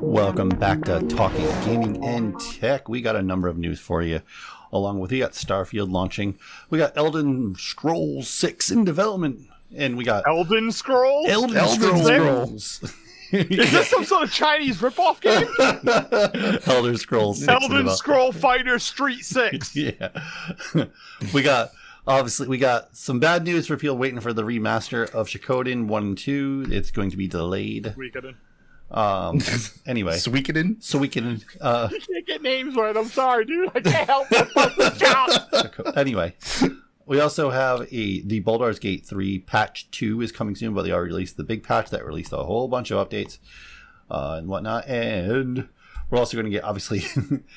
Welcome back to Talking Gaming and Tech. We got a number of news for you. Along with we got Starfield launching, we got Elden Scrolls Six in development, and we got Elden Scrolls. Elden, Elden Scrolls. Is this some sort of Chinese ripoff game? Elder Scrolls. 6 in Elden. Scroll Fighter Street Six. yeah. we got obviously we got some bad news for people waiting for the remaster of Shikoden 1 and 2. It's going to be delayed. Weekend. Um anyway, Suikoden? so we can uh I can't get names right. I'm sorry, dude. I can't help but fuck this job. Anyway, we also have a the Baldur's Gate 3 patch 2 is coming soon, but they already released the big patch that released a whole bunch of updates uh and whatnot and we're also going to get obviously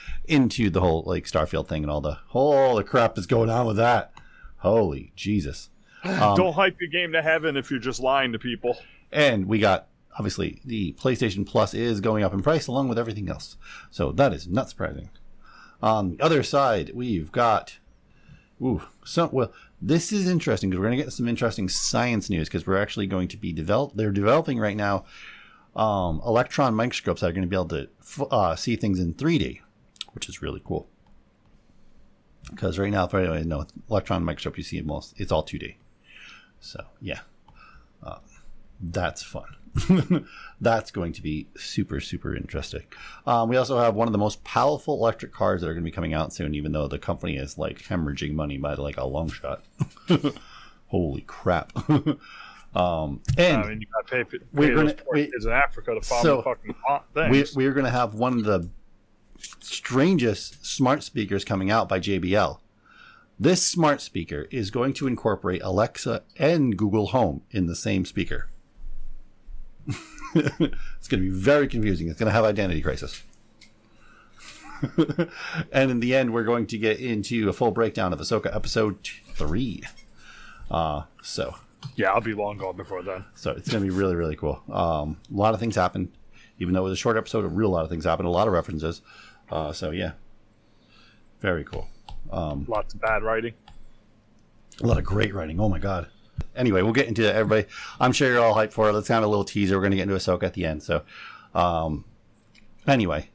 into the whole like Starfield thing and all the whole the crap that's going on with that. Holy Jesus. Um, Don't hype your game to heaven if you're just lying to people. And we got obviously the PlayStation Plus is going up in price along with everything else. So that is not surprising. On the other side, we've got ooh, so well this is interesting because we're going to get some interesting science news because we're actually going to be develop they're developing right now um, electron microscopes that are going to be able to f- uh, see things in 3D, which is really cool. Because right now, for anyone know, electron microscope you see it most, it's all 2D. So yeah, uh, that's fun. that's going to be super super interesting. Um, we also have one of the most powerful electric cars that are going to be coming out soon, even though the company is like hemorrhaging money by like a long shot. Holy crap! um, and I mean, you got to pay for We're gonna- those we- kids in Africa to so, fucking pot we, we're going to have one of the strangest smart speakers coming out by JBL. This smart speaker is going to incorporate Alexa and Google Home in the same speaker. it's going to be very confusing. It's going to have identity crisis. and in the end, we're going to get into a full breakdown of Ahsoka episode three. Uh, so yeah, I'll be long gone before then. so it's going to be really, really cool. Um, a lot of things happened. Even though it was a short episode, a real lot of things happened. A lot of references. Uh, so yeah, very cool. Lots of bad writing. A lot of great writing. Oh my god. Anyway, we'll get into it. Everybody, I'm sure you're all hyped for it. Let's have a little teaser. We're going to get into Ahsoka at the end. So, um, anyway,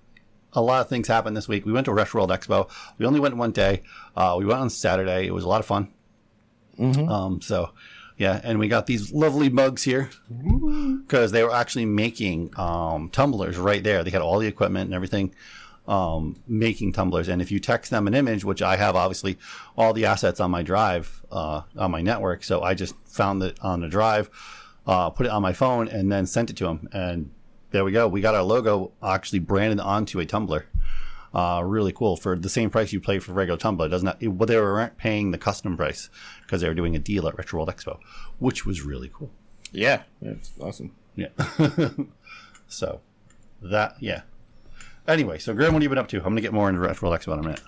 a lot of things happened this week. We went to Retro World Expo. We only went one day. Uh, we went on Saturday. It was a lot of fun. Um, so, yeah, and we got these lovely mugs here because they were actually making um, tumblers right there. They had all the equipment and everything um, making tumblers. And if you text them an image, which I have obviously all the assets on my drive uh, on my network, so I just found it on the drive, uh, put it on my phone, and then sent it to them. And there we go. We got our logo actually branded onto a tumbler. Uh, really cool for the same price you pay for regular tumbler. It does not, it, but they weren't paying the custom price because they were doing a deal at Retro World Expo, which was really cool. Yeah, that's awesome. Yeah. so that yeah. Anyway, so Graham, what have you been up to? I'm gonna get more into Retro World Expo in a minute.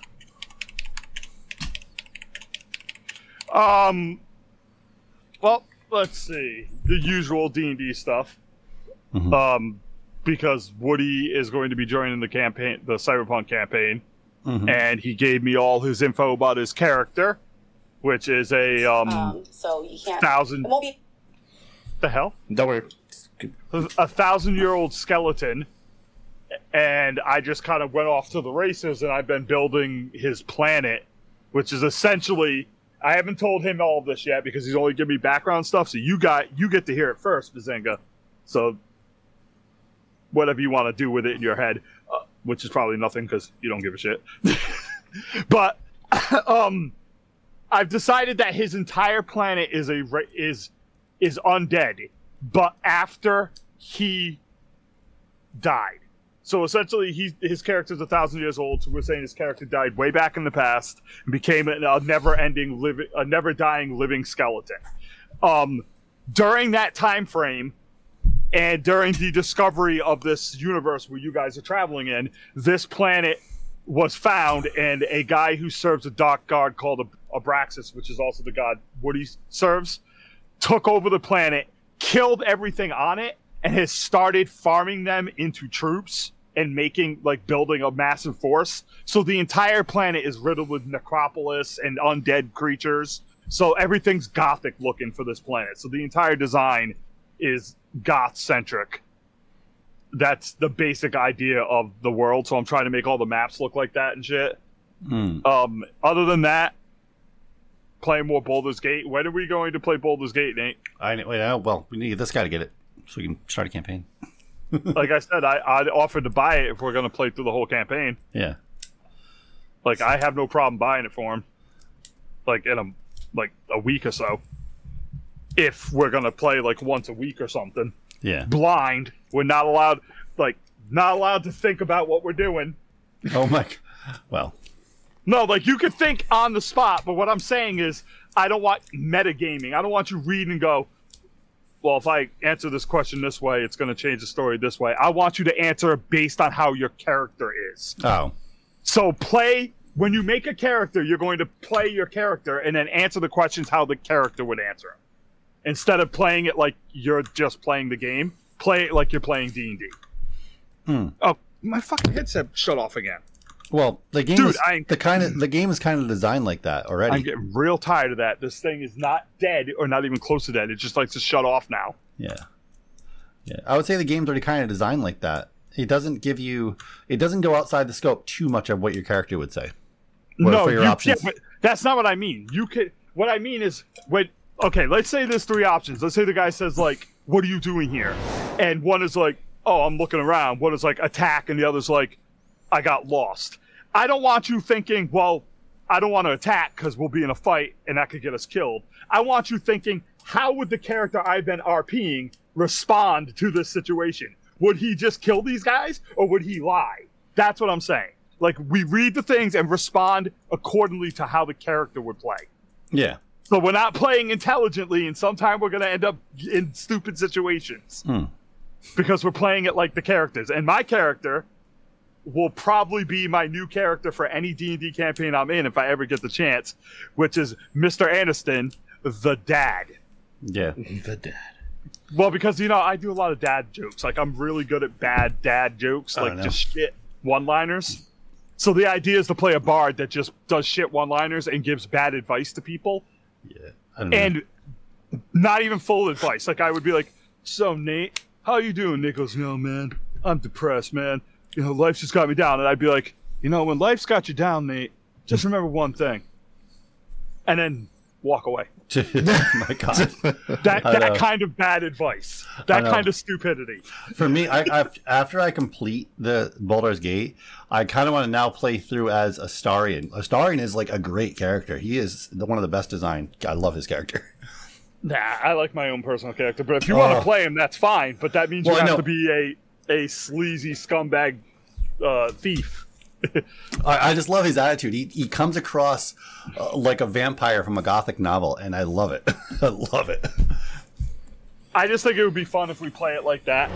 Um, well, let's see the usual D and D stuff. Mhm. Um, because Woody is going to be joining the campaign, the Cyberpunk campaign, Mhm. and he gave me all his info about his character, which is a um, Um, so you can't. thousand. It won't be. The hell, Don't worry. a thousand year old skeleton. And I just kind of went off to the races, and I've been building his planet, which is essentially. I haven't told him all of this yet because he's only giving me background stuff. So you got you get to hear it first, Bazinga. So whatever you want to do with it in your head, uh, which is probably nothing because you don't give a shit. but um, I've decided that his entire planet is a is is undead, but after he died. So essentially, he his character's a thousand years old. So we're saying his character died way back in the past and became a, never-ending living, a never-dying living skeleton. Um, during that time frame, and during the discovery of this universe where you guys are traveling in, this planet was found, and a guy who serves a dark god called Ab- Abraxas, which is also the god Woody serves, took over the planet, killed everything on it, and has started farming them into troops and making like building a massive force. So the entire planet is riddled with necropolis and undead creatures. So everything's gothic looking for this planet. So the entire design is goth centric. That's the basic idea of the world. So I'm trying to make all the maps look like that and shit. Hmm. Um, other than that, playing more Baldur's Gate. When are we going to play Baldur's Gate, Nate? I wait. Uh, well, we need this guy to get it so we can start a campaign. like I said, I, I'd offered to buy it if we're going to play through the whole campaign. Yeah. Like I have no problem buying it for him. Like in a like a week or so. If we're gonna play like once a week or something. Yeah. Blind. We're not allowed like not allowed to think about what we're doing. Oh my. Well. No, like you could think on the spot, but what I'm saying is I don't want metagaming. I don't want you read and go, well, if I answer this question this way, it's going to change the story this way. I want you to answer based on how your character is. Oh. So play when you make a character, you're going to play your character and then answer the questions how the character would answer. Instead of playing it like you're just playing the game, play it like you're playing D and D. Hmm. Oh, my fucking headset shut off again. Well, the game Dude, is I- the kind of the game is kind of designed like that already. I'm getting real tired of that. This thing is not dead or not even close to dead. It just likes to shut off now. Yeah. Yeah. I would say the game's already kind of designed like that. It doesn't give you it doesn't go outside the scope too much of what your character would say. What no, your you, options? Yeah, but that's not what I mean. You could. What I mean is when. Okay, let's say there's three options. Let's say the guy says like, "What are you doing here?" And one is like, "Oh, I'm looking around." One is like, "Attack," and the other's like, "I got lost." I don't want you thinking, "Well, I don't want to attack because we'll be in a fight and that could get us killed." I want you thinking, "How would the character I've been RPing respond to this situation? Would he just kill these guys or would he lie?" That's what I'm saying. Like we read the things and respond accordingly to how the character would play. Yeah. So we're not playing intelligently, and sometime we're going to end up in stupid situations Hmm. because we're playing it like the characters. And my character will probably be my new character for any D and D campaign I'm in if I ever get the chance, which is Mr. Aniston, the dad. Yeah. The dad. Well, because you know I do a lot of dad jokes. Like I'm really good at bad dad jokes, like just shit one-liners. So the idea is to play a bard that just does shit one-liners and gives bad advice to people, Yeah. I don't know. and not even full advice. Like I would be like, "So Nate, how you doing?" Nick goes, "No, man, I'm depressed, man. You know, life's just got me down." And I'd be like, "You know, when life's got you down, mate, just remember one thing," and then walk away. Oh my God. That that kind of bad advice, that kind of stupidity. For me, I, I after I complete the Baldur's Gate, I kind of want to now play through as Astarion. Astarion is like a great character. He is the, one of the best designed. I love his character. Nah, I like my own personal character, but if you want Oh. to play him, that's fine. But that means Well, you have to be a a sleazy scumbag uh, thief. I, I just love his attitude. He, he comes across uh, like a vampire from a gothic novel, and I love it. I love it. I just think it would be fun if we play it like that,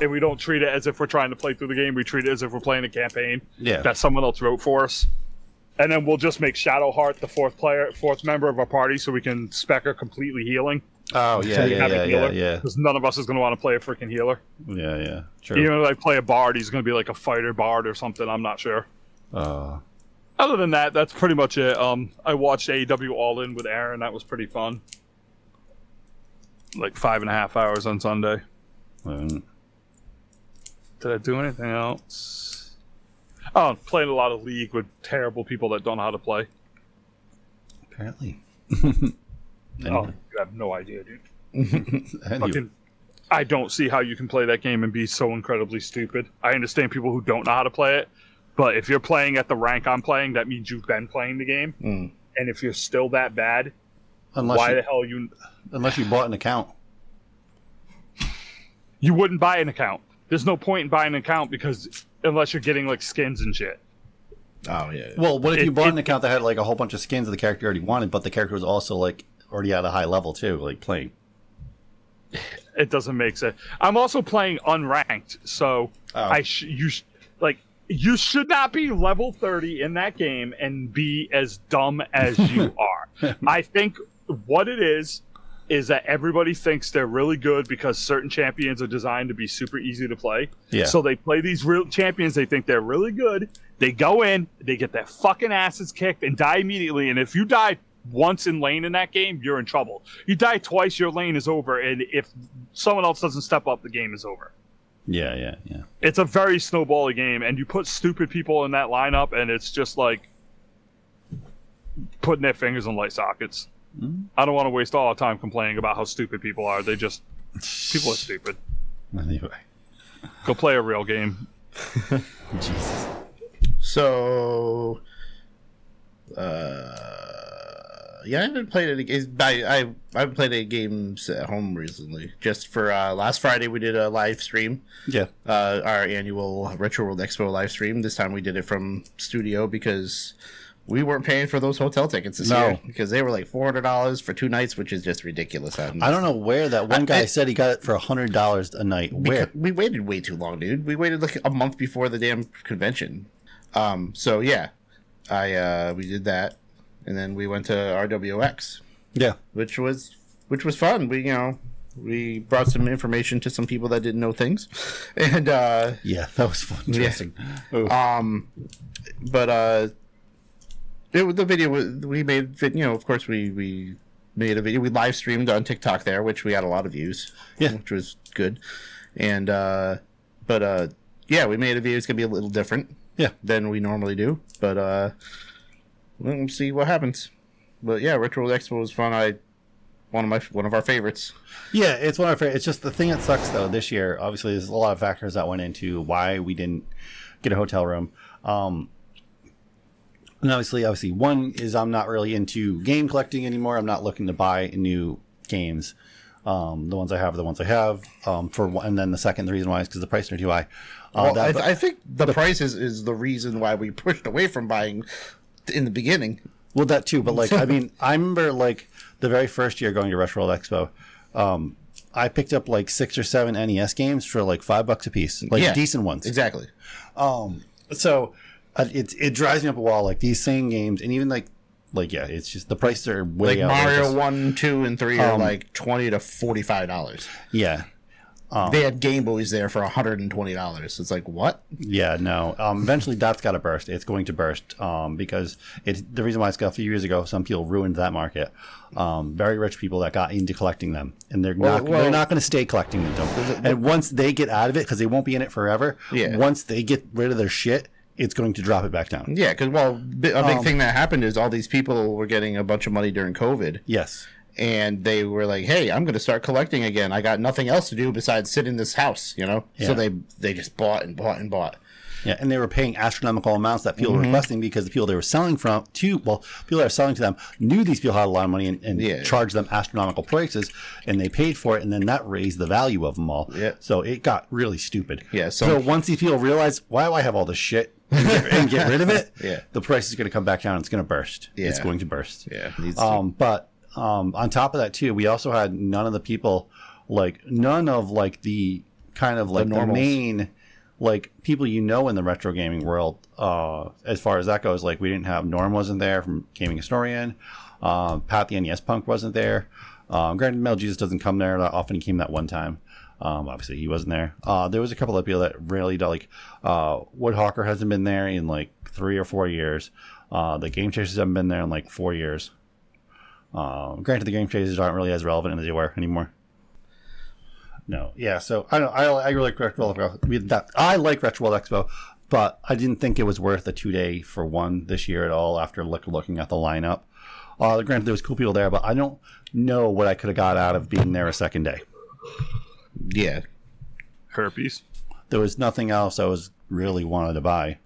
and we don't treat it as if we're trying to play through the game. We treat it as if we're playing a campaign Yeah. that someone else wrote for us, and then we'll just make Shadowheart the fourth player, fourth member of our party, so we can spec her completely healing. Oh yeah, yeah, yeah, yeah, yeah, Because none of us is going to want to play a freaking healer. yeah, yeah. True. Even if I play a bard, he's going to be like a fighter bard or something. I'm not sure. Uh, Other than that, that's pretty much it. Um, I watched AEW All In with Aaron. That was pretty fun. Like five and a half hours on Sunday. um, Did I do anything else? Oh, playing a lot of League with terrible people that don't know how to play. apparently. Oh, you have no idea, dude. Anyway. Fucking, I don't see how you can play that game and be so incredibly stupid. I understand people who don't know how to play it, but if you're playing at the rank I'm playing, that means you've been playing the game. Mm. And if you're still that bad, unless why you, the hell you unless you bought an account. you wouldn't buy an account. There's no point in buying an account because unless you're getting like skins and shit. Oh yeah. Well, what if you bought it- an account that had like a whole bunch of skins of the character you already wanted, but the character was also like already at a high level too, like playing? It doesn't make sense. I'm also playing unranked, so Oh. I sh- you sh- like you should not be level 30 in that game and be as dumb as you are. I think what it is is that everybody thinks they're really good because certain champions are designed to be super easy to play. Yeah. So they play these real champions. They think they're really good. They go in, they get their fucking asses kicked, and die immediately. And if you die once in lane in that game, you're in trouble. You die twice, your lane is over, and if someone else doesn't step up, the game is over. Yeah, yeah, yeah. It's a very snowbally game, and you put stupid people in that lineup, and it's just like putting their fingers in light sockets. I don't want to waste all our time complaining about how stupid people are. They just people are stupid. Anyway, Go play a real game. Jesus. So, uh, yeah, I haven't played any games. I, I I played any games at home recently. Just for uh, last Friday, we did a live stream, Yeah, uh, our annual Retro World Expo live stream. This time we did it from studio because we weren't paying for those hotel tickets this No. year because they were like four hundred dollars for two nights, which is just ridiculous. I don't know where that one guy said he got it for a hundred dollars a night. Where? We waited way too long, dude. We waited like a month before the damn convention. Um, so yeah, I uh, we did that, and then we went to RWX, Yeah, which was which was fun. We you know we brought some information to some people that didn't know things, and uh, yeah, that was fun. Interesting. Ooh. um, but uh, it, was- the video we made. You know, of course we we made a video. We live streamed on TikTok there, which we got a lot of views. Yeah. which was good. And uh, but uh, yeah, we made a video. It's gonna be a little different. Yeah. than we normally do. But uh, we'll see what happens. But yeah, Retro World Expo was fun. I one of my one of our favorites. Yeah, it's one of our favorite. It's just the thing that sucks though this year. Obviously, there's a lot of factors that went into why we didn't get a hotel room. Um, and obviously, obviously, one is I'm not really into game collecting anymore. I'm not looking to buy new games. Um, the ones I have are the ones I have. Um, for one, and then the second, the reason why is because the price are too high. Uh, Well, that- I, th- I think the, price is, is the reason why we pushed away from buying in the beginning. Well, that too, but like, I mean, I remember like the very first year going to Retro World Expo, um, I picked up like six or seven NES games for like five bucks a piece, like Yeah. decent ones. Exactly. Um, so uh, it it drives me up a wall, like these same games, and even like like yeah, it's just the prices are way Like Mario one, two, and three are Um, like twenty to forty five dollars. Yeah, They had Game Boys there for hundred and twenty dollars. It's like what? yeah, no. Um, eventually, that's got to burst. It's going to burst um, because it's the reason why it's got a few years ago. Some people ruined that market. Um, very rich people that got into collecting them, and they're not well- they're not going to stay collecting them. And once they get out of it, because they won't be in it forever. Yeah. Once they get rid of their shit, it's going to drop it back down. Yeah, because well, a big Um, thing that happened is all these people were getting a bunch of money during COVID, Yes. And they were like, "Hey, I'm going to start collecting again. I got nothing else to do besides sit in this house," you know. Yeah. So they they just bought and bought and bought. Yeah, and they were paying astronomical amounts that people Mm-hmm. were requesting because the people they were selling from to well, people that are selling to them knew these people had a lot of money and, and Yeah. charged them astronomical prices, and they paid for it, and then that raised the value of them all. Yeah. So it got really stupid. Yeah, So, so- once these people realize why do I have all this shit and get, and get rid of it, Yeah. the price is going to come back down. It's going to burst. Yeah. It's going to burst. Yeah, needs to- Um, but um, on top of that too, we also had none of the people, like none of like the kind of like the, normals. main, like people you know in the retro gaming world. Uh, as far as that goes, like we didn't have Norm wasn't there from Gaming Historian. Um, Pat the NES Punk wasn't there. Um, granted, Metal Jesus doesn't come there that often. He came that one time. Um, obviously, he wasn't there. Uh, there was a couple of people that really like. Uh, Woodhawker hasn't been there in like three or four years. Uh, the Game Chasers haven't been there in like four years. Um, granted, the Game Chasers aren't really as relevant as they were anymore. No, yeah. So I don't. I, I really like Retro World Expo. That- I like Retro World Expo, but I didn't think it was worth a two day for one this year at all. After look, looking at the lineup, uh, granted there was cool people there, but I don't know what I could have got out of being there a second day. yeah, Herpes. There was nothing else I was really wanted to buy.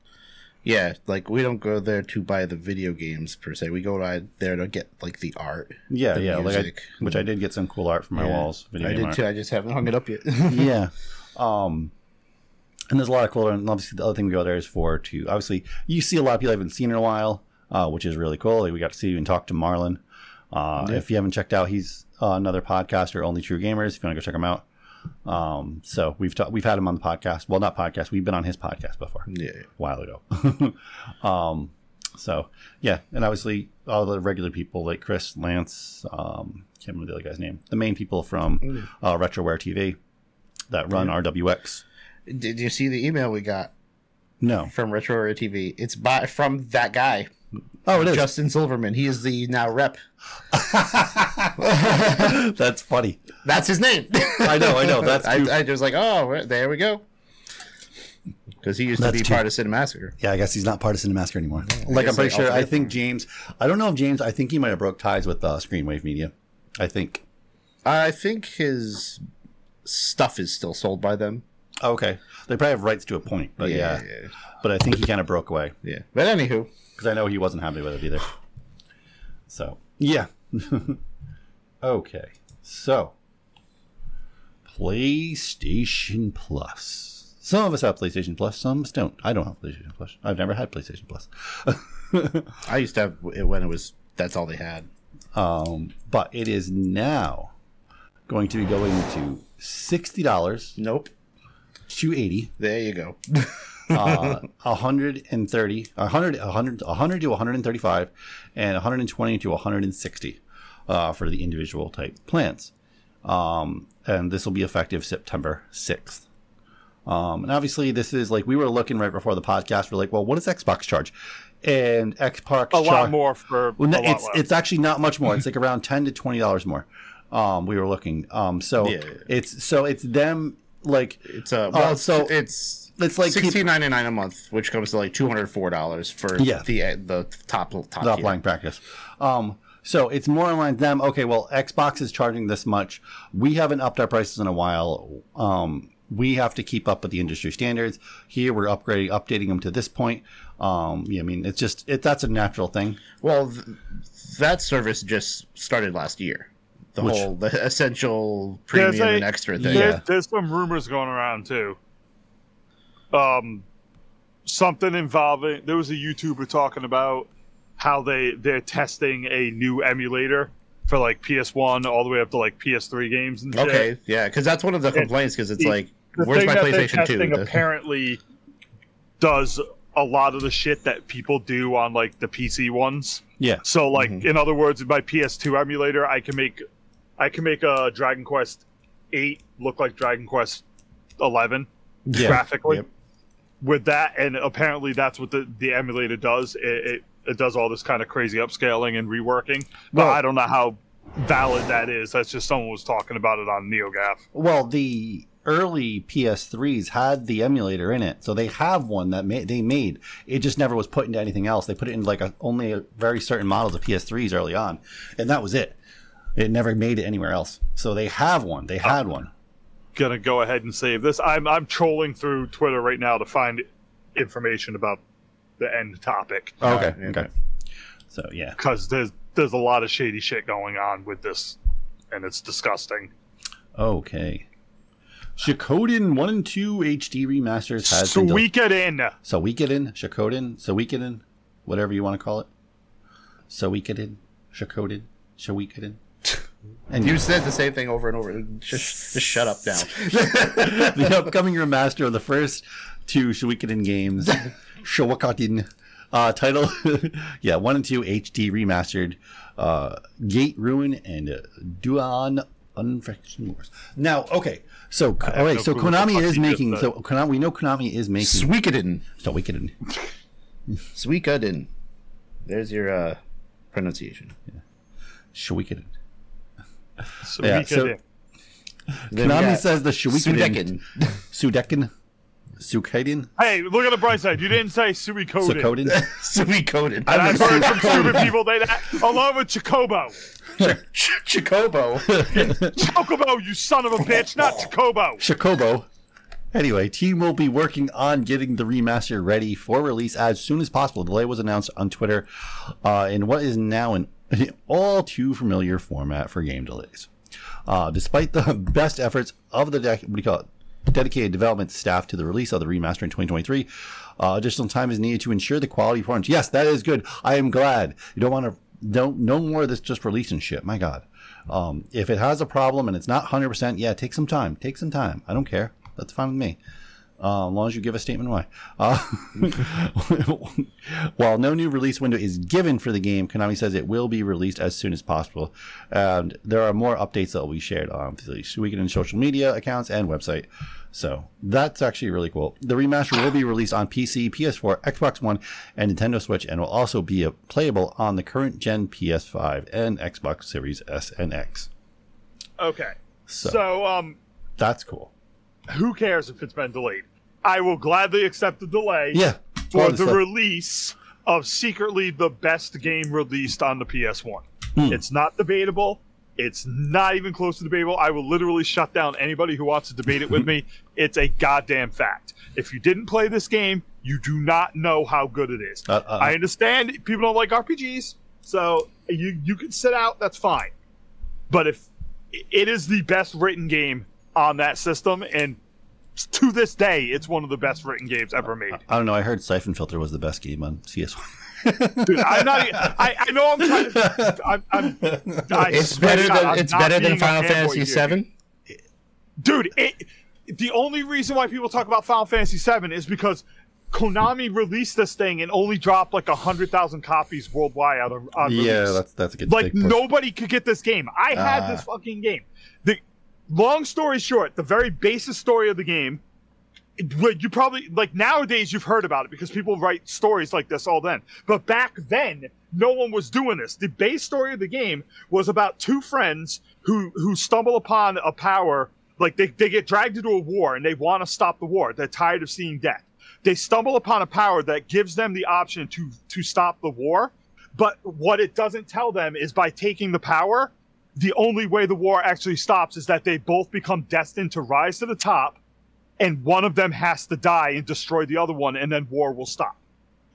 Yeah. Like we don't go there to buy the video games per se. We go to, there to get like the art. Yeah, The yeah, like I, which I did get some cool art for my Yeah. walls. Video I did art. too. I just haven't hung it up yet. yeah. Um, and there's a lot of cool. And obviously, the other thing we go there is for to obviously you see a lot of people I haven't seen in a while, uh, which is really cool. Like, we got to see you and talk to Marlon. Uh, If you haven't checked out, he's uh, another podcaster, Only True Gamers. If you want to go check him out. Um, so we've ta- we've had him on the podcast. Well, not podcast. We've been on his podcast before yeah. a while ago. um, So yeah, and obviously all the regular people like Chris, Lance, um, can't remember the other guy's name. The main people from uh, RetroWare TV that run RWX. Did you see the email we got No. from Retroware TV? It's by from that guy, Oh, it is. Justin Silverman. He is the now rep. That's funny. That's his name. I know, I know. That's I, I just like, oh, there we go. Because he used That's to be too- part of Cinemassacre. Yeah, I guess he's not part of Cinemassacre anymore. like I'm pretty sure. I think James. I don't know if James. I think he might have broke ties with uh, Screenwave Media. I think. I think his stuff is still sold by them. Okay, they probably have rights to a point, but yeah. yeah, But I think he kind of broke away yeah. But anywho, because I know he wasn't happy with it either. So yeah. okay, so PlayStation Plus. Some of us have PlayStation Plus, some of us don't. I don't have PlayStation Plus. I've never had PlayStation Plus. I used to have it when it was that's all they had. Um, but it is now going to be going to sixty dollars, Nope. two eighty, There you go. uh, hundred and thirty, a hundred, a hundred, a hundred to one hundred and thirty-five, and one hundred and twenty to one hundred and sixty uh, for the individual type plans. Um, and this will be effective September sixth. Um, and obviously, this is like we were looking right before the podcast. We're like, well, what does Xbox charge? And Xbox A lot more for Well, a no, lot it's it's actually not much more. It's like around ten to twenty dollars more. Um, we were looking. Um, so Yeah, yeah, yeah. it's so it's them like It's uh, well, so so it's it's like keep- sixteen ninety nine a month, which comes to like two hundred four dollars for Yeah. the uh, the top top top tier. line practice. Um, so it's more in line with them. Okay, well, Xbox is charging this much. We haven't upped our prices in a while. Um, we have to keep up with the industry standards. Here, we're upgrading, updating them to this point. Um, yeah, I mean, it's just it. That's a natural thing. Well, th- that service just started last year. The Which- whole the essential premium a- and extra thing. There- Yeah. There's some rumors going around too. Um, something involving there was a YouTuber talking about how they they're testing a new emulator for like PS1 all the way up to like PS3 games and shit. Okay, yeah, because that's one of the complaints. Because it's the- like, The where's my PlayStation Two? apparently does a lot of the shit that people do on like the PC ones. Yeah, So like Mm-hmm. in other words, in my PS2 emulator, I can make I can make a Dragon Quest 8 look like Dragon Quest 11 yeah, graphically. Yep. With that, and apparently that's what the, the emulator does. It, it it does all this kind of crazy upscaling and reworking. But Well- I don't know how valid that is. That's just someone was talking about it on NeoGaf. Well, the early PS3s had the emulator in it, so they have one that ma- they made. It just never was put into anything else. They put it in like a, only a very certain models of PS3s early on, and that was it. It never made it anywhere else. So they have one. They uh, had one. Gonna go ahead and save this. I'm I'm trolling through Twitter right now to find information about the end topic. Oh, okay. yeah. Okay. So yeah. because there's there's a lot of shady shit going on with this, and it's disgusting. Okay. Shikoden one and two HD remasters has been del- Sweep in. so we get in Shikoden, so we get in, whatever you want to call it. So we get in Shikoden, so we get in. And You said the same thing over and over. Just, just shut up now. the upcoming remaster of the first two Shawikaden games, Shawakaden, uh, title, yeah, one and two HD remastered, uh, Gate Rune and uh, Dunan Unification Wars. Now, okay, so all right, no so clue what the Konami is making. So Konami, we know Konami is making Suikoden. Shawikaden. Suikoden. There's your uh, pronunciation. Shawikaden. So Yeah, so- can- Then we Konami got says the Shawikaden. Sudekin. Sudekin. Sukaden. hey, look at the bright side. You didn't say Sui Coded. Suikoden. And I've heard from stupid people they that along with Chocobo. Chocobo. Chocobo, you son of a bitch, not Chocobo. Shakobo. Anyway, team will be working on getting the remaster ready for release as soon as possible. The delay was announced on Twitter uh, in what is now an all too familiar format for game delays. Uh, despite the best efforts of the what do you call it? dedicated development staff to the release of the remaster in 2023, uh, additional time is needed to ensure the quality performance. Yes, that is good. I am glad. You don't want to don't no more of this just releasing shit. My God. Um, if it has a problem and it's not 100%, yeah, take some time. Take some time. I don't care. That's fine with me. Uh, as long as you give a statement why. Uh, while no new release window is given for the game, Konami says it will be released as soon as possible. And there are more updates that will be shared on the Weekend in social media accounts and website. So that's actually really cool. The remaster will be released on PC, PS4, Xbox One, and Nintendo Switch, and will also be playable on the current gen PS5 and Xbox Series S and X. Okay. So, So, um, that's cool. who cares if it's been delayed? I will gladly accept the delay Yeah. for the so- release of secretly the best game released on the PS1. Hmm. It's not debatable. It's not even close to debatable. I will literally shut down anybody who wants to debate it with me. It's a goddamn fact. If you didn't play this game, you do not know how good it is. Uh, uh, I understand people don't like RPGs, so you you can sit out. That's fine. But if it is the best written game on that system, and to this day, it's one of the best written games ever made. I don't know. I heard Siphon Filter was the best game on PS1. Dude, I'm not. I, I know I'm trying to. I'm. I'm I It's better than I'm it's better than Final Fantasy here. Seven. dude. It, the only reason why people talk about Final Fantasy VII is because Konami released this thing and only dropped like a hundred thousand copies worldwide on, on yeah, release. that's that's a good. like big nobody could get this game. I had Ah. this fucking game. The long story short, the very basic story of the game, you probably like nowadays you've heard about it because people write stories like this all then. But back then, no one was doing this. The base story of the game was about two friends who who stumble upon a power like they, they get dragged into a war and they want to stop the war. They're tired of seeing death. They stumble upon a power that gives them the option to to stop the war. But what it doesn't tell them is by taking the power, the only way the war actually stops is that they both become destined to rise to the top, and one of them has to die and destroy the other one, and then war will stop.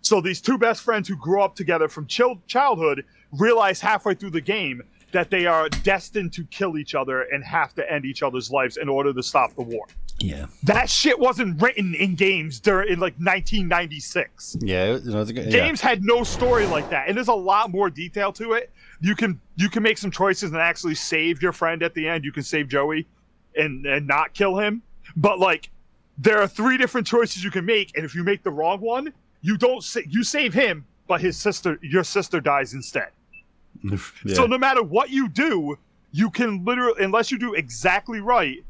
So these two best friends who grew up together from chil- childhood realize halfway through the game that they are destined to kill each other and have to end each other's lives in order to stop the war. Yeah, That shit wasn't written in games during in like 1996 yeah, it, know, it's a good, yeah. games had no story like that and there's a lot more detail to it. You can you can make some choices and actually save your friend at the end. You can save joey and and not kill him. But like there are three different choices you can make and if you make the wrong one you don't sa- you save him but his sister your sister dies instead. Yeah. so no matter what you do you can literally unless you do exactly right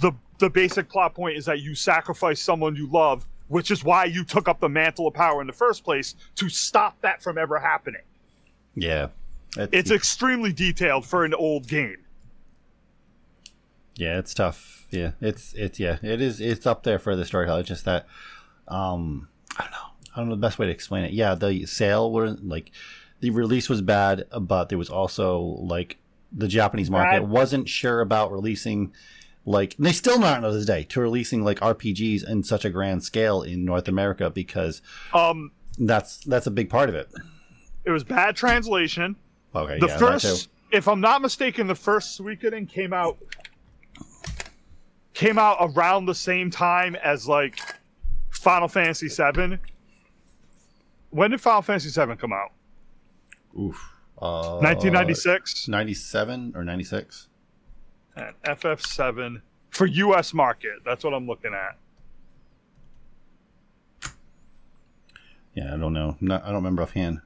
the the basic plot point is that you sacrifice someone you love which is why you took up the mantle of power in the first place to stop that from ever happening yeah, it's extremely detailed for an old game yeah, it's tough. Yeah, it's it's yeah, it is. It's up there for the storyteller. It's just that, um, I don't know. I don't know the best way to explain it. Yeah, the sale were like, the release was bad, but there was also like the Japanese market wasn't sure about releasing. Like they still aren't to this day to releasing like RPGs in such a grand scale in North America because um that's that's a big part of it. it was bad translation. Okay, the yeah, first if i'm not mistaken the first suikoden came out came out around the same time as like final fantasy 7 when did final fantasy 7 come out? Oof. Uh, 1996 97 or 96 and ff7 for us market that's what i'm looking at yeah i don't know not, i don't remember offhand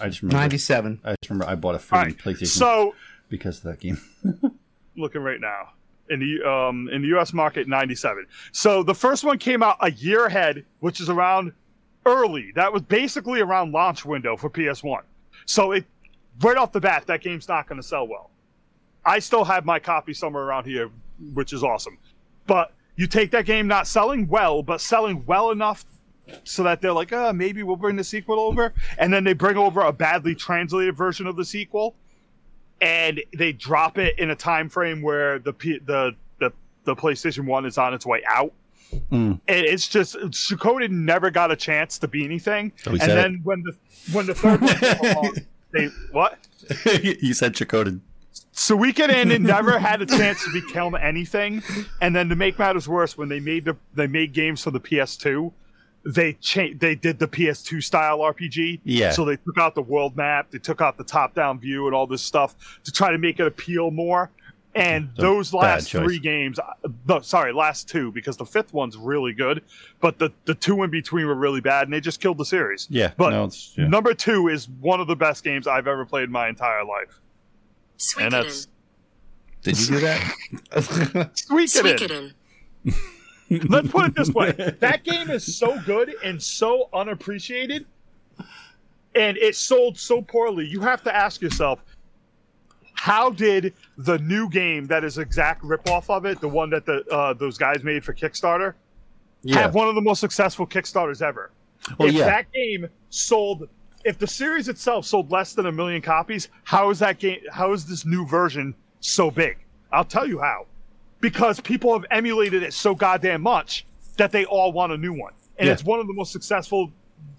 i just remember Ninety-seven. i just remember i bought a free all right playstation so because of that game looking right now in the um in the U.S. market, ninety seven. So the first one came out a year ahead, which is around early. That was basically around launch window for PS One. So it right off the bat, that game's not going to sell well. I still have my copy somewhere around here, which is awesome. But you take that game not selling well, but selling well enough so that they're like, uh, maybe we'll bring the sequel over, and then they bring over a badly translated version of the sequel and they drop it in a time frame where the P- the the, the PlayStation One is on its way out. Mm. And it's just Suikoden never got a chance to be anything. Oh, and then when the when the third one came along, they what? you said Chakotay. Suikoden it never had a chance to become anything. And then to make matters worse, when they made the they made games for the PS2, they changed they did the PS2 style RPG. Yeah. So they took out the world map, they took out the top down view and all this stuff to try to make it appeal more. And a those last three games, uh, no, sorry, last two, because the fifth one's really good, but the, the two in between were really bad, and they just killed the series. Yeah, But no, yeah. Number two is one of the best games I've ever played in my entire life. And that's Did you do that? Suikoden. Let's put it this way: that game is so good and so unappreciated, and it sold so poorly. You have to ask yourself, how did the new game that is exact ripoff of it, the one that the uh, those guys made for Kickstarter, yeah. have one of the most successful Kickstarters ever? Well, if yeah. that game sold, if the series itself sold less than a million copies, how is that game? How is this new version so big? I'll tell you how. Because people have emulated it so goddamn much that they all want a new one, and Yeah. it's one of the most successful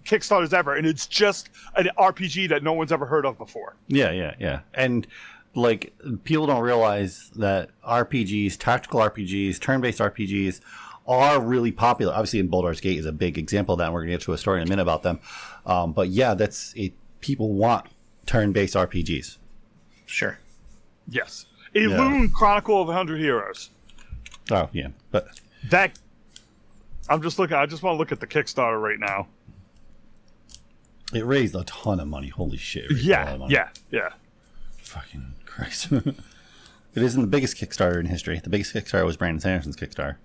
Kickstarters ever, and it's just an RPG that no one's ever heard of before. Yeah, yeah, yeah. And like people don't realize that RPGs, tactical RPGs, turn-based RPGs are really popular. Obviously, in Baldur's Gate is a big example of that. And we're going to get to a story in a minute about them. Um, but yeah, that's it. People want turn-based RPGs. sure. Yes, Eiyuden Chronicle of Hundred Heroes. Oh yeah, but That I'm just looking. I just want to look at the Kickstarter right now. it raised a ton of money. Holy shit! it raised a lot Yeah, yeah, yeah. Fucking Christ. it isn't the biggest Kickstarter in history. The biggest Kickstarter was Brandon Sanderson's Kickstarter.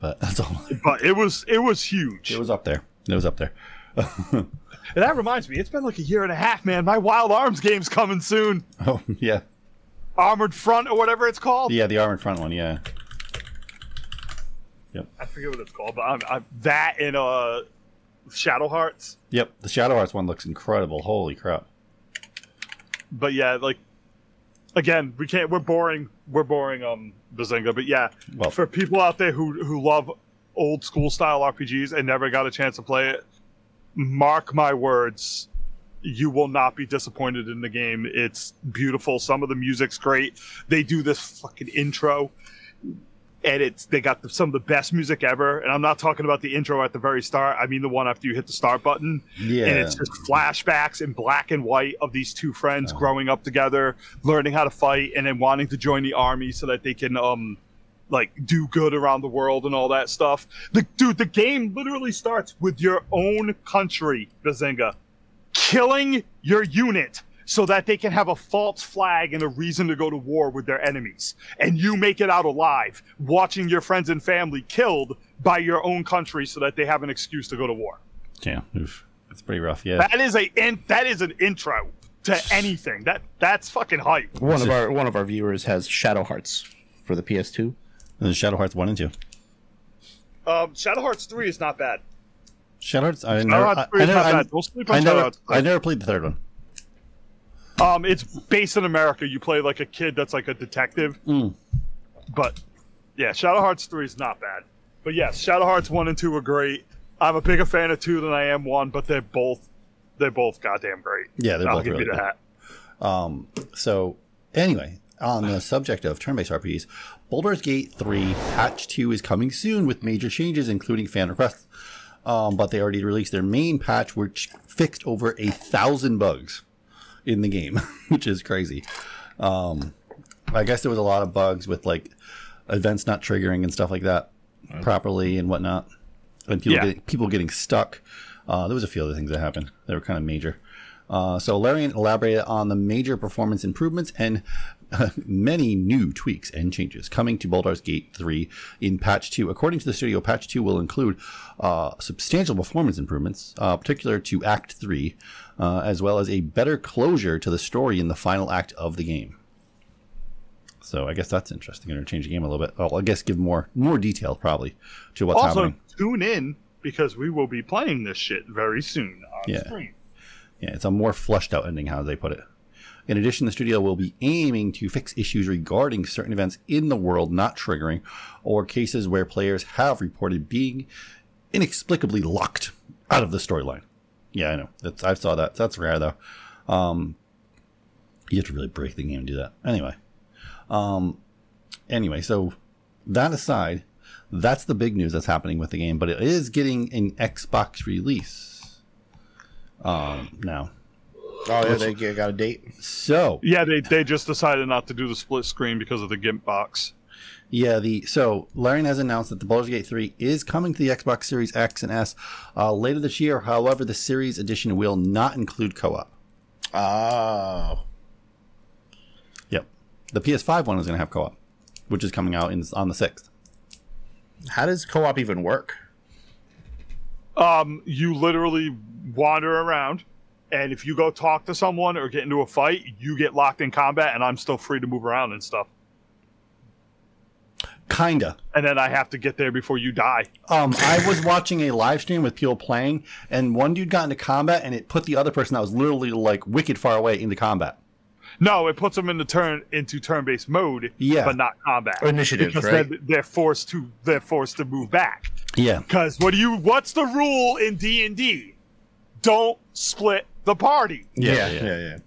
But that's all. But it was it was huge. It was up there. It was up there. And that reminds me, it's been like a year and a half, man. My Wild Arms game's coming soon. Oh yeah, Armored Front or whatever it's called. yeah. The armored front one. Yeah. Yep. I forget what it's called, but I'm, I'm that in uh Shadow Hearts. Yep. The Shadow Hearts one looks incredible. Holy crap. But yeah, like again, we can't. We're boring. We're boring. Um, Bazinga. But yeah, Well- for people out there who who love old school style RPGs and never got a chance to play it, mark my words. You will not be disappointed in the game. It's beautiful. Some of the music's great. They do this fucking intro, and it's they got the, some of the best music ever. And I'm not talking about the intro at the very start. I mean the one after you hit the start button Yeah. and it's just flashbacks in black and white of these two friends growing up together, learning how to fight, and then wanting to join the army so that they can um like do good around the world and all that stuff. The dude, the game literally starts with your own country, Bazinga, killing your unit so that they can have a false flag and a reason to go to war with their enemies. And you make it out alive, watching your friends and family killed by your own country so that they have an excuse to go to war. Yeah. Oof. It's pretty rough. Yeah. That is a in, that is an intro to anything. That that's fucking hype. One of our one of our viewers has Shadow Hearts for the PS2. And Shadow Hearts one and two. Um, Shadow Hearts three is not bad. Shadow Hearts. I Shadow never. Hearts I, three I never. I. We'll I never. I never played the third one. Um, it's based in America. You play like a kid that's like a detective. Mm. But yeah, Shadow Hearts three is not bad. But yes, Shadow Hearts one and two are great. I'm a bigger fan of two than I am one, but they're both they're both goddamn great. Yeah, they're I'll both give really you good. that. Um, so anyway, on the subject of turn-based RPGs, Baldur's Gate 3 Patch 2 is coming soon with major changes, including fan requests. Um, but they already released their main patch, which fixed over a thousand bugs in the game, which is crazy. Um, I guess there was a lot of bugs with like events not triggering and stuff like that properly and whatnot, and people Yeah. getting, people getting stuck. Uh, there was a few other things that happened that were kind of major. Uh, so Larian elaborated on the major performance improvements and many new tweaks and changes coming to Baldur's Gate 3 in Patch 2. According to the studio, Patch 2 will include uh, substantial performance improvements, uh, particular to Act 3, uh, as well as a better closure to the story in the final act of the game. So I guess that's interesting. Going to change the game a little bit. Well, I guess give more more detail probably to what's Also, happening. tune in because we will be playing this shit very soon on Yeah. stream. Yeah, it's a more fleshed out ending, how they put it. In addition, the studio will be aiming to fix issues regarding certain events in the world not triggering, or cases where players have reported being inexplicably locked out of the storyline. Yeah, I know. That's I saw that. That's rare though. Um, you have to really break the game to do that. Anyway, um, anyway, so that aside, that's the big news that's happening with the game. But it is getting an Xbox release um, now. Oh yeah, they g- got a date. So Yeah, they they just decided not to do the split screen because of the GIMP box. yeah, the so Larian has announced that the Baldur's Gate 3 is coming to the Xbox Series X and S uh, later this year. However, the Series Edition will not include co-op. Oh, Yep, the PS5 one is going to have co-op, which is coming out in, on the sixth. how does co-op even work? Um, you literally wander around, and if you go talk to someone or get into a fight, you get locked in combat, and I'm still free to move around and stuff. Kinda. And then I have to get there before you die. Um, I was watching a live stream with people playing, and one dude got into combat, and it put the other person that was literally like wicked far away into combat. No, it puts them into turn into turn-based mode, Yeah. but not combat. Initiative, because right? they're, they're forced to they're forced to move back. Yeah. Because what do you? What's the rule in D and D? Don't split the party. Yeah, yeah, yeah.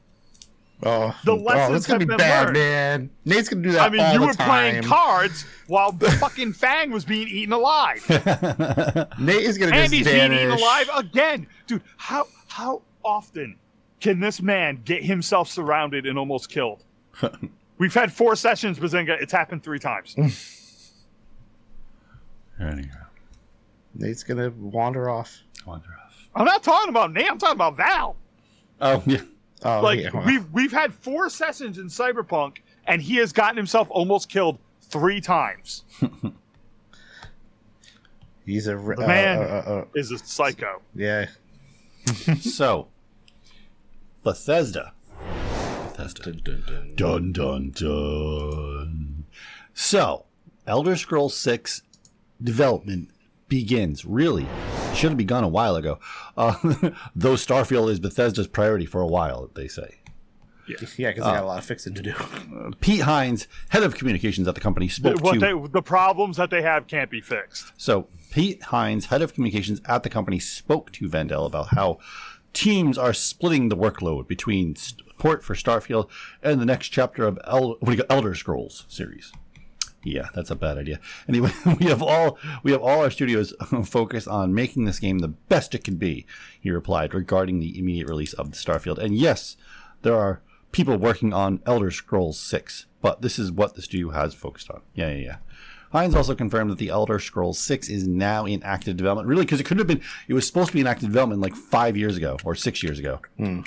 Oh, The oh, lessons that's gonna have be been bad, learned. man. Nate's gonna do that. I mean, all you the were playing cards while fucking Fang was being eaten alive. Nate is gonna and just he's being eaten alive again, dude. How how often can this man get himself surrounded and almost killed? We've had four sessions, Bazinga. It's happened three times. Anyhow, Nate's gonna wander off. Wander off. I'm not talking about Nate. I'm talking about Val. Oh yeah. Oh, Like yeah. well, we've we've had four sessions in Cyberpunk, and he has gotten himself almost killed three times. he's a uh, man uh, uh, uh, is a psycho. yeah. so, Bethesda. Bethesda. Dun, dun, dun. Dun dun dun. So, Elder Scrolls 6 development begins. Really, should have been gone a while ago. Uh, though Starfield is Bethesda's priority for a while, they say. Yeah, because they got a lot of fixing to do. Pete Hines, head of communications at the company, spoke What to. they, the problems that they have can't be fixed. So Pete Hines, head of communications at the company, spoke to Vandal about how teams are splitting the workload between support for Starfield and the next chapter of El- what do you got, Elder Scrolls series. Yeah, that's a bad idea. Anyway, we have all we have all our studios focused on making this game the best it can be. He replied regarding the immediate release of the Starfield. And yes, there are people working on Elder Scrolls 6, but this is what the studio has focused on. Yeah, yeah, yeah. Hines also confirmed that the Elder Scrolls 6 is now in active development. Really, because it could have been, it was supposed to be in active development like five years ago or six years ago. Hmm.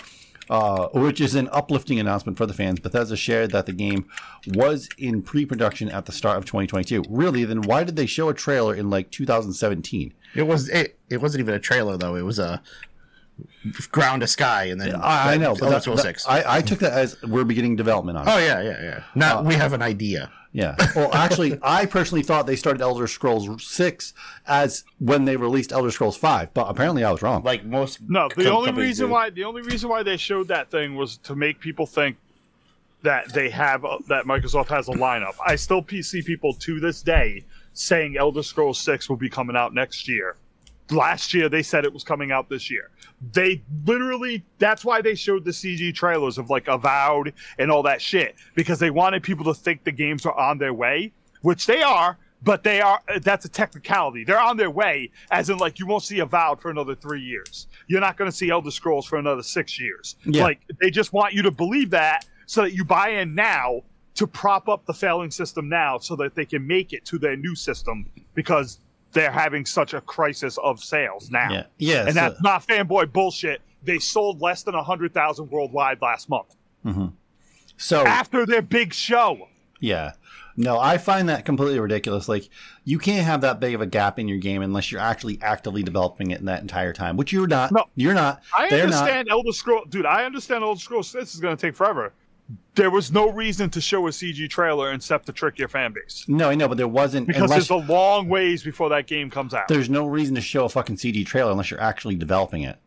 Uh, which is an uplifting announcement for the fans. Bethesda shared that the game was in pre-production at the start of 2022. Really, then why did they show a trailer in like 2017? It was it. It wasn't even a trailer though. It was a ground to sky, and then I, I know, but Elder that- Scrolls that- Six. I, I took that as we're beginning development on. it. oh yeah, yeah, yeah. Now uh, we have an idea. Yeah. Well, actually, I personally thought they started Elder Scrolls 6 as when they released Elder Scrolls 5, but apparently I was wrong. Like most. No, the com- only reason do. why the only reason why they showed that thing was to make people think that they have a, that Microsoft has a lineup. I still p- see people to this day saying Elder Scrolls 6 will be coming out next year. Last year they said it was coming out this year. They literally that's why they showed the CG trailers of like Avowed and all that shit because they wanted people to think the games are on their way, which they are, but they are that's a technicality. They're on their way as in like you won't see Avowed for another 3 years. You're not going to see Elder Scrolls for another 6 years. Yeah. Like they just want you to believe that so that you buy in now to prop up the failing system now so that they can make it to their new system because they're having such a crisis of sales now. Yeah. Yeah. And that's not fanboy bullshit. They sold less than 100,000 worldwide last month mm-hmm. so after their big show. Yeah. No, I find that completely ridiculous. Like, you can't have that big of a gap in your game unless you're actually actively developing it in that entire time, which you're not. No. You're not. I understand Elder Scroll, dude. I understand Elder Scrolls. This is going to take forever. There was no reason to show a CG trailer except to trick your fan base. No, I know, but there wasn't. because unless, there's a long ways before that game comes out. there's no reason to show a fucking CG trailer unless you're actually developing it.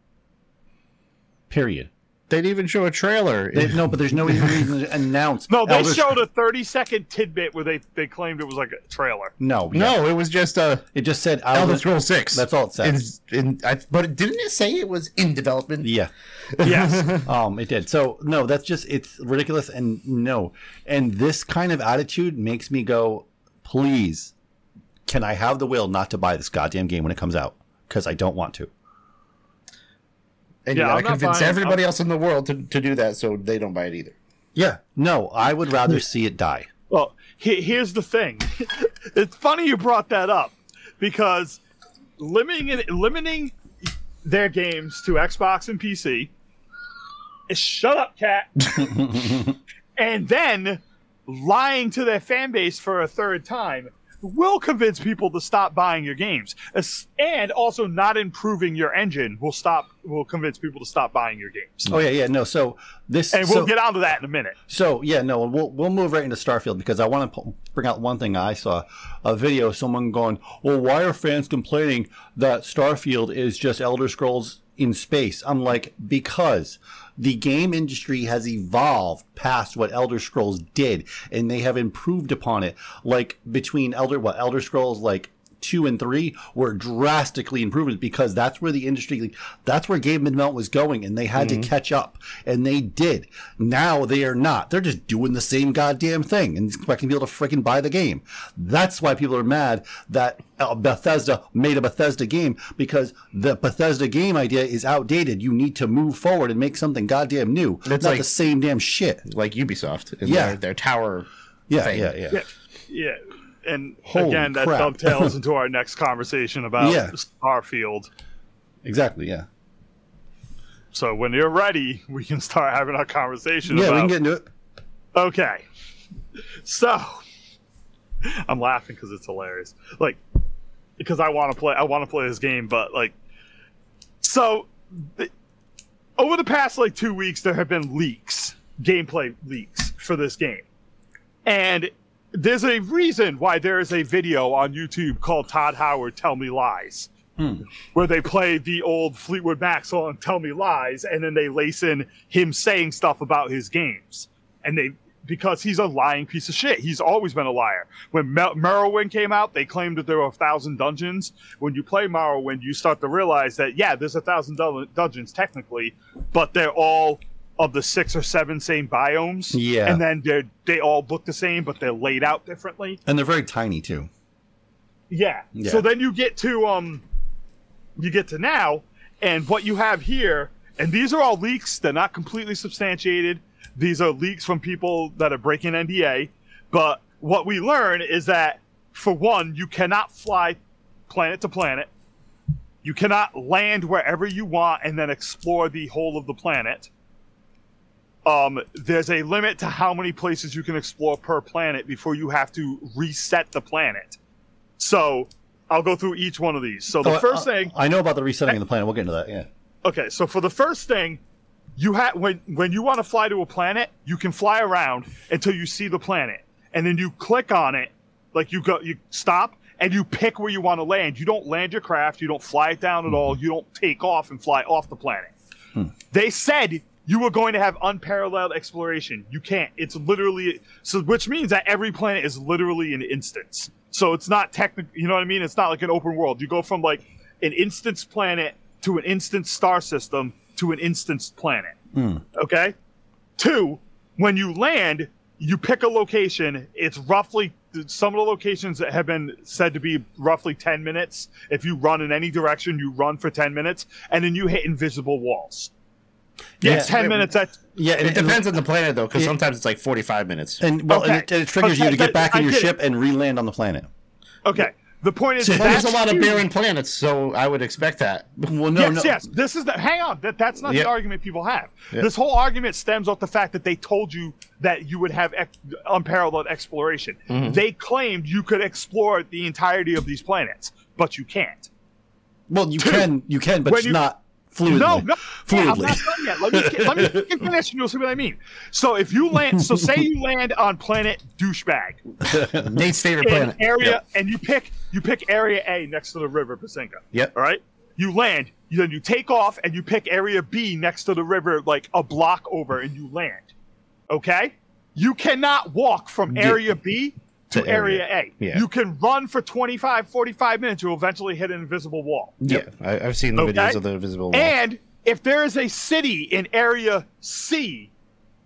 Period. They didn't even show a trailer. They- no, but there's no even reason to announce. No, they Elder showed Scrolls- a 30 second tidbit where they, they claimed it was like a trailer. No, yeah. no, it was just a. It just said Elder Elder Scrolls Six. That's all it says. In, in, I, but didn't it say it was in development? Yeah. Yes. Um, it did. So no, that's just it's ridiculous and no. And this kind of attitude makes me go, please, can I have the will not to buy this goddamn game when it comes out? Because I don't want to. And Yeah, you I'm gotta convince buying- everybody else in the world to, to do that so they don't buy it either. Yeah. No, I would rather see it die. Well, he- here's the thing. it's funny you brought that up because limiting limiting their games to Xbox and PC. Shut up, cat. and then lying to their fan base for a third time will convince people to stop buying your games. And also not improving your engine will stop will convince people to stop buying your games. Oh yeah, yeah. No, so this And we'll so- get onto that in a minute. So yeah, no, we'll we'll move right into Starfield because I want to bring out one thing I saw a video of someone going, "Well, why are fans complaining that Starfield is just Elder Scrolls in space?" I'm like, because the game industry has evolved past what Elder Scrolls did, and they have improved upon it. Like between Elder what Elder Scrolls like two and three were drastically improved because that's where the industry, that's where game development was going, and they had to catch up, and they did. Now they are not. They're just doing the same goddamn thing and expecting people to freaking buy the game. That's why people are mad that uh, Bethesda made a Bethesda game because the Bethesda game idea is outdated. You need to move forward and make something goddamn new. It's not like- the same damn shit. Like Ubisoft and Yeah. their, their tower. Yeah, thing. yeah, yeah, Yeah, yeah. And Holy again, that crap. dovetails into our next conversation about Yeah. Starfield. Exactly. Yeah. So when you're ready, we can start having our conversation Yeah, about. we can get into it. Okay. So I'm laughing because it's hilarious. Like because I want to play I want to play this game, but like so th- over the past like 2 weeks there have been leaks, gameplay leaks for this game. And there's a reason why there is a video on YouTube called Todd Howard Tell Me Lies. Hmm. Where they play the old Fleetwood Mac song "Tell Me Lies" and then they lace in him saying stuff about his games, and they because he's a lying piece of shit. He's always been a liar. When Mel- Morrowind came out, they claimed that there were a thousand dungeons. When you play Morrowind, you start to realize that yeah, there's a thousand dun- dungeons technically, but they're all of the six or seven same biomes. Yeah. and then they they all look the same, but they're laid out differently. And they're very tiny too. Yeah. Yeah. So then you get to um you get to now and what you have here and these are all leaks, they're not completely substantiated. These are leaks from people that are breaking NDA, but what we learn is that for one, you cannot fly planet to planet. You cannot land wherever you want and then explore the whole of the planet. Um, there's a limit to how many places you can explore per planet before you have to reset the planet. So I'll go through each one of these. So the Oh, first uh, thing, I know about the resetting of the planet. We'll get into that. Yeah. okay. So for the first thing, you have when when you want to fly to a planet, you can fly around until you see the planet, and then you click on it, like you go, you stop, and you pick where you want to land. You don't land your craft, you don't fly it down at all, you don't take off and fly off the planet. They said you were going to have unparalleled exploration. You can't. It's literally so, which means that every planet is literally an instance. So it's not technical. You know what I mean? It's not like an open world. You go from like an instance planet to an instance star system to an instance planet. Hmm. Okay. Two, when you land, you pick a location. It's roughly some of the locations that have been said to be roughly 10 minutes. If you run in any direction, you run for 10 minutes, and then you hit invisible walls. Yes, Yeah. 10 minutes. That's Yeah. It depends on the planet though, because sometimes it's like forty-five minutes. And well, and Okay. it, and it triggers you to get back in your get it. ship and re-land on the planet. okay. The point is, So there's a lot of barren planets, so I would expect that. Well, no, yes, no. yes. This is the. Hang on. That that's not Yeah. the argument people have. Yeah. This whole argument stems off the fact that they told you that you would have ex- unparalleled exploration. Mm-hmm. They claimed you could explore the entirety of these planets, but you can't. Well, you can, you can, but When it's you- not fluidly. No, no, yeah, I'm not done yet. Let me let me finish, and you'll see what I mean. So if you land, so say you land on planet douchebag, Nate's favorite planet. area, Yep. and you pick you pick area A next to the river Pacinka. Yep. All right. You land, you, then you take off, and you pick area B next to the river, like a block over, and you land. Okay. You cannot walk from area B to, To area, area. A. Yeah. You can run for 25, 45 minutes. You'll eventually hit an invisible wall. Yeah, I, I've seen the Okay. videos of the invisible wall. And if there is a city in area C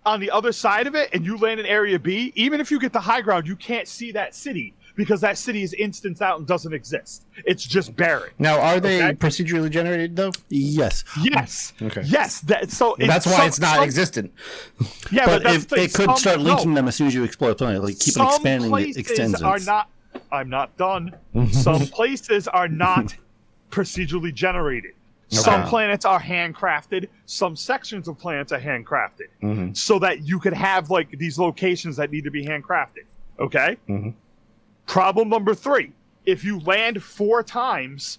on the other side of it and you land in area B, even if you get the high ground, you can't see that city because that city is instanced out and doesn't exist. It's just barren. Now, are they Okay. procedurally generated though? Yes, Yes. Okay. Yes. That, so it- That's why some- it's not some- existent. Yeah, but, but, if the it could Some- start linking no. them as soon as you explore the planet, like keep some on expanding the places extensions. are not i'm not done some places are not procedurally generated some planets are handcrafted some sections of planets are handcrafted Mhm. so that you could have like these locations that need to be handcrafted okay Mhm. Problem number three if you land four times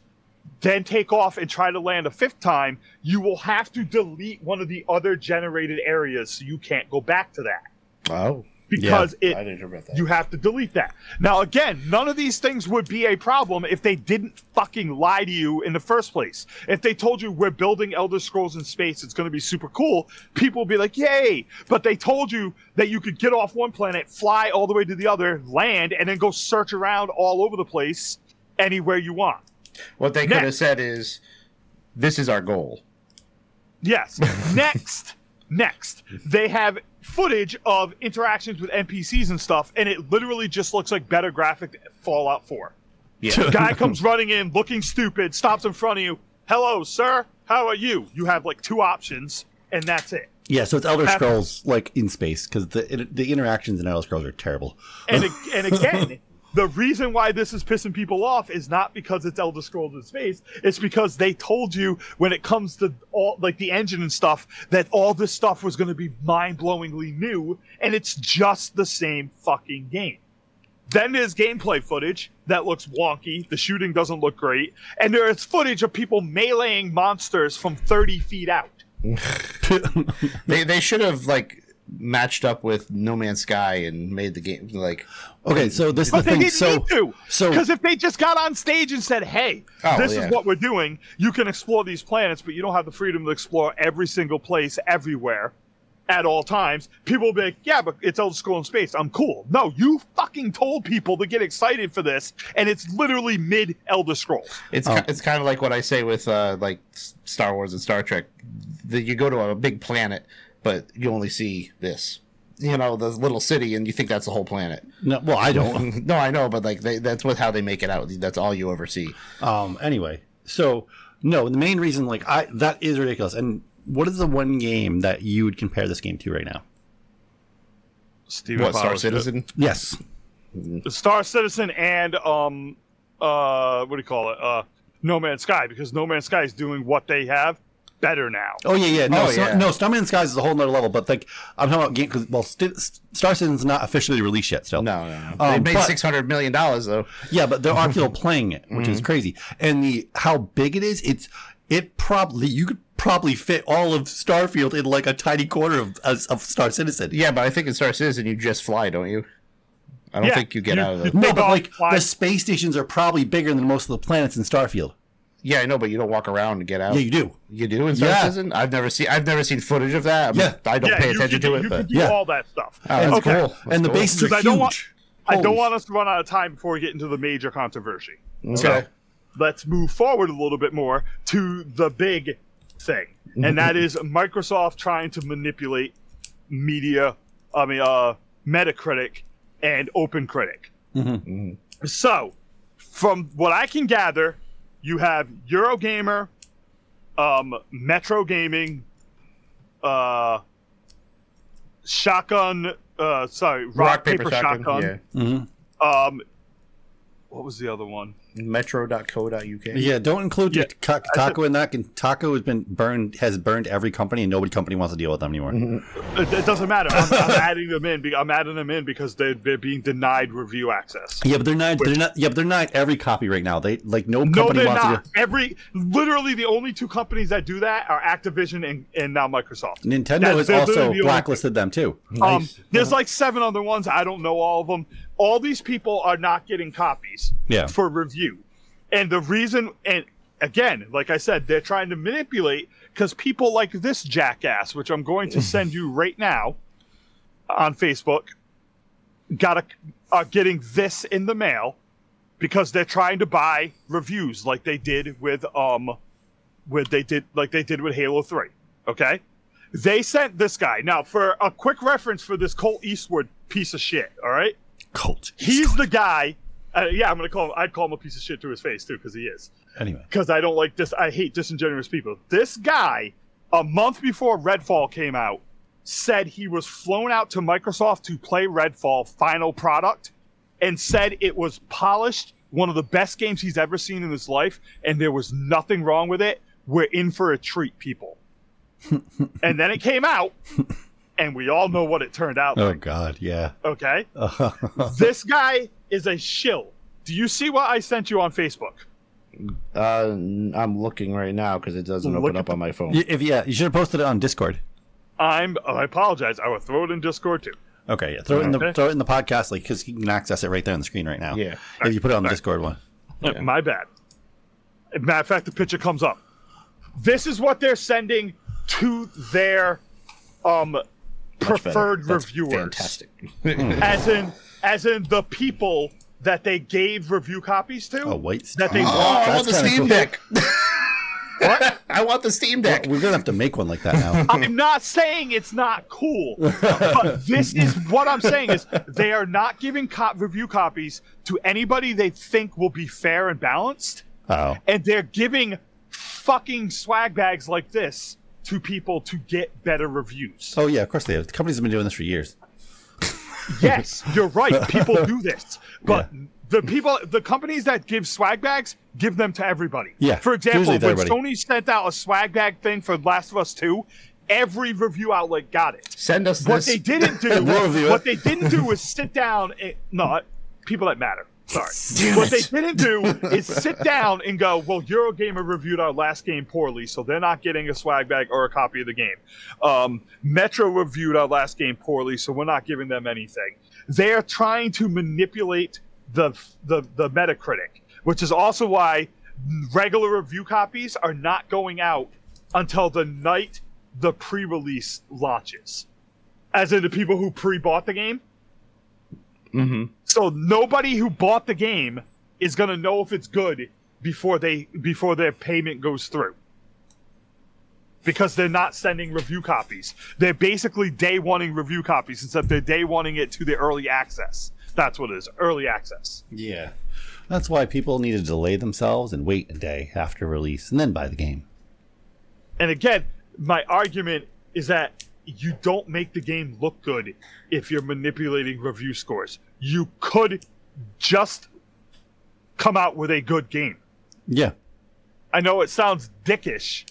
then take off and try to land a fifth time you will have to delete one of the other generated areas. So you can't go back to that. Oh, because it I didn't hear about that. you have to delete that. Now, again, none of these things would be a problem if they didn't fucking lie to you in the first place. If they told you we're building Elder Scrolls in space, it's going to be super cool, people would be like, yay. But they told you that you could get off one planet, fly all the way to the other, land, and then go search around all over the place anywhere you want. what they could have said is, "This is our goal." Yes. next, next, they have footage of interactions with NPCs and stuff, and it literally just looks like better graphic Fallout 4. Yeah. Guy comes running in, looking stupid, stops in front of you. Hello, sir. How are you? You have like two options, and that's it. yeah, so it's Elder Scrolls like in space because the the interactions in Elder Scrolls are terrible. And and again, the reason why this is pissing people off is not because it's Elder Scrolls in space. It's because they told you when it comes to all like the engine and stuff that all this stuff was going to be mind-blowingly new, and it's just the same fucking game. Then there's gameplay footage that looks wonky. The shooting doesn't look great, and there is footage of people meleeing monsters from 30 feet out. They they should have like matched up with No Man's Sky and made the game like. Okay, so this is But the they thing. didn't So need to. so- because if they just got on stage and said, "Hey, Oh, this yeah. is what we're doing," you can explore these planets, but you don't have the freedom to explore every single place everywhere at all times. People will be like, "Yeah, but it's Elder Scrolls in space. I'm cool." No, you fucking told people to get excited for this, and it's literally mid Elder Scrolls. It's Oh. ki- it's kind of like what I say with uh, like Star Wars and Star Trek. That you go to a big planet, but you only see this. You know, the little city, and you think that's the whole planet. no, well, I don't. no, I know, but like they, that's what how they make it out. That's all you ever see. Um. Anyway, so no, the main reason, like, I that is ridiculous. And what is the one game that you would compare this game to right now? Steven What Star Powers. Citizen? Yes. Star Citizen, and um, uh, what do you call it? Uh, No Man's Sky, because No Man's Sky is doing what they have better now. Oh yeah, yeah. No, Oh, Star- yeah. no. Starman Skies is a whole nother level. But like, I'm talking about game because well, St- Star Citizen's not officially released yet. Still. No, no, no. Um, they made six hundred million dollars though. Yeah, but there are people playing it, which is crazy. And the how big it is, it's it probably you could probably fit all of Starfield in like a tiny corner of of, of Star Citizen. Yeah, but I think in Star Citizen you just fly, don't you? I don't Yeah, think you get you- out of the. No, but like fly. the space stations are probably bigger than most of the planets in Starfield. Yeah, I know, but you don't walk around and get out. Yeah, you do. You do in Star Yeah. Citizen? I've never seen. I've never seen footage of that. I mean, Yeah. I don't yeah, pay attention can, to you it, but can do Yeah. all that stuff. Oh, that's Okay. cool. That's and the cool. bases are Because I huge. don't want I don't want us to run out of time before we get into the major controversy. Okay. Let's move forward a little bit more to the big thing, and that is Microsoft trying to manipulate media. I mean, uh, Metacritic and OpenCritic. Mhm. So, from what I can gather, you have Eurogamer, um, Metro Gaming, uh, Shotgun. Uh, sorry, Rock, Paper, Shotgun. Yeah. Mhm. Um, what was the other one? Metro.co.uk. Yeah, don't include Yeah, Ta- Taco in that. and Taco has been burned, has burned every company, and nobody company wants to deal with them anymore. It, it doesn't matter. I'm, I'm adding them in. be- I'm adding them in because they're, they're being denied review access. Yeah, but they're not. They're not. Yeah, but they're not every copy right now. They like no No, company they're wants not. to. Every literally the only two companies that do that are Activision and, and now Microsoft. Nintendo That's- has also the blacklisted them too. Um, there's like seven other ones. I don't know all of them. All these people are not getting copies Yeah. for review. And the reason, and again, like I said, they're trying to manipulate because people like this jackass, which I'm going to send you right now on Facebook, got a, are getting this in the mail because they're trying to buy reviews like they did with um, with they did like they did with Halo Three. Okay, they sent this guy now for a quick reference for this Colt Eastwood piece of shit. All right. Cult. He's the guy Uh, yeah, I'm gonna call him. I'd call him a piece of shit to his face too, because he is. Anyway, Because I don't like this. I hate disingenuous people. This guy, a month before Redfall came out, said he was flown out to Microsoft to play Redfall final product, and said it was polished, one of the best games he's ever seen in his life, and there was nothing wrong with it. We're in for a treat, people. and then it came out, and we all know what it turned out. oh like, god, yeah. Okay, this guy is a shill. Do you see what I sent you on Facebook? Uh, I'm looking right now because it doesn't Look open at up on my phone. Y- if yeah, you should have posted it on Discord. I'm. I apologize. I will throw it in Discord too. Okay, yeah, throw it in the Okay. throw it in the podcast like because you can access it right there on the screen right now. Yeah. if you put it on the Discord one. Yeah. My bad. Matter of fact, the picture comes up. This is what they're sending to their um Much better. Preferred That's reviewers. Fantastic. As in, as in the people that they gave review copies to. Oh wait, That they oh, want. I want the Steam cool. Deck. What? I want the Steam Deck. we're gonna have to make one like that now. I'm not saying it's not cool, but this is what I'm saying is they are not giving co- review copies to anybody they think will be fair and balanced, oh, and they're giving fucking swag bags like this to people to get better reviews. oh yeah, of course they have. The companies have been doing this for years. Yes, you're right. People do this, but the people, the companies that give swag bags, give them to everybody. Yeah, For example, when everybody. Sony sent out a swag bag thing for Last of Us Two, every review outlet got it. Send us What this. they didn't do, We'll what they didn't do was sit down. And, not people that matter. Sorry. Damn what it. they didn't do is sit down and go, well, Eurogamer reviewed our last game poorly, so they're not getting a swag bag or a copy of the game. Um, Metro reviewed our last game poorly, so we're not giving them anything. They're trying to manipulate the the the Metacritic, which is also why regular review copies are not going out until the night the pre-release launches. As in the people who pre-bought the game. Hmm So nobody who bought the game is gonna know if it's good before they before their payment goes through. Because they're not sending review copies. They're basically day wanting review copies, except they're day wanting it to the early access. That's what it is, early access. Yeah, that's why people need to delay themselves and wait a day after release and then buy the game. And again, my argument is that you don't make the game look good if you're manipulating review scores. You could just come out with a good game. Yeah, I know it sounds dickish,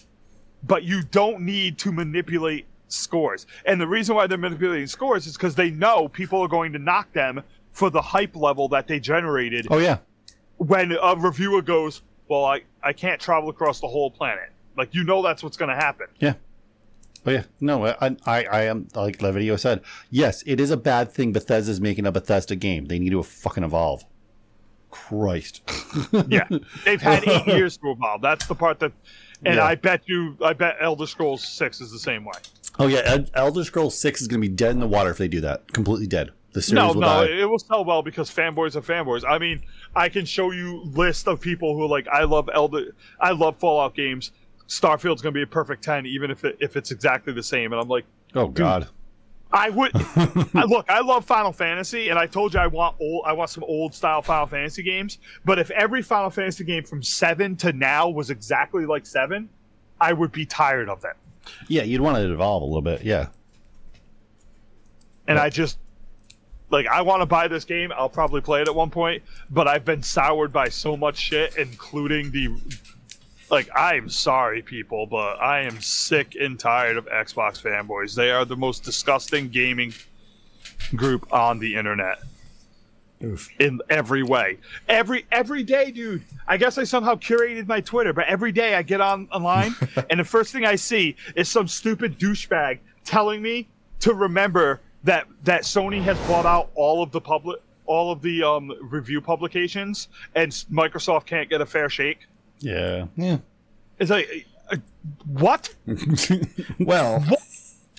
but you don't need to manipulate scores. And the reason why they're manipulating scores is because they know people are going to knock them for the hype level that they generated oh yeah, when a reviewer goes, Well, I, I can't travel across the whole planet. Like, you know, that's what's going to happen. yeah. Oh yeah, no, I, I, I am like the video said. Yes, it is a bad thing. Bethesda's making a Bethesda game. They need to fucking evolve. Christ. Yeah. They've had eight years to evolve. That's the part that. And Yeah. I bet you, I bet Elder Scrolls 6 is the same way. Oh yeah, El- Elder Scrolls Six is going to be dead in the water if they do that. Completely dead. The series No, will no, die. it will sell well because fanboys are fanboys. I mean, I can show you list of people who are like, I love Elder, I love Fallout games. Starfield's gonna be a perfect ten, even if it, if it's exactly the same. And I'm like, oh god. I would I, look. I love Final Fantasy, and I told you I want old. I want some old style Final Fantasy games. But if every Final Fantasy game from seven to now was exactly like seven, I would be tired of them. Yeah, you'd want it to evolve a little bit. Yeah. and I just like I want to buy this game. I'll probably play it at one point, but I've been soured by so much shit, including the like. I'm sorry, people, but I am sick and tired of Xbox fanboys. They are the most disgusting gaming group on the internet Oof. in every way. Every every day, dude. I guess I somehow curated my Twitter, but every day I get on online and the first thing I see is some stupid douchebag telling me to remember that that Sony has bought out all of the public all of the um, review publications and Microsoft can't get a fair shake. Yeah. Yeah. It's like uh, what? Well,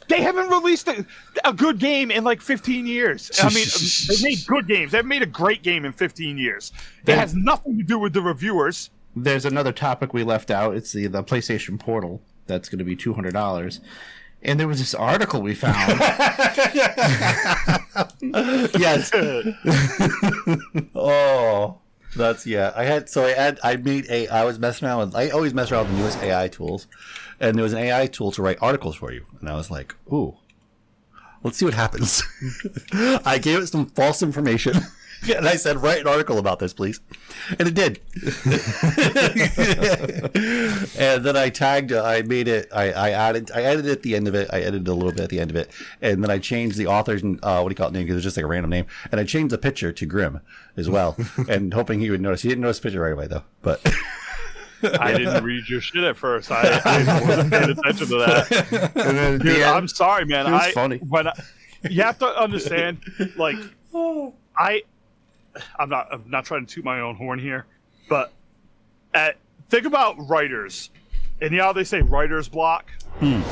They haven't released a, a good game in like 15 years. I mean, they made good games. They haven't made a great game in 15 years. It They- has nothing to do with the reviewers. there's another topic we left out. It's the the PlayStation Portal that's going to be two hundred dollars, and there was this article we found. yes. oh, that's yeah. I had so I had I made a I was messing around with I always mess around with the newest AI tools, and there was an AI tool to write articles for you, and I was like, ooh, let's see what happens. I gave it some false information. And I said, write an article about this, please. And it did. and then I tagged, uh, I made it, I, I added, I edited at the end of it. I edited a little bit at the end of it. And then I changed the author's, uh, what do you call it name? Because it's just like a random name. And I changed the picture to Grim as well. and hoping he would notice. He didn't notice the picture right away, though. But. I didn't read your shit at first. I, I wasn't paying attention to that. and then at the Dude, end- I'm sorry, man. It was I, funny. When I, you have to understand, like, I, I'm not, I'm not trying to toot my own horn here, but at, think about writers, and you know they say writer's block. Hmm.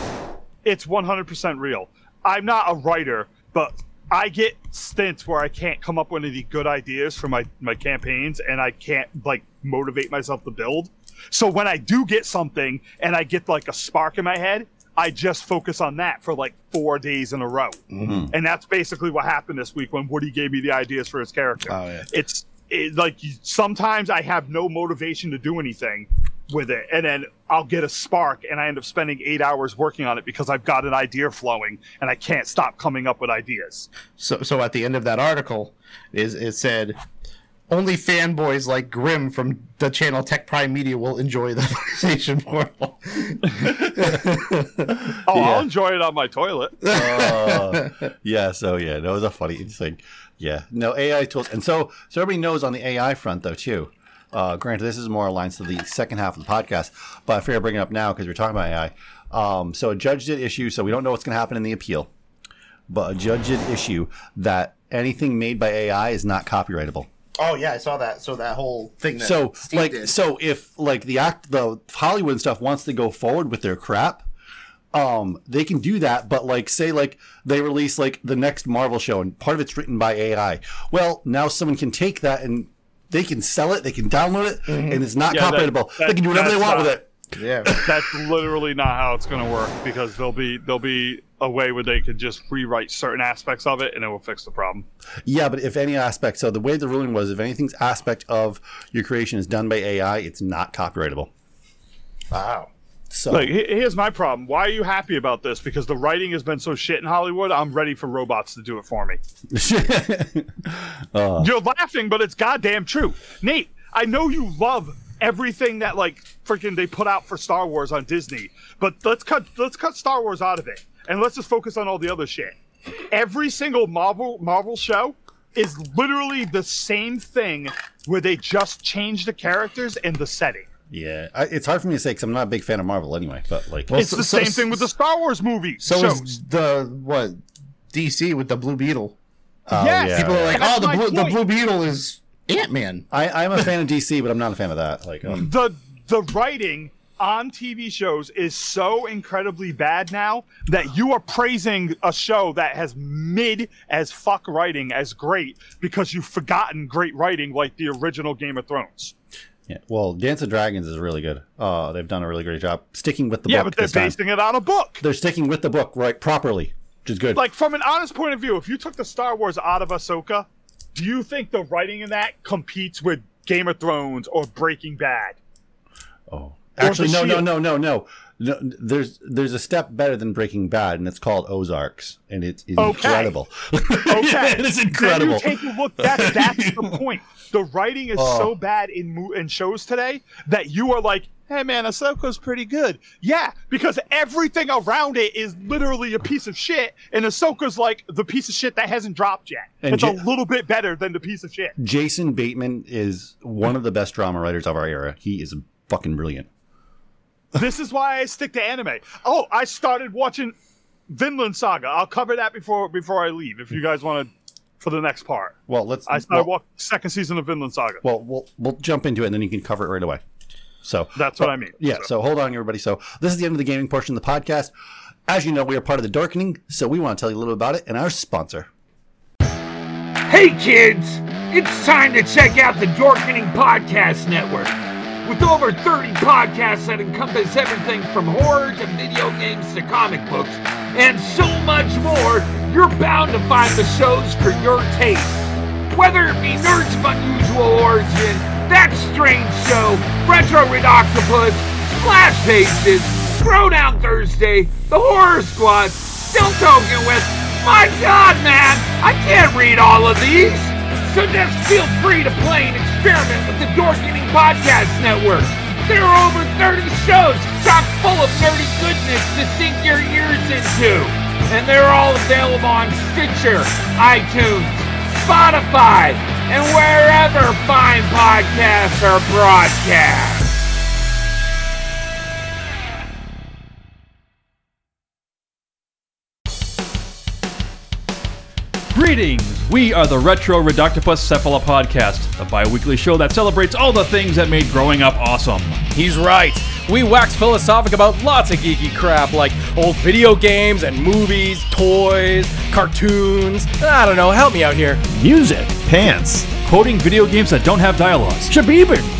It's 100% real. I'm not a writer, but I get stints where I can't come up with any good ideas for my my campaigns, and I can't like motivate myself to build. So when I do get something and I get like a spark in my head, I just focus on that for like four days in a row. Mm-hmm. And that's basically what happened this week when Woody gave me the ideas for his character. Oh, yeah. It's it, like sometimes I have no motivation to do anything with it, and then I'll get a spark, and I end up spending eight hours working on it because I've got an idea flowing, and I can't stop coming up with ideas. So, so at the end of that article, is it said, "Only fanboys like Grim from the channel Tech Prime Media will enjoy the PlayStation Portal." Oh, Yeah. I'll enjoy it on my toilet. Uh, yeah, so yeah, that was a funny thing. Yeah, no AI tools, and so so everybody knows on the AI front though too. Uh, granted, this is more aligned to the second half of the podcast, but I figure I bring it up now because we're talking about AI. Um, so a judge did issue, so we don't know what's going to happen in the appeal, but a judge did issue that anything made by AI is not copyrightable. Oh yeah, I saw that. So that whole thing. That So Steve like did. so if like the act the Hollywood stuff wants to go forward with their crap, um, they can do that, but like say like they release like the next Marvel show and part of it's written by AI. Well, now someone can take that and they can sell it, they can download it, and it's not Yeah, copyrightable. that- they can do whatever they want not- with it. yeah, That's literally not how it's going to work because they'll be they'll be a way where they could just rewrite certain aspects of it, and it will fix the problem. Yeah, but if any aspect, so the way the ruling was, if anything's aspect of your creation is done by AI, it's not copyrightable. wow. So Like, here's my problem. Why are you happy about this? Because the writing has been so shit in Hollywood. I'm ready for robots to do it for me. Uh. You're laughing, but it's goddamn true. Nate, I know you love everything that like freaking they put out for Star Wars on Disney, but let's cut let's cut Star Wars out of it and let's just focus on all the other shit. Every single Marvel Marvel show is literally the same thing where they just change the characters and the setting. yeah, I, it's hard for me to say because I'm not a big fan of Marvel anyway. But like, It's so- the so- same thing with the Star Wars movies. So shows. is the what DC with the Blue Beetle? oh, yes, yeah, People are like, That's "Oh, the blue, the. Blue Beetle is Ant Man." I, I'm a fan of DC, but I'm not a fan of that. Like, um, the the writing on TV shows is so incredibly bad now that you are praising a show that has mid as fuck writing as great because you've forgotten great writing like the original Game of Thrones. yeah. Well, Dance of Dragons is really good. Uh, they've done a really great job sticking with the yeah, book. but they're this time. basing it on a book. They're sticking with the book right properly, which is good. Like from an honest point of view, if you took the Star Wars out of Ahsoka, do you think the writing in that competes with Game of Thrones or Breaking Bad? oh, actually, no, no, no, no, no, no. There's there's a step better than Breaking Bad, and it's called Ozarks, and it's incredible. Okay, it is Then incredible. you take a look. That, that's the point. The writing is Oh. so bad in mo- in shows today that you are like, "Hey, man, Ahsoka's pretty good." Yeah, because everything around it is literally a piece of shit, and Ahsoka's like the piece of shit that hasn't dropped yet. And it's Ja- a little bit better than the piece of shit. Jason Bateman is one of the best drama writers of our era. He is fucking brilliant. This is why I stick to anime. Oh, I started watching Vinland Saga. I'll cover that before before I leave. If you guys want to, for the next part, Well, let's. I started well, second season of Vinland Saga. well, we'll we'll jump into it, and then you can cover it right away. So That's what I mean. Yeah, so. hold on, everybody. So this is the end of the gaming portion of the podcast. As you know, we are part of the Dorkening, so we want to tell you a little bit about it and our sponsor. Hey kids, it's time to check out the Dorkening Podcast Network. With over 30 podcasts that encompass everything from horror to video games to comic books, and so much more, you're bound to find the shows for your taste. Whether it be Nerds of Unusual Origin, That Strange Show, Retro Red Octopus, Splash Pages, Throwdown Thursday, The Horror Squad, Still Talking with, my god man, I can't read all of these! So just feel free to play and experiment with the Dorkening Podcast Network. There are over 30 shows chock full of nerdy goodness to sink your ears into. And they're all available on Stitcher, iTunes, Spotify, and wherever fine podcasts are broadcast. Greetings! We are the Retro Red Octopus Cephala Podcast, a bi weekly show that celebrates all the things that made growing up awesome. He's right. We wax philosophic about lots of geeky crap like old video games and movies, toys, cartoons. I don't know, help me out here. Music, pants, Quoting video games that don't have dialogues, shabibans,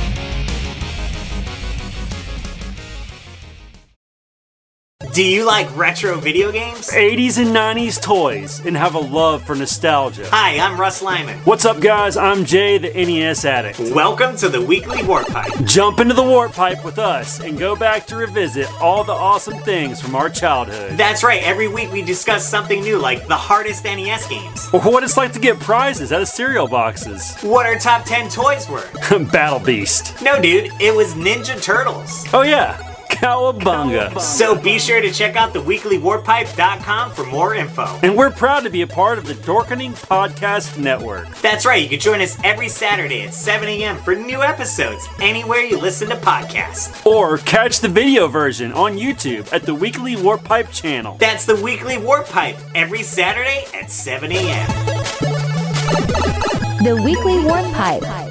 Do you like retro video games? 80s and 90s toys and have a love for nostalgia. Hi, I'm Russ Lyman. What's up, guys? I'm Jay, the NES addict. Welcome to the weekly Warp Pipe. Jump into the warp pipe with us and go back to revisit all the awesome things from our childhood. That's right, every week we discuss something new like the hardest NES games, Or what it's like to get prizes out of cereal boxes. what our top 10 toys were. Battle Beast. No, dude, it was Ninja Turtles. Oh, yeah. Cowabunga. So be sure to check out theweeklywarpipe.com for more info. And we're proud to be a part of the Dorkening Podcast Network. That's right, you can join us every Saturday at 7 a.m. for new episodes anywhere you listen to podcasts. Or catch the video version on YouTube at the Weekly Warp Pipe channel. That's the weekly Warp Pipe every Saturday at 7 a.m. The Weekly Warp Pipe.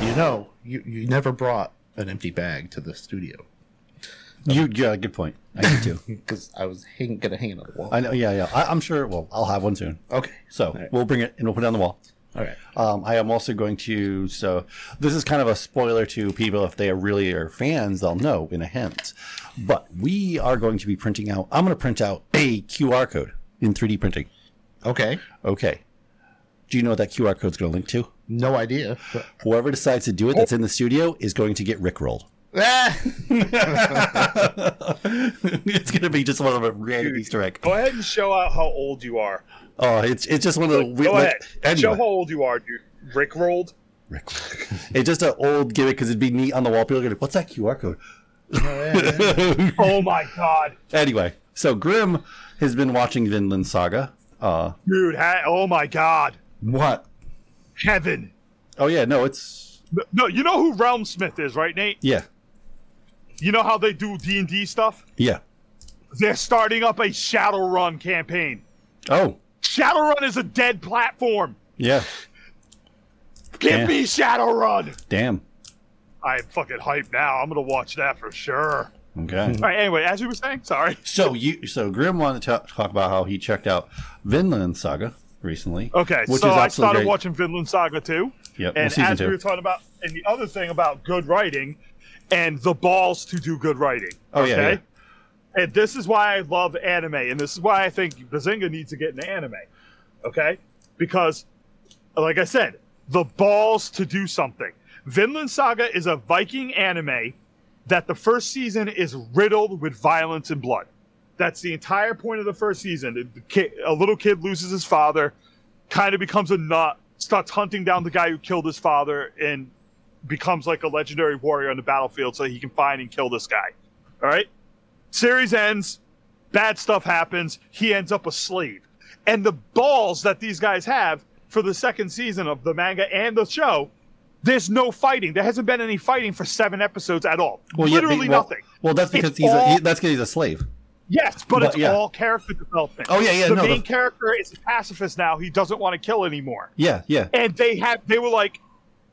You know, you, you never brought an empty bag to the studio. You, yeah, good point. I need to. Because I was hang, gonna hang it on the wall. I know, yeah, yeah. I, I'm sure, well, I'll have one soon. Okay. So right. we'll bring it and we'll put it on the wall. All right. Um, I am also going to. So this is kind of a spoiler to people if they are really are fans, they'll know in a hint. But we are going to be printing out. I'm going to print out a QR code in 3D printing. Okay. Okay. Do you know what that QR code is going to link to? No idea. Whoever decides to do it that's in the studio is going to get rickrolled. Ah! it's going to be just one of a random Easter egg. Go ahead and show out how old you are. Oh, it's it's just one of the Go weird. ahead. Like, Show how old you are, dude. Rick rolled. It's just an old gimmick because it'd be neat on the wall. People are like, "What's that QR code?" Oh my god, Anyway, so Grim has been watching Vinland Saga. Uh, dude. Ha- oh my god, what? heaven. Oh yeah, no, it's No, you know who Realm Smith is, right, Nate? yeah, You know how they do D and D stuff? yeah. They're starting up a Shadowrun campaign. Oh, Shadowrun is a dead platform. yeah. Give Yeah. me Shadowrun. Damn. I'm fucking hyped now. I'm gonna watch that for sure. Okay. All right. Anyway, as you were saying, sorry. So you, so Grim wanted to talk about how he checked out Vinland Saga recently. Okay, which so is I started great. watching Vinland Saga too. Yep, and season as two. we were talking about, and the other thing about good writing and the balls to do good writing. Oh, yeah, okay? And this is why I love anime, and this is why I think Bazinga needs to get into anime. Okay? Because, like I said, the balls to do something. Vinland Saga is a Viking anime that the first season is riddled with violence and blood. That's the entire point of the first season. Kid, a little kid loses his father, kind of becomes a nut, starts hunting down the guy who killed his father, and becomes like a legendary warrior on the battlefield so he can find and kill this guy. All right? Series ends, bad stuff happens, he ends up a slave. And the balls that these guys have for the second season of the manga and the show, there's no fighting. There hasn't been any fighting for seven episodes at all. Well, yeah, Literally well- nothing. Well, that's because It's he's a, he, that's because he's a slave. Yes, but, But, it's yeah. all character development. Oh, yeah, yeah, The no, main the- character is a pacifist now. He doesn't want to kill anymore. Yeah, yeah. And they had they were like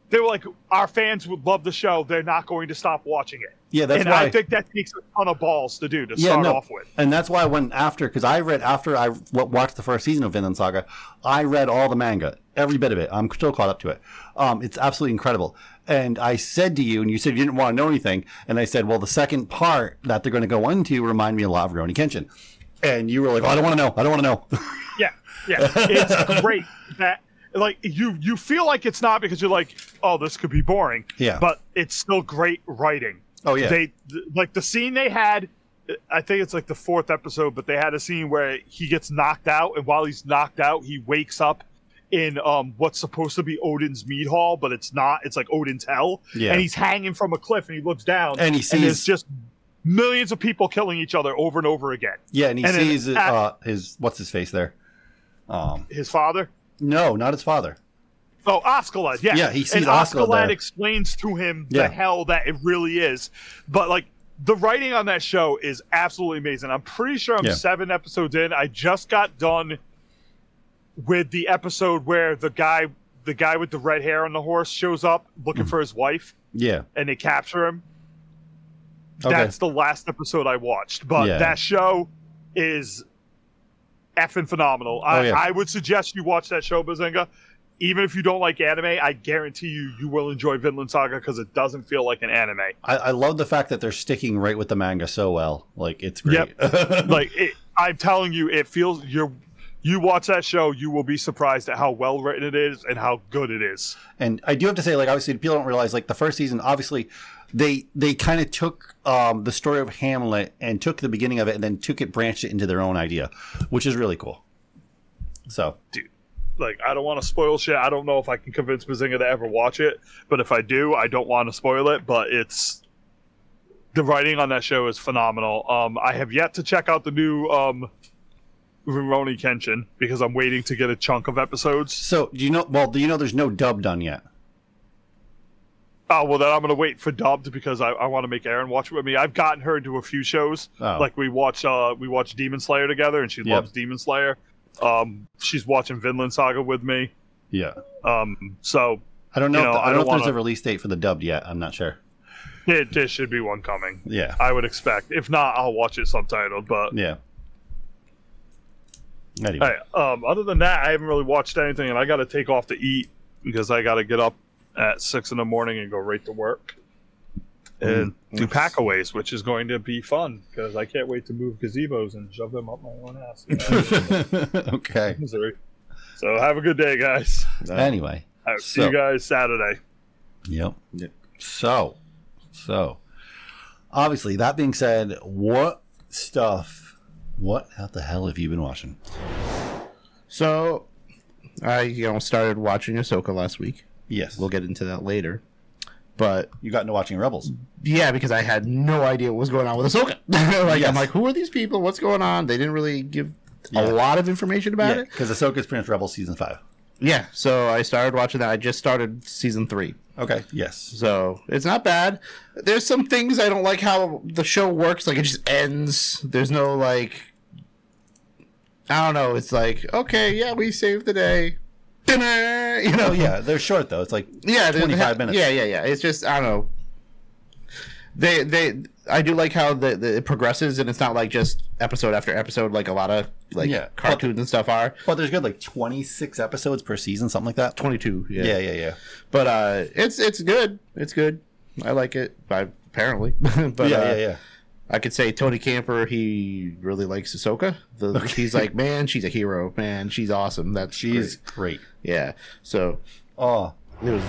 they were like our fans would love the show. They're not going to stop watching it. Yeah, that's and why- I think that takes a ton of balls to do to yeah, start no. off with. And that's why I went after because I read after I watched the first season of Vinland Saga, I read all the manga, every bit of it. I'm still caught up to it. Um, it's absolutely incredible. And I said to you, and you said you didn't want to know anything, and I said, well, the second part that they're going to go into remind me a lot of Rurouni Kenshin. And you were like, oh, I don't want to know. I don't want to know. Yeah, yeah, it's great that like you you feel like it's not because you're like, oh, this could be boring. Yeah. but it's still great writing. Oh, yeah. they th- like the scene they had. I think it's like the fourth episode, but they had a scene where he gets knocked out, and while he's knocked out, he wakes up in um what's supposed to be Odin's mead hall, but it's not. It's like Odin's hell, Yeah. and he's hanging from a cliff, and he looks down, And he there's sees- just millions of people killing each other over and over again. yeah, and he then sees uh, his what's his face there. Um, his father. no, not his father. Oh, Askeladd, yeah. Yeah, he sees and Askeladd Askeladd explains to him Yeah. the hell that it really is. But like the writing on that show is absolutely amazing. I'm pretty sure I'm Yeah. seven episodes in. I just got done with the episode where the guy the guy with the red hair on the horse shows up looking Mm. for his wife Yeah. and they capture him. Okay. That's the last episode I watched. But Yeah. that show is effing phenomenal. I, Oh, yeah. I would suggest you watch that show, Bazinga. Even if you don't like anime, I guarantee you you will enjoy Vinland Saga because it doesn't feel like an anime. I, I love the fact that they're sticking right with the manga so well. Like it's great. Yep. like it, I'm telling you, it feels you're you watch that show, you will be surprised at how well written it is and how good it is. And I do have to say, like, obviously, people don't realize, like, the first season, obviously, they they kind of took um, the story of Hamlet and took the beginning of it and then took it, branched it into their own idea, which is really cool. So, dude, like I don't want to spoil shit. I don't know if I can convince Bazinga to ever watch it, but if I do, I don't want to spoil it. But it's the writing on that show is phenomenal. Um, I have yet to check out the new um, Rurouni Kenshin because I'm waiting to get a chunk of episodes. so do you know? Well, do you know there's no dub done yet? Oh well, then I'm gonna wait for dubbed because I, I want to make Aaron watch it with me. I've gotten her into a few shows. Oh. Like we watch uh we watch Demon Slayer together, and she Yep. loves Demon Slayer. Um, she's watching Vinland Saga with me. Yeah. Um, so I don't know. You if know, the- I I don't know don't if there's wanna- a release date for the dubbed yet. I'm not sure. It, there should be one coming. Yeah. I would expect. If not, I'll watch it subtitled. But Yeah. Anyway. hey, um, other than that, I haven't really watched anything, and I got to take off to eat because I got to get up at six in the morning and go right to work and Mm. do packaways, which is going to be fun because I can't wait to move gazebos and shove them up my own ass. okay. Missouri. So have a good day, guys. Anyway. I'll see you guys Saturday. Yep. So, so obviously, that being said, what stuff? What the hell have you been watching? So, I you know started watching Ahsoka last week. Yes, we'll get into that later. But you got into watching Rebels. Yeah, because I had no idea what was going on with Ahsoka. like Yes. I'm like, who are these people? What's going on? They didn't really give Yeah. a lot of information about yeah, it. because Ahsoka's pretty much Rebels season five. Yeah, so I started watching that. I just started season three. Okay. Yes. So it's not bad. There's some things I don't like how the show works. Like it just ends. There's no like. I don't know. It's like okay, yeah, we saved the day. Dinner, you know. Yeah, they're short though. It's like yeah, twenty five minutes. Yeah, yeah, yeah. It's just I don't know. They they I do like how the, the it progresses and it's not like just episode after episode like a lot of like Yeah. cartoons and stuff are. But there's good like 26 episodes per season, something like that. 22. Yeah. Yeah, yeah, yeah. But uh, it's it's good. It's good. I like it. I, apparently, but Yeah, uh, yeah, yeah. I could say Tony Camper. He really likes Ahsoka. The, He's like, man, she's a hero. Man, she's awesome. That's She's great." great. Yeah. So Oh, it was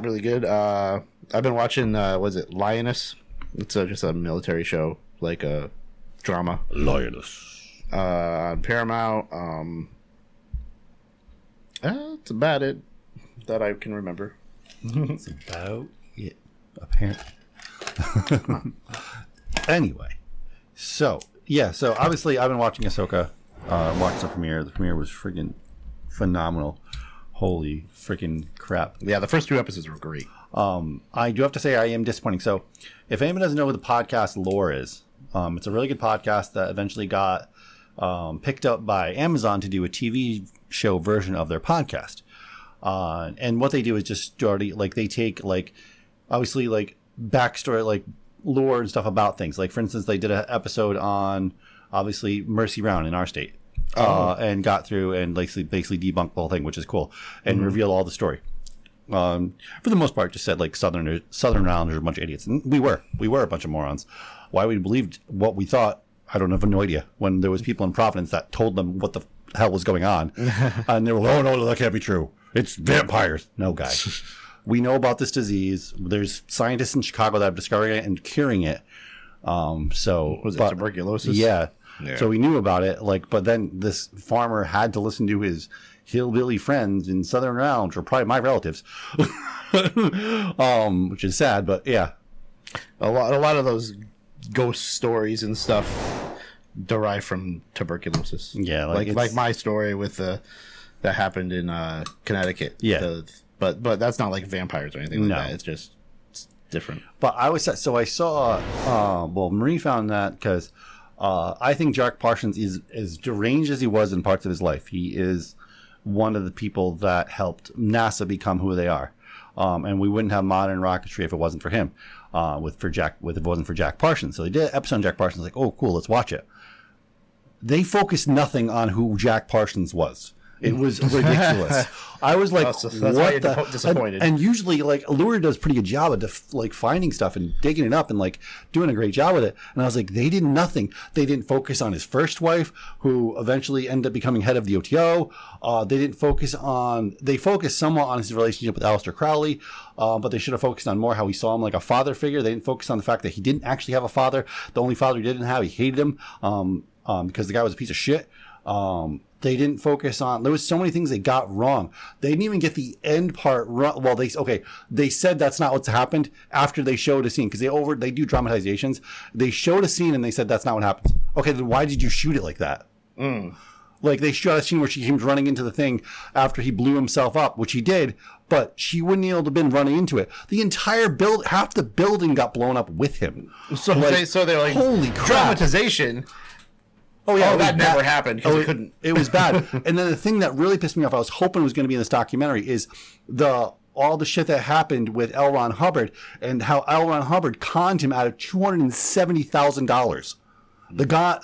really good. Uh, I've been watching. Uh, was it Lioness? It's uh just a military show, like a drama. Lioness. Uh, on Paramount. Um, uh, that's about it that I can remember. That's about it, apparently. anyway, so yeah, so obviously I've been watching Ahsoka. Uh, watched the premiere. The premiere was freaking phenomenal. Holy freaking crap! Yeah, the first two episodes were great. Um, I do have to say I am disappointing. So, if anyone doesn't know what the podcast lore is, um, it's a really good podcast that eventually got um, picked up by Amazon to do a TV show version of their podcast. Uh, and what they do is just story like they take like obviously like backstory like lore and stuff about things. Like for instance, they did an episode on obviously Mercy Brown in our state. Uh, and got through and basically basically debunked the whole thing, which is cool, and Mhm. reveal all the story um, for the most part, just said like Southerners, Southern Islanders are a bunch of idiots, and we were, we were a bunch of morons. Why we believed what we thought, I don't have no idea. When there was people in Providence that told them what the hell was going on, and they were, oh no, that can't be true. It's vampires. No, guys, we know about this disease. There's scientists in Chicago that have discovered it and curing it. Um, so Was it tuberculosis? Yeah. Yeah. So we knew about it, like, but then this farmer had to listen to his hillbilly friends in Southern Rounds, or probably my relatives, um, which is sad, but yeah, a lot a lot of those ghost stories and stuff derive from tuberculosis. Yeah, like like like, my story with the that happened in uh, Connecticut. Yeah. The- but but that's not like vampires or anything like No. that. It's just it's different. But I was so I saw. Uh, well, Marie found that because uh, I think Jack Parsons is as deranged as he was in parts of his life. He is one of the people that helped NASA become who they are, um, and we wouldn't have modern rocketry if it wasn't for him. Uh, with for Jack, with if it wasn't for Jack Parsons, so they did an episode on Jack Parsons. Like, oh, cool, let's watch it. They focused nothing on who Jack Parsons was. It was ridiculous. I was like, Oh, so that's why "What you're the?" disappointed. And, and usually, like Allure does a pretty good job of def- like finding stuff and digging it up and like doing a great job with it. And I was like, they did nothing. They didn't focus on his first wife, who eventually ended up becoming head of the OTO. Uh, they didn't focus on. They focused somewhat on his relationship with Aleister Crowley, uh, but they should have focused on more how he saw him like a father figure. They didn't focus on the fact that he didn't actually have a father. The only father he didn't have, he hated him um, um, because the guy was a piece of shit. Um, they didn't focus on. There was so many things they got wrong. They didn't even get the end part wrong. Well, they okay. They said that's not what's happened after they showed a scene because they over they do dramatizations. They showed a scene and they said that's not what happens. Okay, then why did you shoot it like that? Mm. Like they shot a scene where she came running into the thing after he blew himself up, which he did, but she wouldn't be able to have been running into it. The entire build, half the building got blown up with him. So Like, they, so they're like holy crap. dramatization. Oh Oh, yeah, oh, was that never bad. happened because Oh, it it couldn't. It was bad. and then the thing that really pissed me off, I was hoping was going to be in this documentary, is the all the shit that happened with L. Ron Hubbard and how L. Ron Hubbard conned him out of two hundred and seventy thousand dollars. The guy,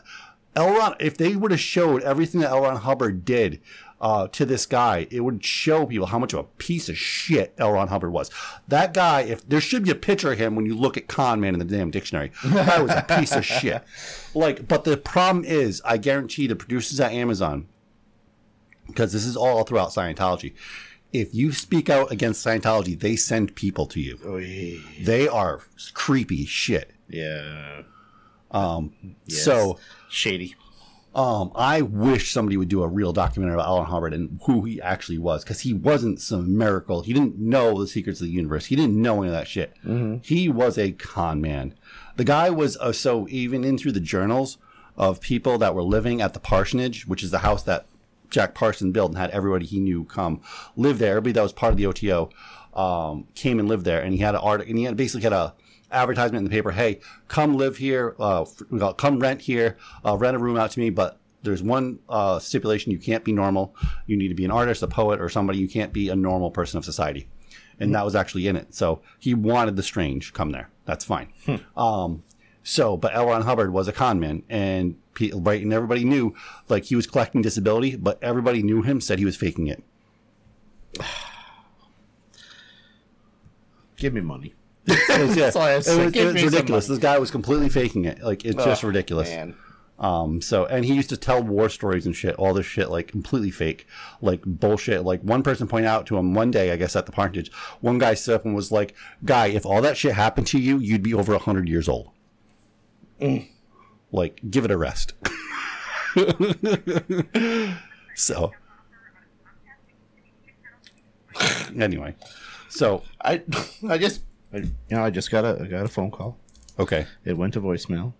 L. Ron, if they would have showed everything that L. Ron Hubbard did. Uh, to this guy, it would show people how much of a piece of shit L. Ron Hubbard was. That guy, if there should be a picture of him when you look at con man in the damn dictionary, that was a piece of shit. Like, but the problem is, I guarantee the producers at Amazon, because this is all throughout Scientology. If you speak out against Scientology, they send people to you. Oh, yeah. They are creepy shit. Yeah. Um, Yes. so shady. Um, I wish somebody would do a real documentary about L. Ron Hubbard and who he actually was, because he wasn't some miracle. He didn't know the secrets of the universe. He didn't know any of that shit. He was a con man. The guy was uh, so even in through the journals of people that were living at the parsonage, which is the house that Jack Parson built and had everybody he knew come live there. Everybody that was part of the OTO um, came and lived there, and he had an art, and he had basically had a advertisement in the paper. Hey, come live here, uh, come rent here, uh, rent a room out to me, but. There's one uh, stipulation: you can't be normal. You need to be an artist, a poet, or somebody. You can't be a normal person of society, and that was actually in it. So he wanted the strange come there. That's fine. Um, so, but L. Ron Hubbard was a con man, and pe- right, and everybody knew like he was collecting disability, but everybody knew him, said he was faking it. Give me money. It was, yeah, That's all I have to it was- it was ridiculous. This guy was completely faking it. Like it's just Oh, ridiculous. man. Um, so and he used to tell war stories and shit, all this shit like completely fake, like bullshit. Like one person pointed out to him one day, I guess at the parsonage, one guy stood up and was like, "Guy, if all that shit happened to you, you'd be over hundred years old. Like, give it a rest." so anyway, so I I just I, you know I just got a I got a phone call. Okay. It went to voicemail,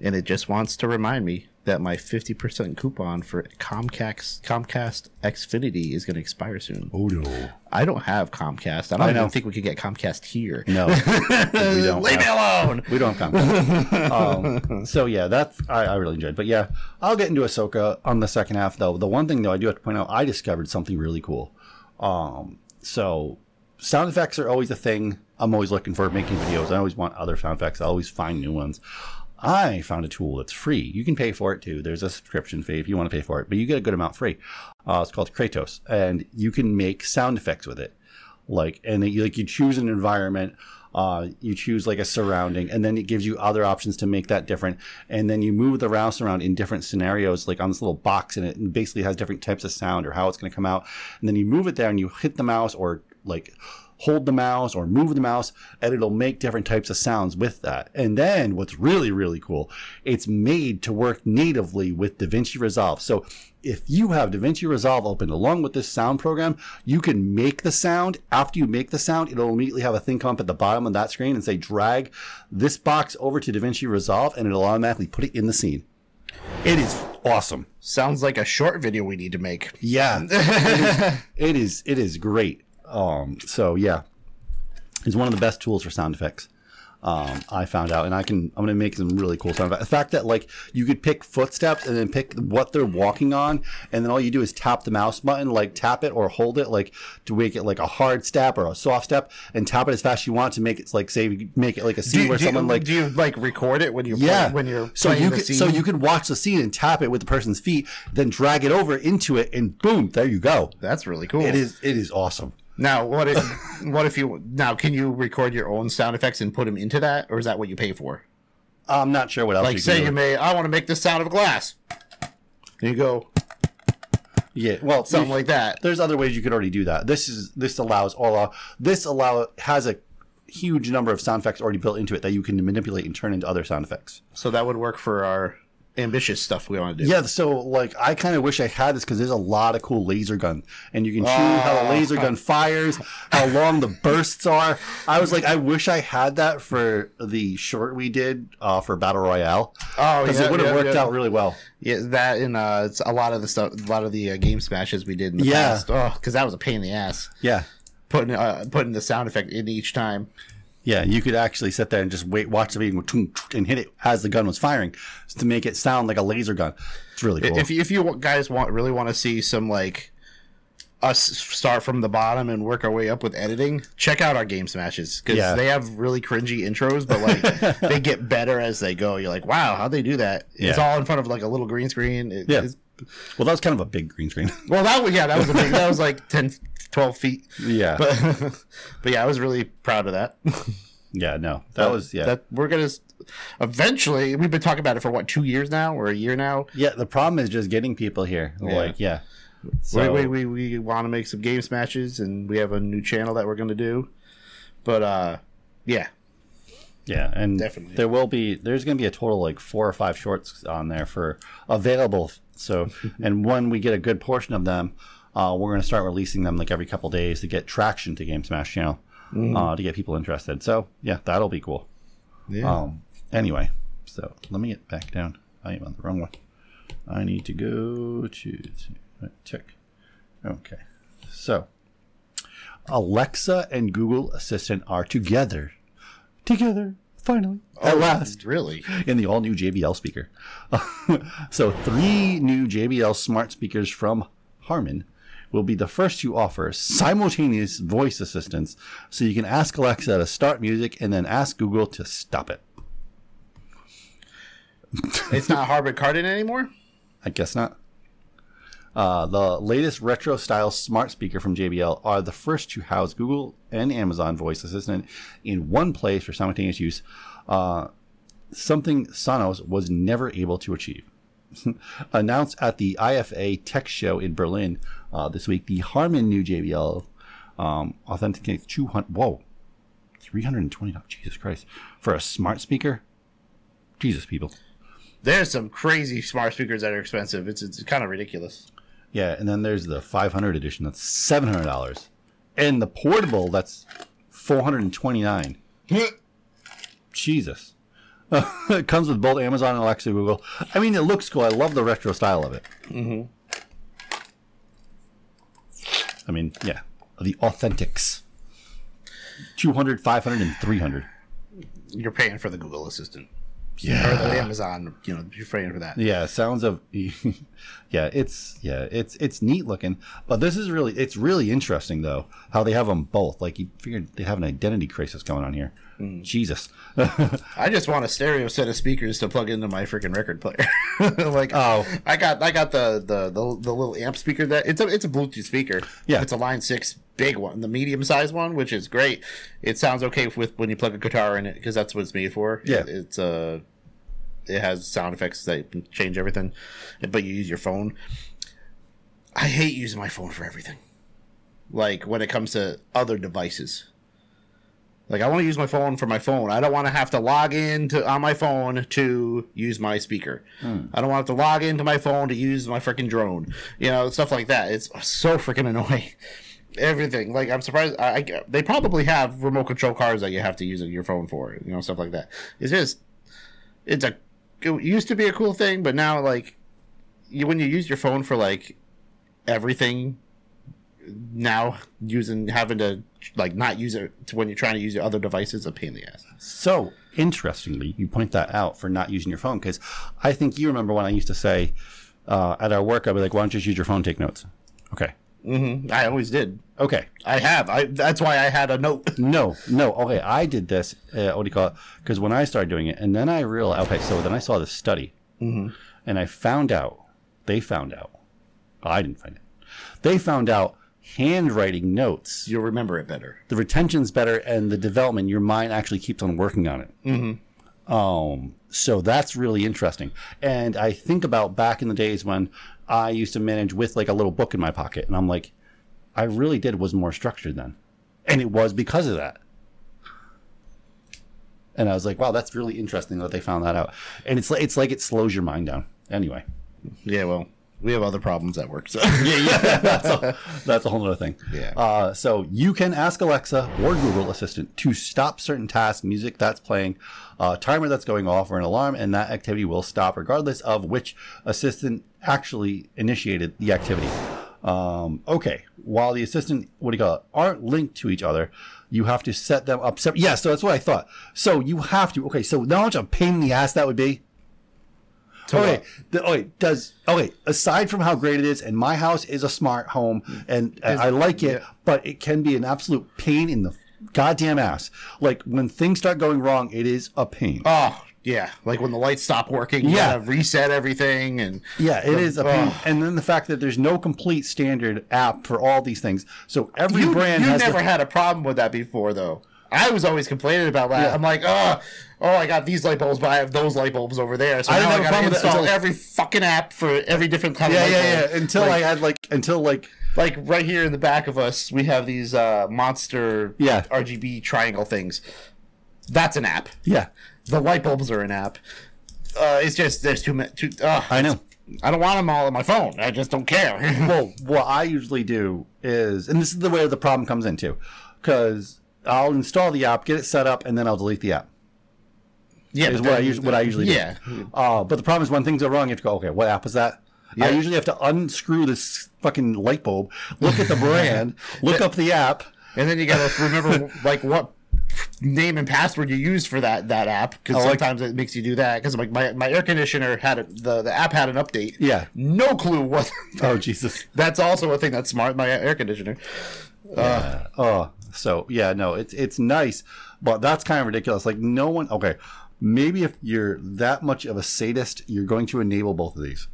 and it just wants to remind me that my fifty percent coupon for Comcast Comcast Xfinity is going to expire soon. Oh no! I don't have Comcast. I don't I even think we could get Comcast here. No, we don't. Leave me alone. We don't have Comcast. um, so yeah, that's I, I really enjoyed. But yeah, I'll get into Ahsoka on the second half though. The one thing though I do have to point out, I discovered something really cool. Um, so sound effects are always a thing. I'm always looking for making videos. I always want other sound effects. I always find new ones. I found a tool that's free. You can pay for it too. There's a subscription fee if you want to pay for it, but you get a good amount free. Uh, it's called Krotos, and you can make sound effects with it like and you like you choose an environment uh, you choose like a surrounding and then it gives you other options to make that different and then you move the mouse around in different scenarios like on this little box and it basically has different types of sound or how it's going to come out and then you move it there and you hit the mouse or like hold the mouse or move the mouse and it'll make different types of sounds with that and then what's really really cool it's made to work natively with DaVinci Resolve so if you have DaVinci Resolve open along with this sound program, you can make the sound. After you make the sound, it'll immediately have a thing come up at the bottom of that screen and say, drag this box over to DaVinci Resolve, and it'll automatically put it in the scene. It is awesome. Sounds like a short video we need to make. Yeah. it, is, it is it is great. Um so yeah. It's one of the best tools for sound effects. Um, I found out, and I can. I'm gonna make some really cool sound effects. The fact that like you could pick footsteps and then pick what they're walking on, and then all you do is tap the mouse button, like tap it or hold it, like to make it like a hard step or a soft step, and tap it as fast as you want to make it like say make it like a scene Do, where do, someone like do you like record it when you yeah play, when you're so you could so you could watch the scene and tap it with the person's feet, then drag it over into it, and boom, there you go. That's really cool. It is it is awesome. Now, what if what if you now can you record your own sound effects and put them into that, or is that what you pay for? I'm not sure what else. Like, you say you may, I want to make the sound of glass. There you go. Yeah, well, Something like that. There's other ways you could already do that. This is this allows all uh, this allow has a huge number of sound effects already built into it that you can manipulate and turn into other sound effects. So that would work for our ambitious stuff we want to do. Yeah, so like I kind of wish I had this because there's a lot of cool laser gun, and you can choose how the laser gun fires, how long the bursts are. I was like, I wish I had that for the short we did uh, for Battle Royale. Oh, because yeah, it would have yeah, worked yeah. out really well. Yeah, that and uh, it's a lot of the stuff, a lot of the uh, game smashes we did in the Yeah. past. Oh, because that was a pain in the ass. Yeah. Putting uh, putting the sound effect in each time. Yeah, you could actually sit there and just wait, watch the video and, go, "Tung, tung," and hit it as the gun was firing to make it sound like a laser gun. It's really cool. If you, if you guys want really want to see some like us start from the bottom and work our way up with editing, check out our game smashes because Yeah. they have really cringy intros, but like they get better as they go. You're like, wow, how'd they do that? It's Yeah. all in front of like a little green screen. It- yeah. Well, that was kind of a big green screen. well, that was yeah, that was a big. that was like 10, 12 feet. Yeah. but but yeah, I was really proud of that. yeah, no, that was yeah. That we're gonna eventually. We've been talking about it for what two years now or a year now. yeah, the problem is just getting people here. Yeah. Like, yeah. we we, we, we want to make some game smashes, and we have a new channel that we're going to do. But uh, yeah, Yeah, and Definitely. there will be there's going to be a total like four or five shorts on there for available. So, and when we get a good portion of them, uh, we're going to start releasing them like every couple days to get traction to Game Smash channel, Mm. uh, to get people interested. So, yeah, that'll be cool. Yeah. Um. Anyway, so let me get back down. I am on the wrong one. I need to go to, to check. Okay, so Alexa and Google Assistant are together. Together, finally, at Oh, last. really? In the all new JBL speaker. so, three new JBL smart speakers from Harman will be the first to offer simultaneous voice assistance so you can ask Alexa to start music and then ask Google to stop it. It's not Harman Kardon anymore. I guess not. Uh, the latest retro style smart speaker from JBL are the first to house Google and Amazon voice assistant in one place for simultaneous use, uh, something Sonos was never able to achieve. Announced at the IFA Tech Show in Berlin uh, this week, the Harman new JBL um, Authentics 200. Whoa, 320. Jesus Christ. For a smart speaker? Jesus, people. There's some crazy smart speakers that are expensive. It's it's kind of ridiculous. Yeah, and then there's the 500 edition. That's $700. And the portable, that's 429 Jesus. it comes with both Amazon and Alexa Google. I mean, it looks cool. I love the retro style of it. Mm-hmm. I mean, yeah, the authentics. 200, 500, and 300. You're paying for the Google Assistant. Yeah. Or the Amazon, you know, you're paying for that. Yeah, sounds of yeah, it's yeah, it's it's neat looking, but this is really it's really interesting though how they have them both. Like you figured they have an identity crisis going on here. Jesus, I just want a stereo set of speakers to plug into my freaking record player. like, oh, I got I got the, the the the little amp speaker that it's a it's a Bluetooth speaker. Yeah. it's a Line Six big one, the medium sized one, which is great. It sounds okay with when you plug a guitar in it because that's what it's made for. Yeah. It- it's uh it has sound effects that change everything, but you use your phone. I hate using my phone for everything. Like when it comes to other devices. Like I want to use my phone for my phone. I don't want to have to log in to on my phone to use my speaker. Hmm. I don't want to have to log into my phone to use my freaking drone. You know, stuff like that. It's so freaking annoying. Everything. Like I'm surprised. I, I they probably have remote control cars that you have to use your phone for. You know, stuff like that. It's just it's a it used to be a cool thing, but now like you when you use your phone for like everything now using having to like not use it to when you're trying to use your other devices a pain in the ass. So interestingly, you point that out for not using your phone because I think you remember when I used to say uh, at our work, I'd be like, "Why don't you just use your phone, take notes?" Okay. Mm-hmm. I always did. Okay. I have. I that's why I had a note. No, no. Okay, I did this. Uh, what do you call it? Because when I started doing it, and then I realized. Okay, so then I saw this study, Mhm. and I found out. They found out. I didn't find it. They found out handwriting notes. You'll remember it better. The retention's better, and the development. Your mind actually keeps on working on it. Mm-hmm. Um, so that's really interesting. And I think about back in the days when I used to manage with like a little book in my pocket, and I'm like, I really did was more structured then, and it was because of that. And I was like, wow, that's really interesting that they found that out. And it's like it's like it slows your mind down. Anyway, Yeah, well, we have other problems at work. So yeah, yeah, that's a, that's a whole other thing. Yeah. Uh, so you can ask Alexa or Google Assistant to stop certain tasks, music that's playing, uh, timer that's going off, or an alarm, and that activity will stop regardless of which assistant actually initiated the activity. Um, okay. While the assistant, what do you call it, aren't linked to each other, you have to set them up separate. Yeah, so that's what I thought. So you have to. Okay, so much a pain in the ass that would be. Okay, the, okay, does okay. Aside from how great it is, and my house is a smart home, and I I like it, but it can be an absolute pain in the goddamn ass. Like when things start going wrong, it is a pain. Oh yeah, like when the lights stop working, Yeah. gotta reset everything, and Yeah, it is a pain. Ugh. And then the fact that there's no complete standard app for all these things. So every you, brand you has never the- had a problem with that before, though. I was always complaining about that. Yeah. I'm like, oh, oh, I got these light bulbs, but I have those light bulbs over there. So I didn't have a gotta problem with install every fucking app for every different kind Yeah, of light yeah, bulb. yeah. Until Like- I had like until like like right here in the back of us, we have these uh, monster Yeah. RGB triangle things. That's an app. yeah. The light bulbs are an app. Uh, it's just there's too many. Too, uh, I know. I don't want them all on my phone. I just don't care. well, what I usually do is, and this is the way the problem comes into, because I'll install the app, get it set up, and then I'll delete the app. Yeah, is what I usually what I usually yeah. do. Uh, but the problem is when things go wrong, you have to go, okay, what app is that? I usually have to unscrew this fucking light bulb, look at the brand, look up the app. And then you gotta remember like what name and password you used for that that app because Oh, like- sometimes it makes you do that because like my, my air conditioner had a, the the app had an update Yeah. no clue what Oh Jesus. that's also a thing that's smart my air conditioner Yeah. oh, so yeah, no, it's it's nice, but that's kind of ridiculous. Like no one. Okay, maybe if you're that much of a sadist, you're going to enable both of these.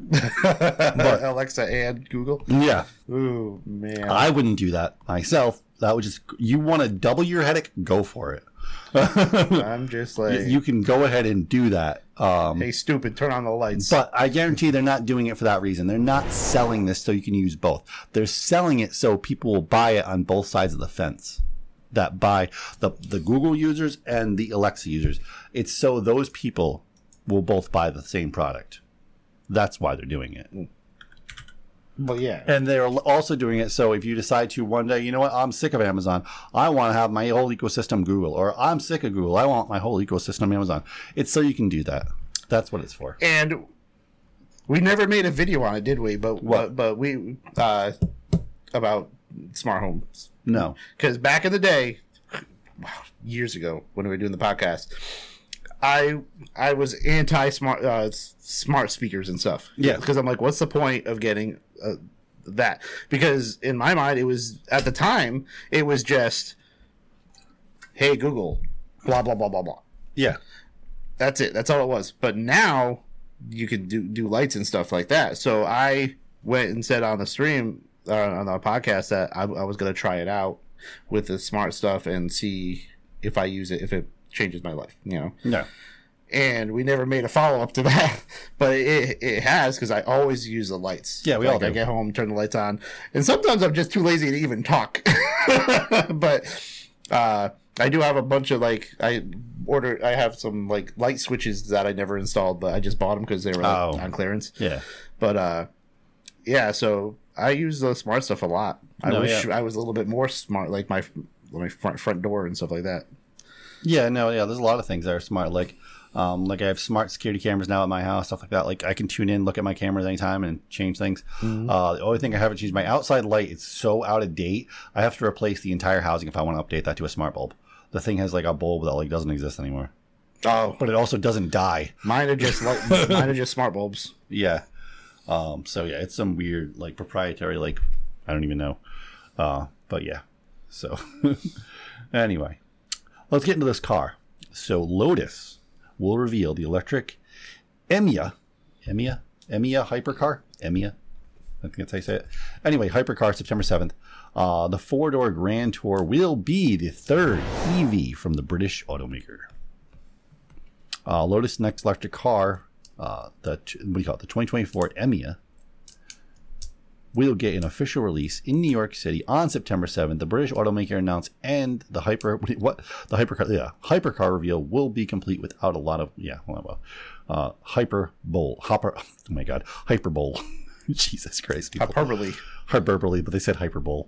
but Alexa and Google Yeah, ooh man I wouldn't do that myself. That would just you want to double your headache, go for it. I'm just like you can go ahead and do that. Um, hey stupid turn on the lights But I guarantee they're not doing it for that reason. They're not selling this so you can use both. They're selling it so people will buy it on both sides of the fence. That buy the the Google users and the Alexa users. It's so those people will both buy the same product. That's why they're doing it. Well, yeah And they're also doing it so if you decide to one day, you know what, I'm sick of Amazon. I want to have my whole ecosystem Google, or I'm sick of Google. I want my whole ecosystem Amazon. It's so you can do that. That's what it's for. and we never made a video on it did we but What? but, but we uh about smart homes No. because back in the day, years ago when we were doing the podcast, I I was anti smart uh, smart speakers and stuff. Yeah. because I'm like, what's the point of getting uh, that? Because in my mind, it was at the time it was just, hey Google, blah blah blah blah blah. Yeah. That's it. That's all it was. But now you can do do lights and stuff like that. So I went and said on the stream uh, on the podcast that I, I was going to try it out with the smart stuff and see if I use it if it changes my life. You know. No. And we never made a follow up to that, but it it has because I always use the lights. Yeah, we all Like, I get home, turn the lights on, and sometimes I'm just too lazy to even talk. but uh, I do have a bunch of like I ordered. I have some like light switches that I never installed, but I just bought them because they were like, Oh. on clearance. Yeah. But uh, yeah. So I use the smart stuff a lot. I No, wish yeah. I was a little bit more smart, like my my front front door and stuff like that. Yeah, no, yeah. There's a lot of things that are smart. Like, um, like I have smart security cameras now at my house, stuff like that. Like I can tune in, look at my cameras anytime, and change things. Uh, the only thing I haven't changed my outside light. It's so out of date. I have to replace the entire housing if I want to update that to a smart bulb. The thing has like a bulb that like doesn't exist anymore, Oh, but it also doesn't die. mine are just like mine are just smart bulbs. Yeah. Um, so yeah, it's some weird like proprietary like I don't even know. Uh, but yeah. So anyway, let's get into this car. So Lotus will reveal the electric Emia, Emia, Emia hypercar, Emia. I think that's how you say it. Anyway, hypercar September seventh. Uh, the four-door Grand Tour will be the third EV from the British automaker. Uh, Lotus next electric car, uh, the what do you call it? The 2024 Emia will get an official release in New York City on September 7th. The British automaker announced, and the hyper what the hypercar yeah hypercar reveal will be complete without a lot of yeah well, uh, hyper bowl hopper oh my god hyperbole Jesus Christ people. Hyperbole. hyperbole but they said hyperbole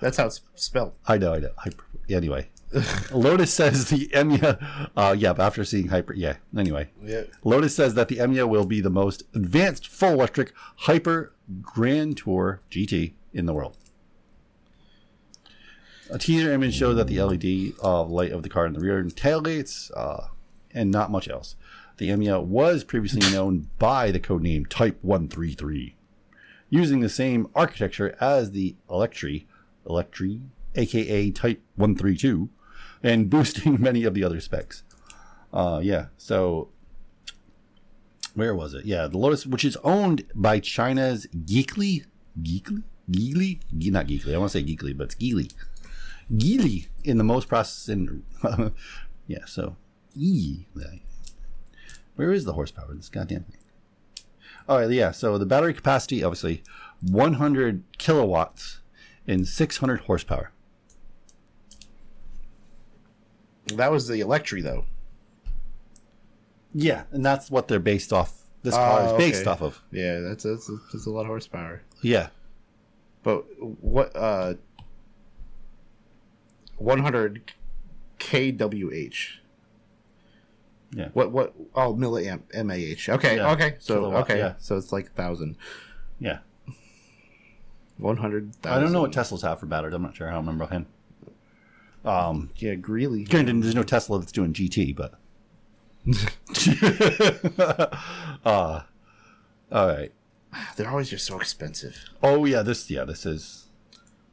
That's how it's spelled. I know I know hyper anyway Lotus says the Emia uh, yeah but after seeing hyper yeah anyway Yeah. Lotus says that the Emia will be the most advanced full electric hyper Grand Tour GT in the world. A teaser image shows that the LED uh, light of the car in the rear and tailgates, uh, and not much else. The Emia was previously known by the codename Type 133, using the same architecture as the Electri, Electri, aka Type 132, and boosting many of the other specs. Uh, yeah, so where was it? Yeah, the Lotus, which is owned by China's Geekly, Geekly, Geely, Ge- not Geekly. I want to say Geekly, but it's Geely, Geely in the most processing. yeah, so E. Where is the horsepower? This goddamn thing. All right, yeah. So the battery capacity, obviously, 100 kilowatts and 600 horsepower. That was the Electri though. Yeah, and that's what they're based off. This car is based okay. off of. Yeah, that's that's that's a lot of horsepower. Yeah. But what uh 100 kWh. Yeah. What what oh milliamp mAh. Okay, Yeah. okay. So Kilowatt, okay. yeah. So it's like a 1000. Yeah. 100,000. I don't know what Teslas have for batteries. I'm not sure. I don't remember offhand. Um, yeah, Greeley. Granted, there's no Tesla that's doing GT, but. uh, all right. They're always just so expensive. Oh yeah, this yeah this is,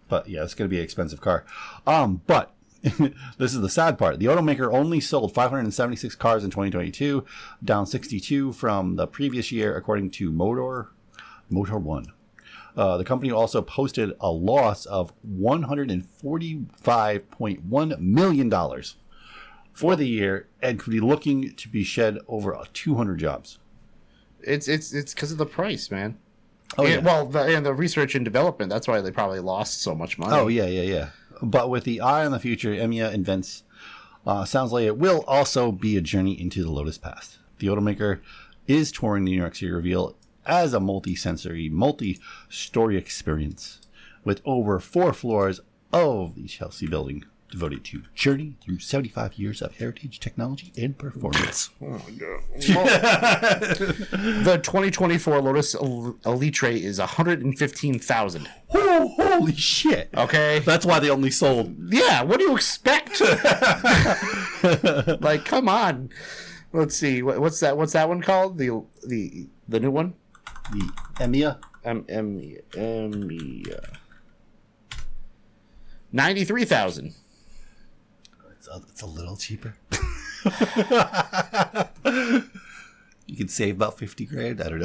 but yeah, it's going to be an expensive car. Um, but this is the sad part. The automaker only sold 576 cars in 2022, down 62 from the previous year, according to Motor Motor One. Uh, the company also posted a loss of 145.1 million dollars for the year, and could be looking to be shed over 200 jobs. It's it's it's because of the price, man. Oh, and, yeah. Well, the, and the research and development. That's why they probably lost so much money. Oh yeah, yeah, yeah. But with the eye on the future, Emiya invents. Uh, sounds like it will also be a journey into the Lotus Past. The automaker is touring the New York City reveal as a multi-sensory, multi-story experience with over four floors of the Chelsea building devoted to journey through 75 years of heritage, technology, and performance. Oh my god. the 2024 Lotus El- Elite is 115,000. Oh, holy shit. Okay. That's why they only sold. Yeah, what do you expect? like, come on. Let's see. What's that? What's that one called? The the the new one? The Emiya? Um, Emiya. Emiya. 93,000. It's a, it's a little cheaper. you could save about 50 grand. I don't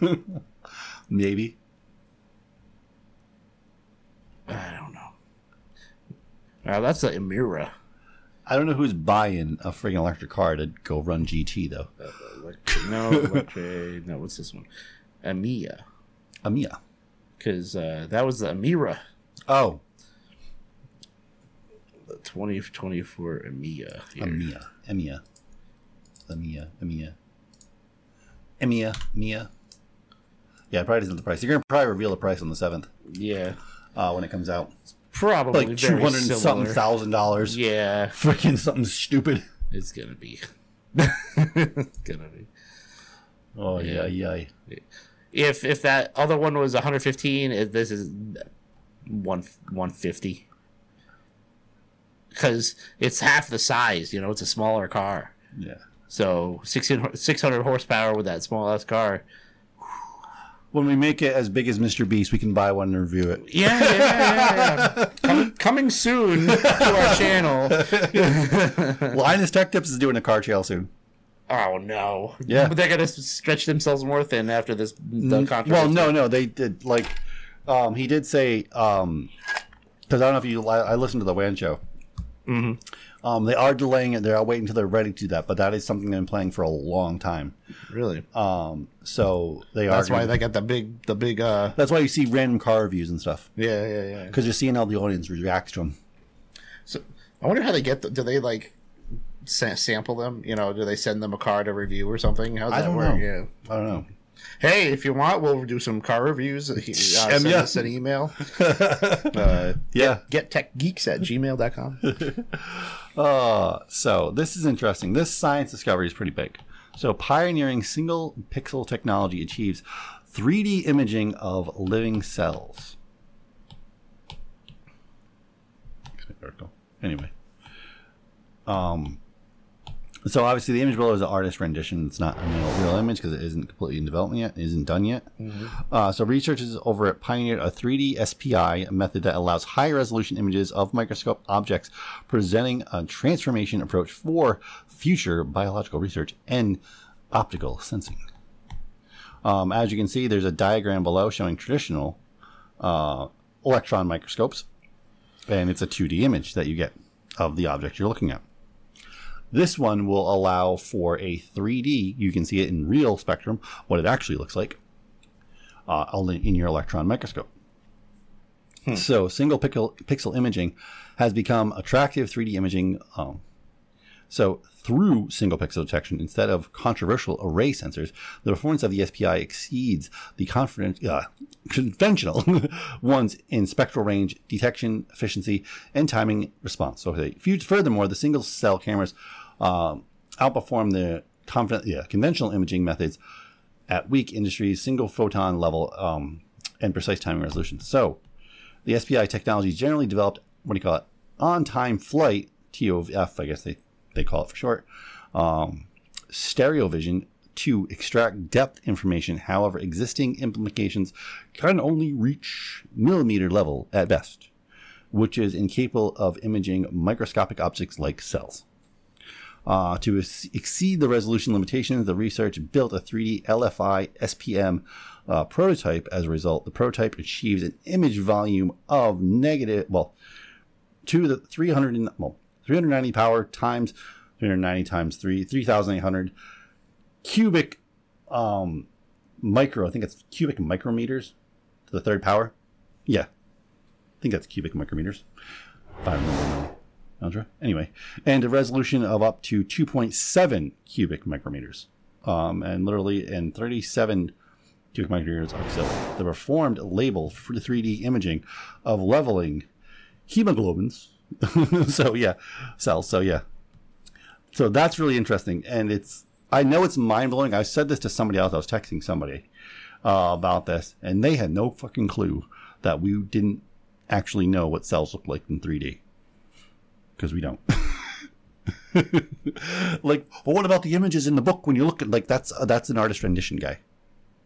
know. Maybe. I don't know. Wow, that's the Emira. I don't know who's buying a friggin' electric car to go run GT, though. No, electric, no, what's this one? Amiya. Amiya. Because uh, that was the Amira. Oh. The 2024 Amiya. here. Amiya. Emiya. Amiya. Amiya. Emiya. Mia. Yeah, it probably doesn't the price. You're gonna probably reveal the price on the seventh. Yeah. Uh, when it comes out. Probably like two hundred something thousand dollars. Yeah. Freaking something stupid. It's gonna be. it's gonna be. Oh yeah, yeah. If if that other one was 115, this is one 150. Because it's half the size, you know, it's a smaller car. Yeah. So 600 horsepower with that small ass car. When we make it as big as Mr. Beast, we can buy one and review it. Yeah, yeah, yeah. yeah. coming, coming soon to our channel. Linus Tech Tips is doing a car trail soon. Oh no! Yeah. but they're gonna stretch themselves more thin after this. The N- controversy. Well, no, no, they did like. Um, he did say um, because I don't know if you. I, I listened to the WAN show. Mhm. Um, they are delaying it. They're waiting until they're ready to do that, but that is something they've been playing for a long time. Really? Um, so they are. That's why they got the big, the big. uh That's why you see random car reviews and stuff. Yeah, yeah, yeah. Because you're seeing how the audience reacts to them. So I wonder how they get. The, do they like sa- sample them? You know, do they send them a car to review or something? How's that don't work? know. Yeah. I don't know. Hey, if you want, we'll do some car reviews. Uh, send yeah. us an email. uh, Yeah. Get techgeeks at gmail.com. Uh, so this is interesting. This science discovery is pretty big. So pioneering single pixel technology achieves 3D imaging of living cells. Anyway, um, so obviously the image below is an artist rendition. It's not a real, image because it isn't completely in development yet. It isn't done yet. Uh, so researchers over at pioneered a 3D SPI a method that allows high resolution images of microscope objects, presenting a transformation approach for future biological research and optical sensing. Um, as you can see, there's a diagram below showing traditional uh, electron microscopes, and it's a 2D image that you get of the object you're looking at. This one will allow for a 3D. You can see it in real spectrum, what it actually looks like, uh, in your electron microscope. So, single pixel, pixel imaging has become attractive 3D imaging. Um, so, through single pixel detection, instead of controversial array sensors, the performance of the SPI exceeds the uh, conventional ones in spectral range, detection, efficiency, and timing response. So, furthermore, the single cell cameras um, outperform the yeah, conventional imaging methods at weak industries, single photon level, um, and precise timing resolution. So, the SPI technology generally developed, what do you call it, on-time flight TOF, I guess they they call it for short, um, stereo vision to extract depth information. However, existing implications can only reach millimeter level at best, which is incapable of imaging microscopic objects like cells. Uh, to ex- exceed the resolution limitations, the research built a 3D LFI SPM uh, prototype. As a result, the prototype achieves an image volume of negative, well, to the 300, and- well, 390 power times 390 times 3, 3,800 cubic um, micro, I think it's cubic micrometers to the third power. Yeah. I think that's cubic micrometers. If I remember algebra. Anyway, and a resolution of up to 2.7 cubic micrometers. Um, and literally in 37 cubic micrometers of silver. The reformed label for the 3D imaging of leveling hemoglobins. so yeah, cells. So yeah. So that's really interesting, and it's I know it's mind blowing. I said this to somebody else. I was texting somebody uh, about this, and they had no fucking clue that we didn't actually know what cells look like in 3D because we don't. like, well, what about the images in the book when you look at like that's uh, that's an artist rendition guy.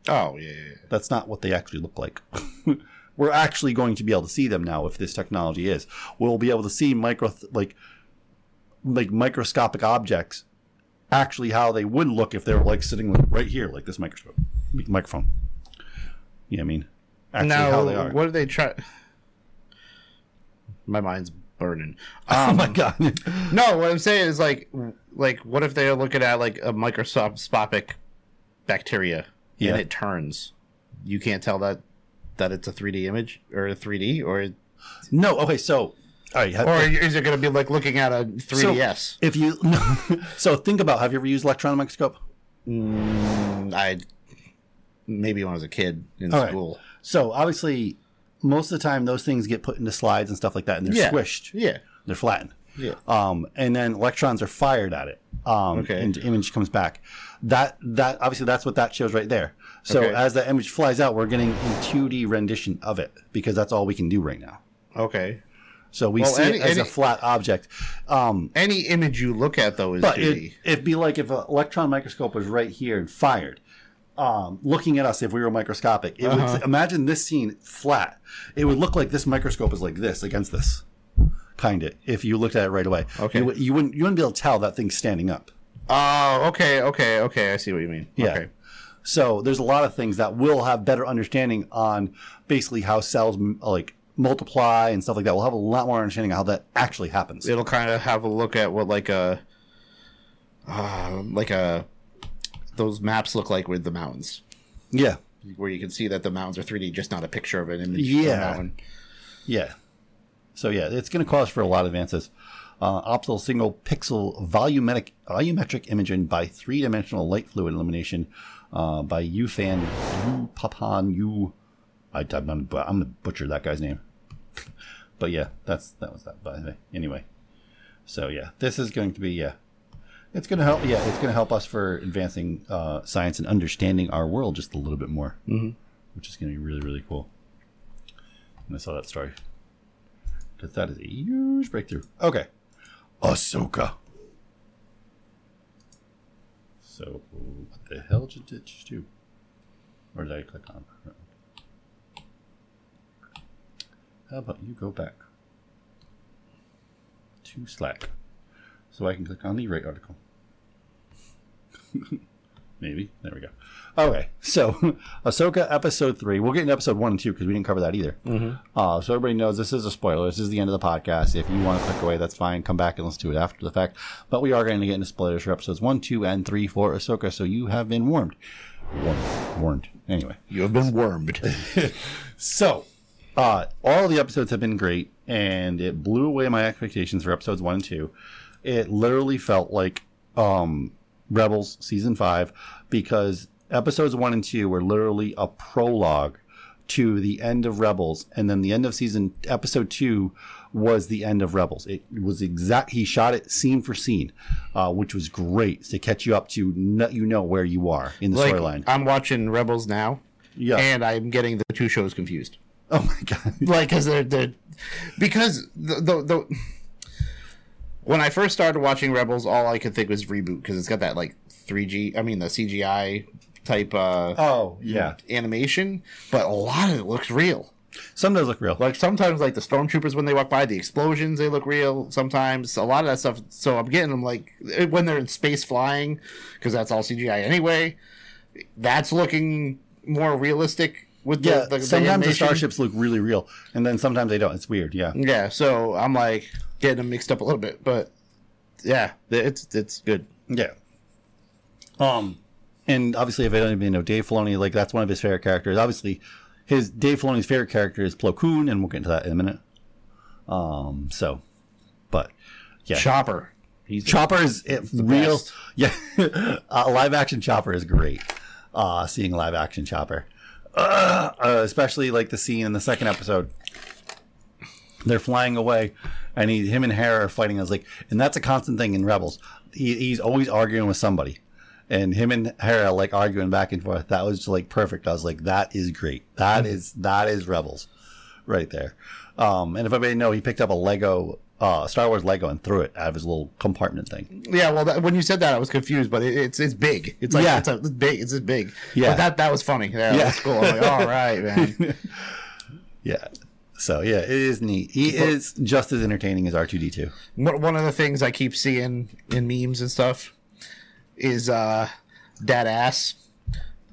Oh yeah, yeah, yeah. That's not what they actually look like. We're actually going to be able to see them now if this technology is. We'll be able to see micro like like microscopic objects actually how they would look if they were like sitting right here like this microscope microphone. Yeah, I mean actually now, how they are. what do they try? My mind's burning. oh my god. No, what I'm saying is like, like, what if they're looking at like a microscopic bacteria Yeah. and it turns? You can't tell that that it's a 3D image or a 3D or no. Okay, so all right, or is it going to be like looking at a 3DS? So, if you so think about have you ever used electron microscope? Mm, I maybe when I was a kid in All right. school. So obviously, most of the time those things get put into slides and stuff like that, and they're Yeah. squished. Yeah. they're flattened. Yeah. Um, and then electrons are fired at it. Um, Okay. And the image comes back. That that obviously that's what that shows right there. So Okay. as that image flies out, we're getting a 2D rendition of it because that's all we can do right now. Okay. So we Well, see any- it as a flat object. Um, Any image you look at though is but 3D. it, it'd be like if an electron microscope was right here and fired, um, looking at us if we were microscopic. It Uh-huh. would imagine this scene flat. It would look like this microscope is like this against this, kind of. If you looked at it right away, Okay. you, you wouldn't you wouldn't be able to tell that thing's standing up. Oh, okay, okay, okay. I see what you mean. Yeah. Okay. So there's a lot of things that will have better understanding on basically how cells like multiply and stuff like that. We'll have a lot more understanding of how that actually happens. It'll kind of have a look at what like a, uh, like a, those maps look like with the mountains, Yeah. where you can see that the mountains are 3D, just not a picture of an image. Yeah. Yeah. So yeah, it's going to cause for a lot of advances. Uh, optical single pixel volumetric volumetric imaging by three dimensional light fluid illumination uh, by Yufan Yu Papan Yu. I, I'm I'm gonna butcher that guy's name, but yeah, that's that was that. By the way, anyway, so yeah, this is going to be yeah, it's going to help. Yeah, it's going to help us for advancing uh, science and understanding our world just a little bit more, Mhm. which is going to be really really cool. And I saw that story because that is a huge breakthrough. Okay, Ahsoka. So what the hell did it just do? Or did I click on? How about you go back to Slack so I can click on the right article? Maybe. There we go. Okay, so Ahsoka episode three. We'll get into episode one and two because we didn't cover that either. Mhm. Uh, so everybody knows this is a spoiler. This is the end of the podcast. If you want to click away, that's fine. Come back and listen to it after the fact. But we are going to get into spoilers for episodes one, two, and three for Ahsoka. So you have been warned. Warned. Warned. Anyway. You have been wormed. So, uh, all the episodes have been great, and it blew away my expectations for episodes one and two. It literally felt like um, Rebels season five because episodes one and two were literally a prologue to the end of Rebels, and then the end of season episode two was the end of Rebels. It was exact. He shot it scene for scene, uh, which was great to catch you up to let you know where you are in the like, storyline. I'm watching Rebels now. Yeah. And I'm getting the two shows confused. Oh my god. like, because they're, they're, because the, the, the, when I first started watching Rebels, all I could think was reboot because it's got that like 3G. I mean the CGI type. uh Oh, yeah. animation, but a lot of it looks real. Some does look real. Like sometimes, like the stormtroopers when they walk by, the explosions they look real. Sometimes a lot of that stuff. So I'm getting them like when they're in space flying, because that's all CGI anyway. That's looking more realistic with the, yeah, the, the sometimes the animation. starships look really real, and then sometimes they don't. It's weird. Yeah. Yeah, so I'm like getting them mixed up a little bit, but yeah, it's it's good. Yeah. Um, and obviously, if I don't even know Dave Filoni, like that's one of his favorite characters. Obviously, his Dave Filoni's favorite character is Plo Koon, and we'll get into that in a minute. Um, so, but yeah, Chopper. He's Chopper is real. best. Yeah, uh, live action Chopper is great. Uh, seeing live action Chopper, uh, uh, especially like the scene in the second episode. They're flying away, and he, him and Hera are fighting. I was like, and that's a constant thing in Rebels. He, he's always arguing with somebody, and him and Hera like arguing back and forth. That was just like perfect. I was like, that is great. That is that is Rebels, right there. Um, and if anybody know, he picked up a Lego, uh, Star Wars Lego, and threw it out of his little compartment thing. Yeah, well, that, when you said that, I was confused, but it, it's it's big. It's like Yeah. it's, a, it's big. It's big. Yeah. but that that was funny. Yeah, Yeah. that's cool. I'm like, all right, man. Yeah. So yeah, it is neat. He is just as entertaining as R two D two. One one of the things I keep seeing in memes and stuff is uh that ass.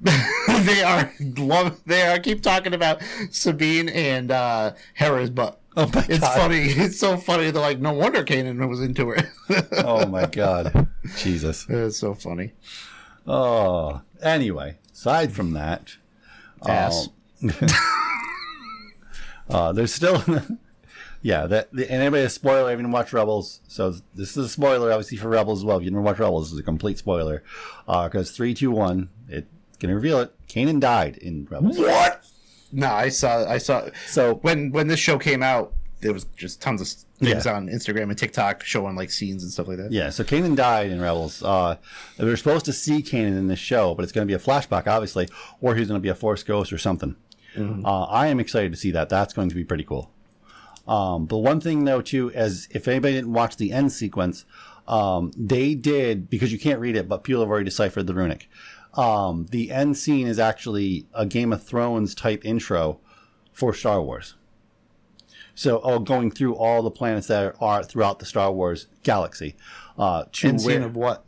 they are love. They are keep talking about Sabine and uh Hera's butt. Oh my it's God. funny. It's so funny. They're like, no wonder Kanan was into it. Oh my god, Jesus. it's so funny. Oh, anyway, aside from that, Ass. um, uh, there's still, yeah. That the, and anybody a spoiler. I haven't watched Rebels, so this is a spoiler, obviously for Rebels as well. If you didn't watch Rebels, this is a complete spoiler because three, two, one, it's gonna reveal it. Kanan died in Rebels. What? No, I saw. I saw. So when when this show came out, there was just tons of things Yeah. on Instagram and TikTok showing like scenes and stuff like that. Yeah, so Kanan died in Rebels. Uh, we were supposed to see Kanan in this show, but it's going to be a flashback, obviously, or he's going to be a Force ghost or something. Uh, I am excited to see that. That's going to be pretty cool. Um, but one thing, though, too, as if anybody didn't watch the end sequence, um, they did because you can't read it, but people have already deciphered the runic. Um, the end scene is actually a Game of Thrones type intro for Star Wars. So, oh, going through all the planets that are throughout the Star Wars galaxy. Uh, to End scene of what?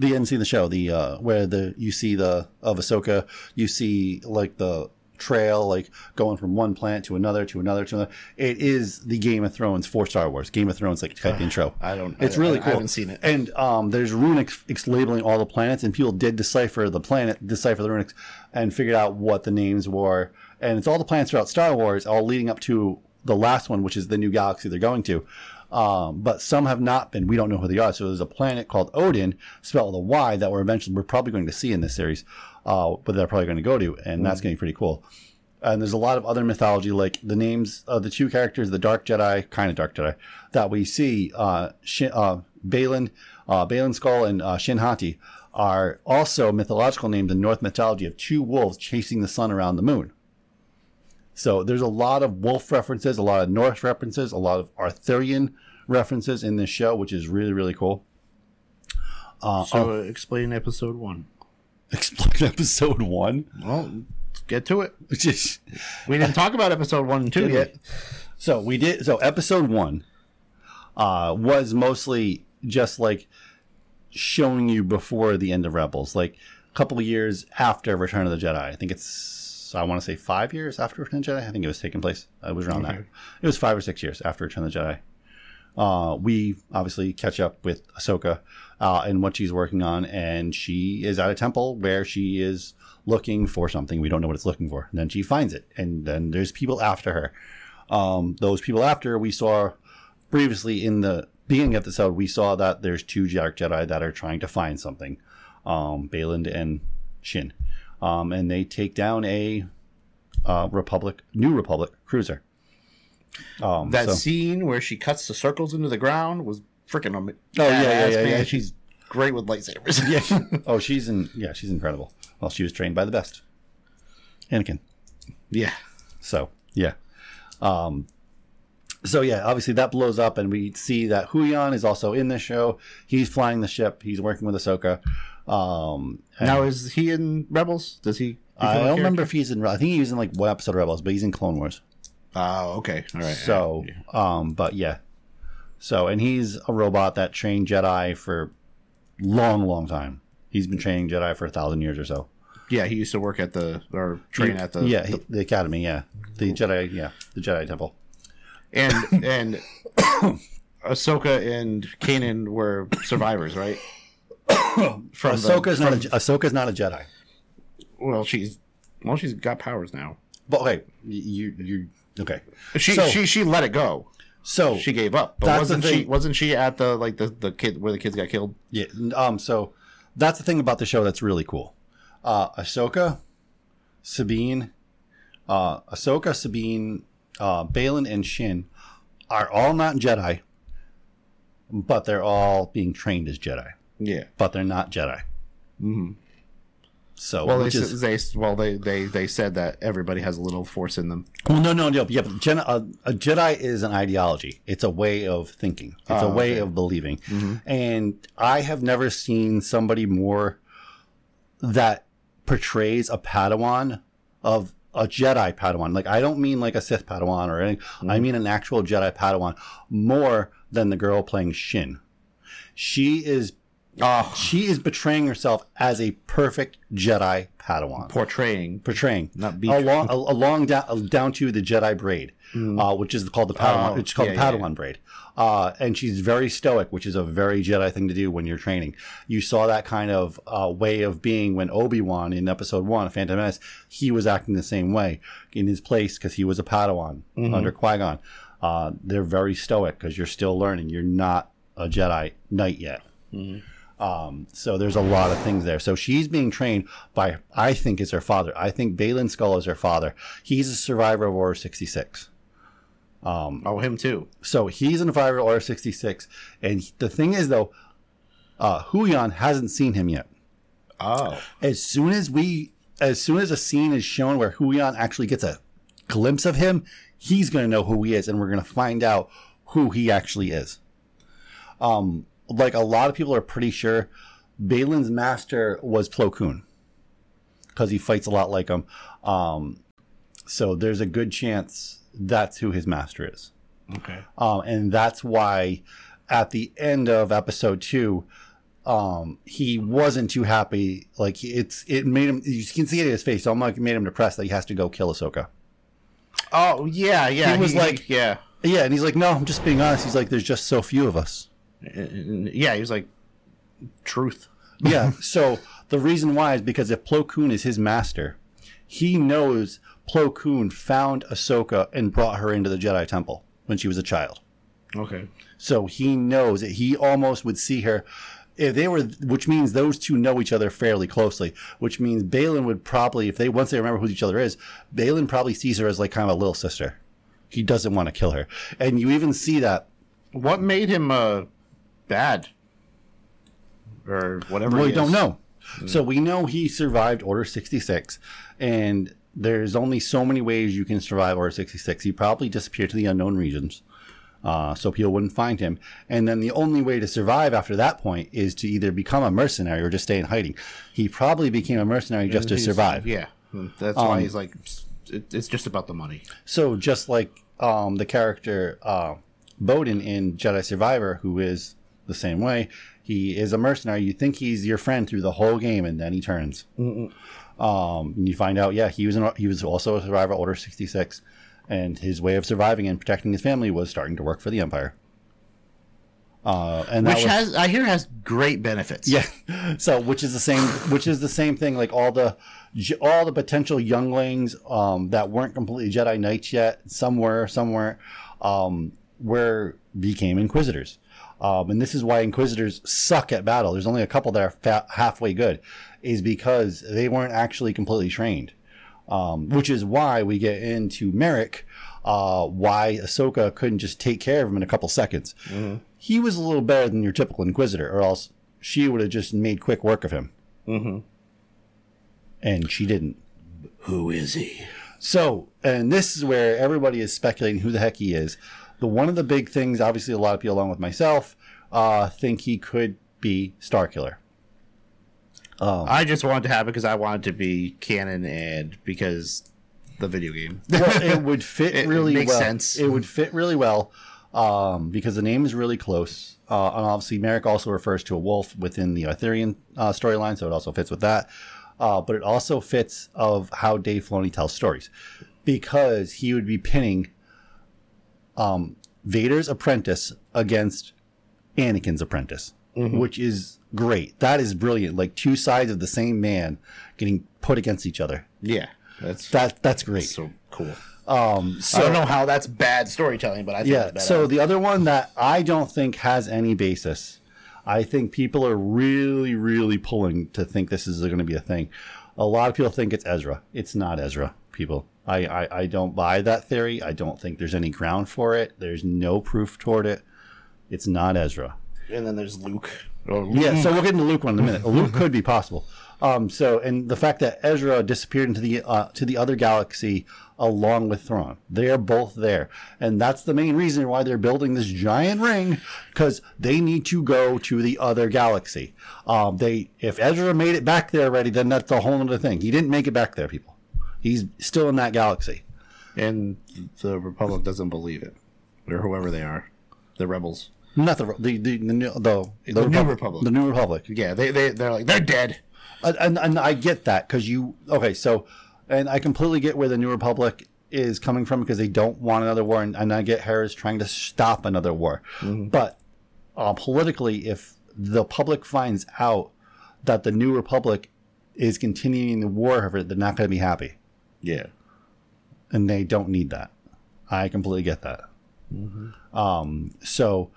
the end scene of the show, the uh, where the you see the of Ahsoka, you see like the trail like going from one planet to another to another to another. It is the Game of Thrones for Star Wars. Game of Thrones like type intro. I don't. It's I- really I cool. I haven't seen it. And um, there's runics ex- labeling all the planets, and people did decipher the planet, decipher the runics, and figured out what the names were. And it's all the planets throughout Star Wars, all leading up to the last one, which is the new galaxy they're going to. Um, but some have not been. We don't know who they are. So there's a planet called Odin, spelled with a Y, that we're eventually we're probably going to see in this series, uh, but they're probably going to go to, and that's going to be pretty cool. And there's a lot of other mythology, like the names of the two characters, the Dark Jedi, kind of Dark Jedi, that we see, uh, Shin, uh, Baylan, uh, Baylan Skoll, and uh, Shin Hati, are also mythological names in Norse mythology of two wolves chasing the sun around the moon. So there's a lot of wolf references, a lot of Norse references, a lot of Arthurian references in this show, which is really, really cool. Uh, So uh, explain episode one. Explain episode one. Well, get to it. Just We didn't talk about episode one and two yet. So we did. So episode one uh, was mostly just like showing you before the end of Rebels, like a couple of years after Return of the Jedi. I think it's I want to say five years after Return of the Jedi. I think it was taking place. It was around that. It was five or six years after Return of the Jedi. Uh, we obviously catch up with Ahsoka uh, and what she's working on, and she is at a temple where she is looking for something. We don't know what it's looking for. And then she finds it, and then there's people after her. Um, those people after we saw previously in the beginning of the episode, we saw that there's two Dark Jedi that are trying to find something, um, Baylan and Shin, um, and they take down a uh, Republic, New Republic cruiser. Um, That so- scene where she cuts the circles into the ground was freaking amazing. Oh, yeah, yeah, yeah, yeah. She's great with lightsabers. yeah. Oh, she's in. Yeah, she's incredible. Well, she was trained by the best, Anakin. Yeah. So yeah. Um, so yeah, obviously that blows up, and we see that Huyang is also in this show. He's flying the ship. He's working with Ahsoka. Um, Now is he in Rebels? Does he? I don't remember if he's in. I think he's in like one episode of Rebels, but he's in Clone Wars. Oh, okay, all right. So, um, but yeah. So, and he's a robot that trained Jedi for long, long time. He's been training Jedi for a thousand years or so. yeah, he used to work at the or train at the yeah the- he- the academy. Yeah, the Jedi. Yeah, the Jedi Temple. and and Ahsoka and Kanan were survivors, right? From the- Ahsoka's not a, Ahsoka's not a Jedi. well, she's well, she's got powers now. But okay, you you okay. She So- she she let it go. So she gave up. But wasn't she wasn't she at the like the the kid where the kids got killed? Yeah. Um. So that's the thing about the show that's really cool. Uh, Ahsoka, Sabine, uh, Ahsoka, Sabine, uh, Baylan, and Shin are all not Jedi, but they're all being trained as Jedi. Yeah. But they're not Jedi. Mm-hmm. So well, they, is- they well they, they they said that everybody has a little force in them. Well, no, no, no. Yeah, but Jedi, a, a Jedi is an ideology. It's a way of thinking. It's Oh, a ah, way okay. of believing. Mhm. And I have never seen somebody more that portrays a Padawan of a Jedi Padawan. Like I don't mean like a Sith Padawan or anything. I mm-hmm. mean an actual Jedi Padawan more than the girl playing Shin. She is she is betraying herself as a perfect Jedi Padawan. Portraying, portraying, not be along a- along down down to the Jedi braid, uh, which is called the Padawan. Oh, it's called yeah, the yeah, Padawan braid, uh, and she's very stoic, which is a very Jedi thing to do when you're training. You saw that kind of uh, way of being when Obi Wan in Episode One, of Phantom Menace, he was acting the same way in his place because he was a Padawan Mhm. under Qui Gon. Uh, they're very stoic because you're still learning. You're not a Jedi Knight yet. Um, so there's a lot of things there. So she's being trained by, I think, is her father. I think Baylan Skoll is her father. He's a survivor of Order 66. Um, oh, him too. So he's a survivor of Order 66. And the thing is, though, uh, Huyang hasn't seen him yet. Oh. As soon as we, as soon as a scene is shown where Huyang actually gets a glimpse of him, he's going to know who he is, and we're going to find out who he actually is. Um, like a lot of people are pretty sure Baylan's master was Plo Koon because he fights a lot like him. Um, so there's a good chance that's who his master is. Okay. Um, and that's why at the end of episode two, um, he wasn't too happy. Like it's it made him. You can see it in his face. So I'm like, made him depressed that he has to go kill Ahsoka. Oh yeah, yeah. he was like, yeah, yeah, and he's like, no, I'm just being honest. He's like, there's just so few of us. Yeah. He was like, truth. yeah. So the reason why is because if Plo Koon is his master, he knows Plo Koon found Ahsoka and brought her into the Jedi Temple when she was a child. Okay. So he knows that he almost would see her if they were, which means those two know each other fairly closely. Which means Baylan would probably, if they once they remember who each other is, Baylan probably sees her as like kind of a little sister. He doesn't want to kill her, and you even see that. What made him uh bad or whatever? Well, he we don't is? know. So we know he survived Order 66, and there's only so many ways you can survive Order 66. He probably disappeared to the unknown regions, uh, so people wouldn't find him. And then the only way to survive after that point is to either become a mercenary or just stay in hiding. He probably became a mercenary just to survive. Yeah, that's why Um, he's like, it's just about the money. So just like um, the character uh, Bowden in Jedi Survivor, who is the same way, he is a mercenary. You think he's your friend through the whole game, and then he turns. Um, and you find out, yeah, he was an, he was also a survivor, Order sixty six, and his way of surviving and protecting his family was starting to work for the Empire. Uh, and that Which was- has I hear has great benefits. yeah. So, which is the same, which is the same thing. Like all the, all the potential younglings um, that weren't completely Jedi Knights yet, some were, some weren't, um, were became Inquisitors. Um, and this is why Inquisitors suck at battle. There's only a couple that are fa- halfway good, is because they weren't actually completely trained. Um, which is why we get into Marrok, uh, why Ahsoka couldn't just take care of him in a couple seconds. He was a little better than your typical Inquisitor, or else she would have just made quick work of him. Mm-hmm. And she didn't. Who is he? So, and this is where everybody is speculating who the heck he is. The one of the big things, obviously, a lot of people, along with myself, uh, think he could be Starkiller. Um, I just wanted to have it because I wanted to be canon and because the video game. well, it would fit It really makes well. sense. It would fit really well um, because the name is really close. Uh, and obviously, Marrok also refers to a wolf within the Arthurian uh, storyline, so it also fits with that. Uh, but it also fits of how Dave Filoni tells stories because he would be pinning um, Vader's apprentice against Anakin's apprentice, Mhm. which is great. That is brilliant. Like two sides of the same man getting put against each other. Yeah, that's that. That's great. so cool. Um, so I don't know how that's bad storytelling, but I think yeah. So the other one that I don't think has any basis, I think people are really, really pulling to think this is going to be a thing. A lot of people think it's Ezra. It's not Ezra. People, I, I, I don't buy that theory. I don't think there's any ground for it. There's no proof toward it. It's not Ezra. and then there's Luke. Or Yeah, so we'll get into Luke one in a minute. Luke could be possible. Um, so, and the fact that Ezra disappeared into the uh, to the other galaxy along with Thrawn, they are both there, and that's the main reason why they're building this giant ring because they need to go to the other galaxy. Um, they, if Ezra made it back there already, then that's a whole other thing. He didn't make it back there, people. He's still in that galaxy, and the Republic doesn't believe it, or whoever they are, the rebels. not the the the the, new- the, The New Republic. the New Republic. Yeah, they they they're like they're dead. and, and, and I get that because you okay. So, and I completely get where the New Republic is coming from because they don't want another war, and, and I get Harris trying to stop another war. But uh, politically, if the public finds out that the New Republic is continuing the war, however, they're not going to be happy, Yeah. and they don't need that. I completely get that. Um, so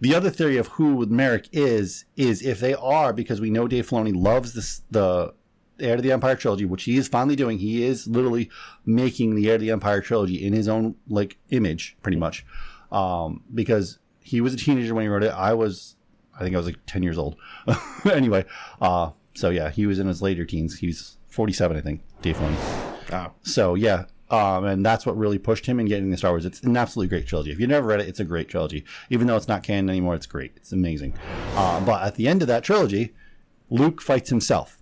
the other theory of who Marrok is is if they are because we know Dave Filoni loves this the Heir to the Empire trilogy, which he is finally doing. He is literally making the Heir to the Empire trilogy in his own like image, pretty much, um, because he was a teenager when he wrote it. I was, I think I was like ten years old. anyway, uh, so yeah, he was in his later teens. He's forty-seven, I think. Dave Filoni. Oh. So yeah, um, and that's what really pushed him in getting the Star Wars. It's an absolutely great trilogy. If you've never read it, it's a great trilogy. Even though it's not canon anymore, it's great. It's amazing. Uh, but at the end of that trilogy, Luke fights himself.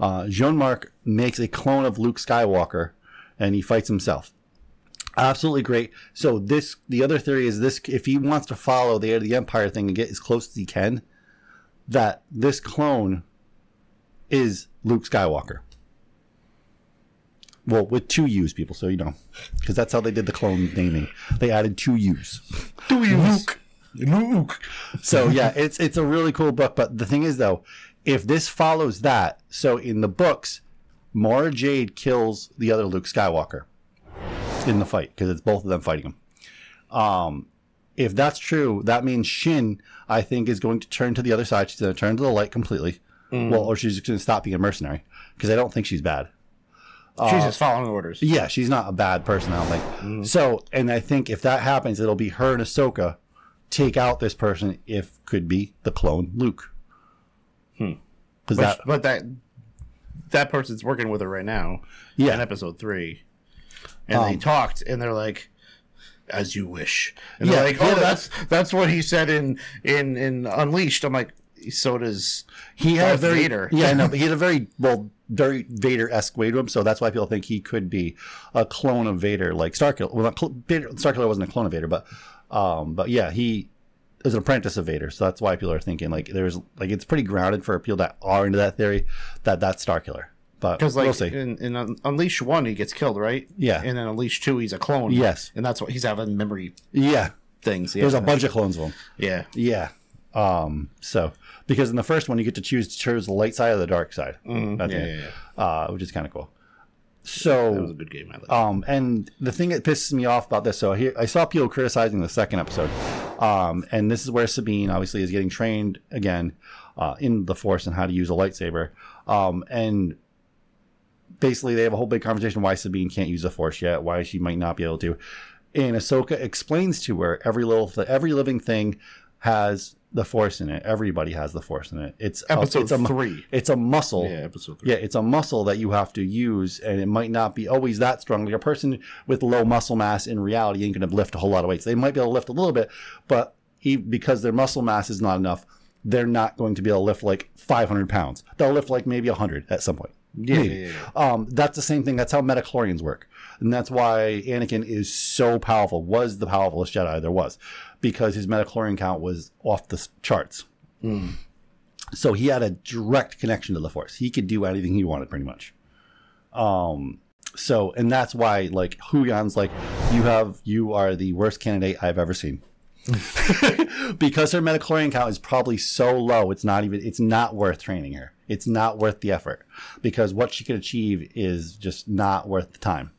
Uh, Jean Marc makes a clone of Luke Skywalker, and he fights himself. Absolutely great. So this, the other theory is this: if he wants to follow the Heir to the Empire thing and get as close as he can, that this clone is Luke Skywalker. Well, with two U's, people, so you know, because that's how they did the clone naming. They added two U's. Two Luke. Luke. So yeah, it's it's a really cool book. But the thing is, though, if this follows that, so in the books, Mara Jade kills the other Luke Skywalker in the fight because it's both of them fighting him. Um, if that's true, that means Shin, I think, is going to turn to the other side. She's going to turn to the light completely. Mm. Well, or she's going to stop being a mercenary because I don't think she's bad. She's Uh, just following orders. yeah, she's not a bad person, I don't think. So, and I think if that happens, it'll be her and Ahsoka take out this person, if could be the clone Luke. Hmm. But, that, but that that person's working with her right now. Yeah. In episode three, and they Um, talked, and they're like, "As you wish." And Yeah, they're like, yeah, "Oh, that- that's that's what he said in in in Unleashed." I'm like, "So does he had a very, Vader?" yeah, no, but he had a very, well, very Vader esque way to him. So that's why people think he could be a clone of Vader, like Starkiller. Well, not cl- Vader, Starkiller wasn't a clone of Vader, but, um, but yeah, he is an apprentice of Vader. So that's why people are thinking like there's like it's pretty grounded for people that are into that theory that that's Starkiller. But Because like we'll in, in Un- Unleashed one, he gets killed, right? Yeah. And then Unleashed two, he's a clone. Yes. And that's what he's having memory Yeah. things. There's a bunch of clones of them. Yeah. Yeah. Um, so because in the first one you get to choose to choose the light side or the dark side. Mhm. That's Yeah, yeah, Uh, which is kind of cool. So That was a good game. I liked. um, and the thing that pisses me off about this, so here I saw people criticizing the second episode, um, and this is where Sabine obviously is getting trained again uh, in the Force and how to use a lightsaber, um, and basically they have a whole big conversation why Sabine can't use the Force yet, why she might not be able to, and Ahsoka explains to her every little th- every living thing has the force in it. Everybody has the force in it. It's a- Episode it's a, three. It's a muscle. Yeah, episode three. Yeah, it's a muscle that you have to use, and it might not be always that strong. Like a person with low muscle mass in reality ain't going to lift a whole lot of weights. They might be able to lift a little bit, but he, because their muscle mass is not enough, they're not going to be able to lift like 500 pounds. They'll lift like maybe 100 at some point. Yeah, Maybe. yeah, Um, that's the same thing. That's how midi-chlorians work. And that's why Anakin is so powerful, was the powerfulest Jedi there was, because his midi-chlorian count was off the charts. So he had a direct connection to the Force. He could do anything he wanted, pretty much. Um, so, and that's why, like, Huyang's like, you have, you are the worst candidate I've ever seen. because her midi-chlorian count is probably so low, it's not even, it's not worth training her. It's not worth the effort because what she could achieve is just not worth the time.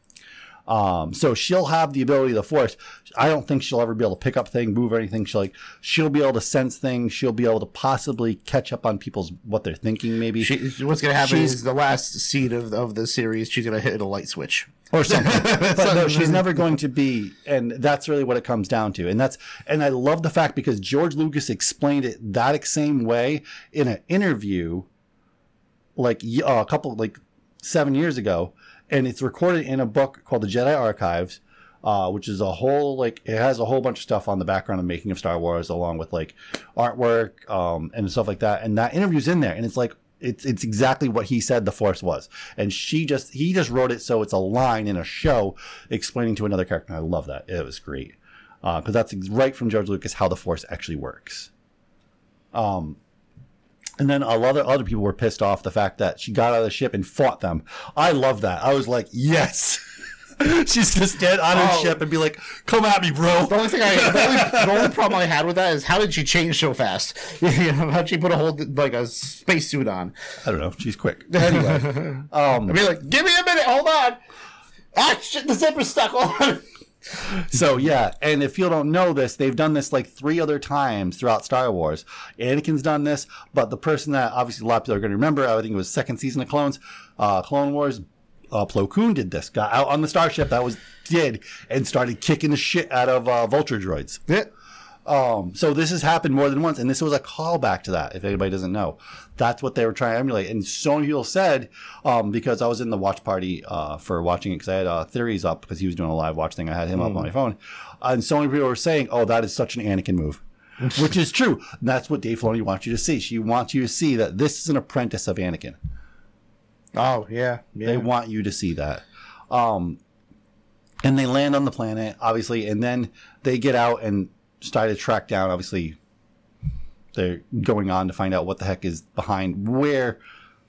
Um, so she'll have the ability of the force. I don't think she'll ever be able to pick up things, move or anything. She'll like, she'll be able to sense things. She'll be able to possibly catch up on people's, what they're thinking maybe. She, what's gonna happen She's- is the last scene of, of the series. She's gonna hit a light switch or something. but no, she's never going to be, and that's really what it comes down to. And that's, and I love the fact because George Lucas explained it that same way in an interview, like uh, a couple, like seven years ago, and it's recorded in a book called The Jedi Archives. Uh, which is a whole like it has a whole bunch of stuff on the background of making of Star Wars, along with like artwork um, and stuff like that. And that interview's in there, and it's like it's it's exactly what he said the Force was. And she just he just wrote it so it's a line in a show explaining to another character. And I love that. It was great because that's right from George Lucas how the Force actually works. Um, and then a lot of other people were pissed off the fact that she got out of the ship and fought them. I love that. I was like, yes. She's just dead on her Oh. ship and be like, "Come at me, bro." The only thing I, the only, the only problem I had with that is how did she change so fast? You know, how'd she put a whole like a spacesuit on? I don't know. She's quick. Anyway, um, I'd be like, give me a minute, hold on. Ah, shit, the zipper's stuck. On. So yeah, and if you don't know this, they've done this like three other times throughout Star Wars. Anakin's done this, but the person that obviously a lot of people are going to remember, I think it was second season of Clones, uh, Clone Wars. Uh, Plo Koon did this. Got out on the starship that was did and started kicking the shit out of uh, vulture droids. Yeah. Um, so this has happened more than once, and this was a callback to that. If anybody doesn't know, that's what they were trying to emulate. And so many people said, um, because I was in the watch party uh, for watching it, because I had uh, theories up because he was doing a live watch thing. I had him up Mm. on my phone, and so many people were saying, "Oh, that is such an Anakin move." Which is true. And that's what Dave Filoni wants you to see. She wants you to see that this is an apprentice of Anakin. Oh yeah, yeah. They want you to see that. Um, and they land on the planet, obviously, and then they get out and start to track down. Obviously, they're going on to find out what the heck is behind where,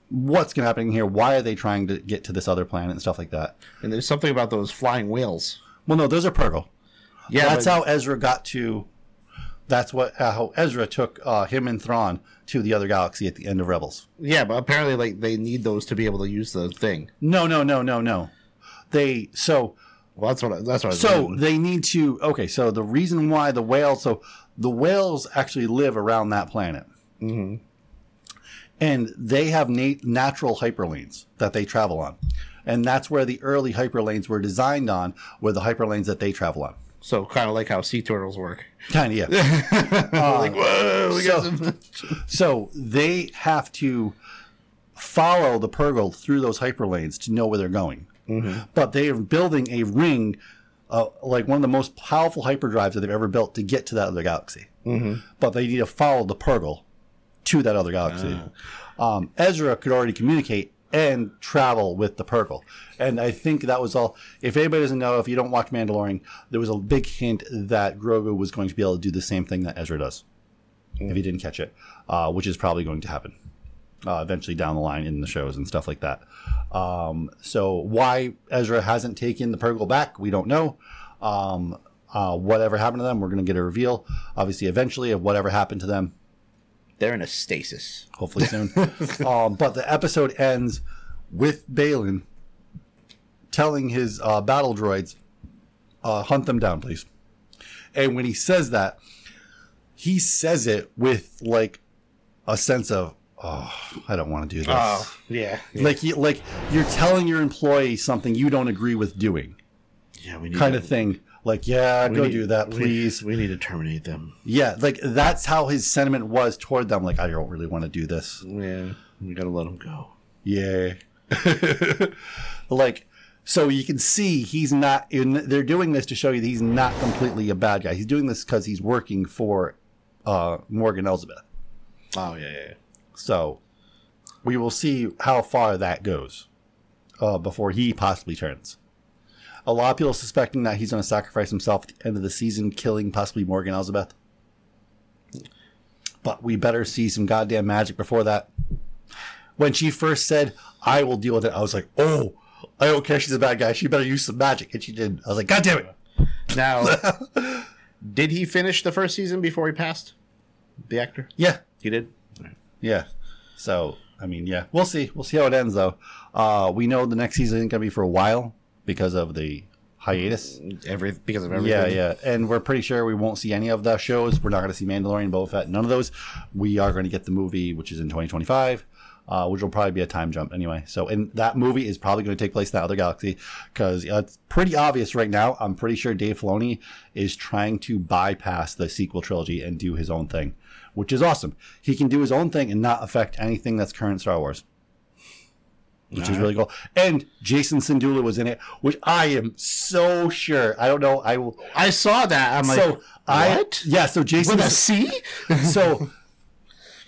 what's going to happen here. Why are they trying to get to this other planet and stuff like that? And there's something about those flying whales. Well, no, those are Purrgil. Yeah, that's but- how Ezra got to. That's what how Ezra took uh, him and Thrawn to the other galaxy at the end of Rebels. Yeah, but apparently, like they need those to be able to use the thing. No, no, no, no, no. They so well, that's what I, that's what. So they need to. Okay, so the reason why the whales, so the whales actually live around that planet, mm-hmm. and they have nat- natural hyperlanes that they travel on, and that's where the early hyperlanes were designed on, were the hyperlanes that they travel on. So kind of like how sea turtles work. Kind of, yeah. Uh, like whoa, we got so, so they have to follow the Purrgil through those hyperlanes to know where they're going. Mm-hmm. But they are building a ring, uh, like one of the most powerful hyperdrives that they've ever built to get to that other galaxy. Mhm. But they need to follow the Purrgil to that other galaxy. Um, Ezra could already communicate and travel with the Purrgil. And I think that was all. If anybody doesn't know, if you don't watch Mandalorian, there was a big hint that Grogu was going to be able to do the same thing that Ezra does. If you didn't catch it, uh, which is probably going to happen uh, eventually down the line in the shows and stuff like that. Um, so why Ezra hasn't taken the Purrgil back, we don't know. Um, uh, whatever happened to them, we're going to get a reveal, obviously, eventually, of whatever happened to them. They're in a stasis. Hopefully soon. um, but the episode ends with Baylan telling his uh, battle droids, uh, hunt them down, please. And when he says that, he says it with like a sense of, oh, I don't want to do this. Oh, yeah, yeah. Like, you, like you're telling your employee something you don't agree with doing Yeah, we need kind to- of thing. Like, yeah, go need- do that, please. We need to terminate them. Yeah, like that's how his sentiment was toward them. Like, I don't really want to do this. Yeah, we gotta let him go. Yeah. like, so you can see he's not. In, they're doing this to show you that he's not completely a bad guy. He's doing this because he's working for uh, Morgan Elsbeth. Oh yeah, yeah. So we will see how far that goes uh, before he possibly turns. A lot of people suspecting that he's going to sacrifice himself at the end of the season, killing possibly Morgan Elizabeth. But we better see some goddamn magic before that. When she first said, I will deal with it, I was like, oh, I don't care she's a bad guy. She better use some magic. And she did. I was like, God damn it. Now, did he finish the first season before he passed? The actor? Yeah. He did. Yeah. So, I mean, yeah, we'll see. We'll see how it ends, though. Uh, we know the next season isn't going to be for a while because of the hiatus. Every because of everything. Yeah, yeah. And we're pretty sure we won't see any of the shows. We're not going to see Mandalorian, Boba Fett, none of those. We are going to get the movie, which is in 2025. Uh, which will probably be a time jump anyway. So, and that movie is probably going to take place in the other galaxy because it's pretty obvious right now. I'm pretty sure Dave Filoni is trying to bypass the sequel trilogy and do his own thing, which is awesome. He can do his own thing and not affect anything that's current Star Wars which is really cool. And Jacen Syndulla was in it, which I am so sure. I don't know. I will. I saw that. I'm like, so I yeah. So Jason With a C? so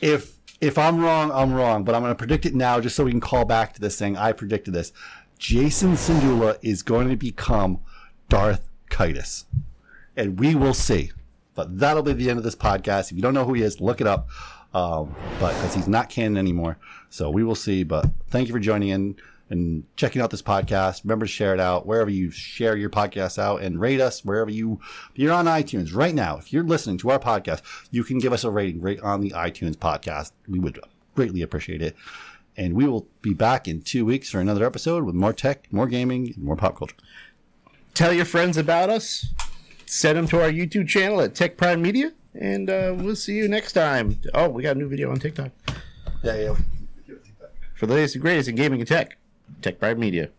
if if I'm wrong, I'm wrong. But I'm going to predict it now, just so we can call back to this thing. I predicted this. Jacen Syndulla is going to become Darth Caedus, and we will see. But that'll be the end of this podcast. If you don't know who he is, look it up. Um, but because he's not canon anymore, so we will see. But thank you for joining in and checking out this podcast. Remember to share it out wherever you share your podcast out and rate us wherever you. You're on iTunes right now, if you're listening to our podcast, you can give us a rating right on the iTunes podcast. We would greatly appreciate it. And we will be back in two weeks for another episode with more tech, more gaming, and more pop culture. Tell your friends about us. Send them to our YouTube channel at Tech Prime Media, and uh, we'll see you next time. Oh, we got a new video on TikTok. Yeah, yeah. For the latest and greatest in gaming and tech, Tech Prime Media.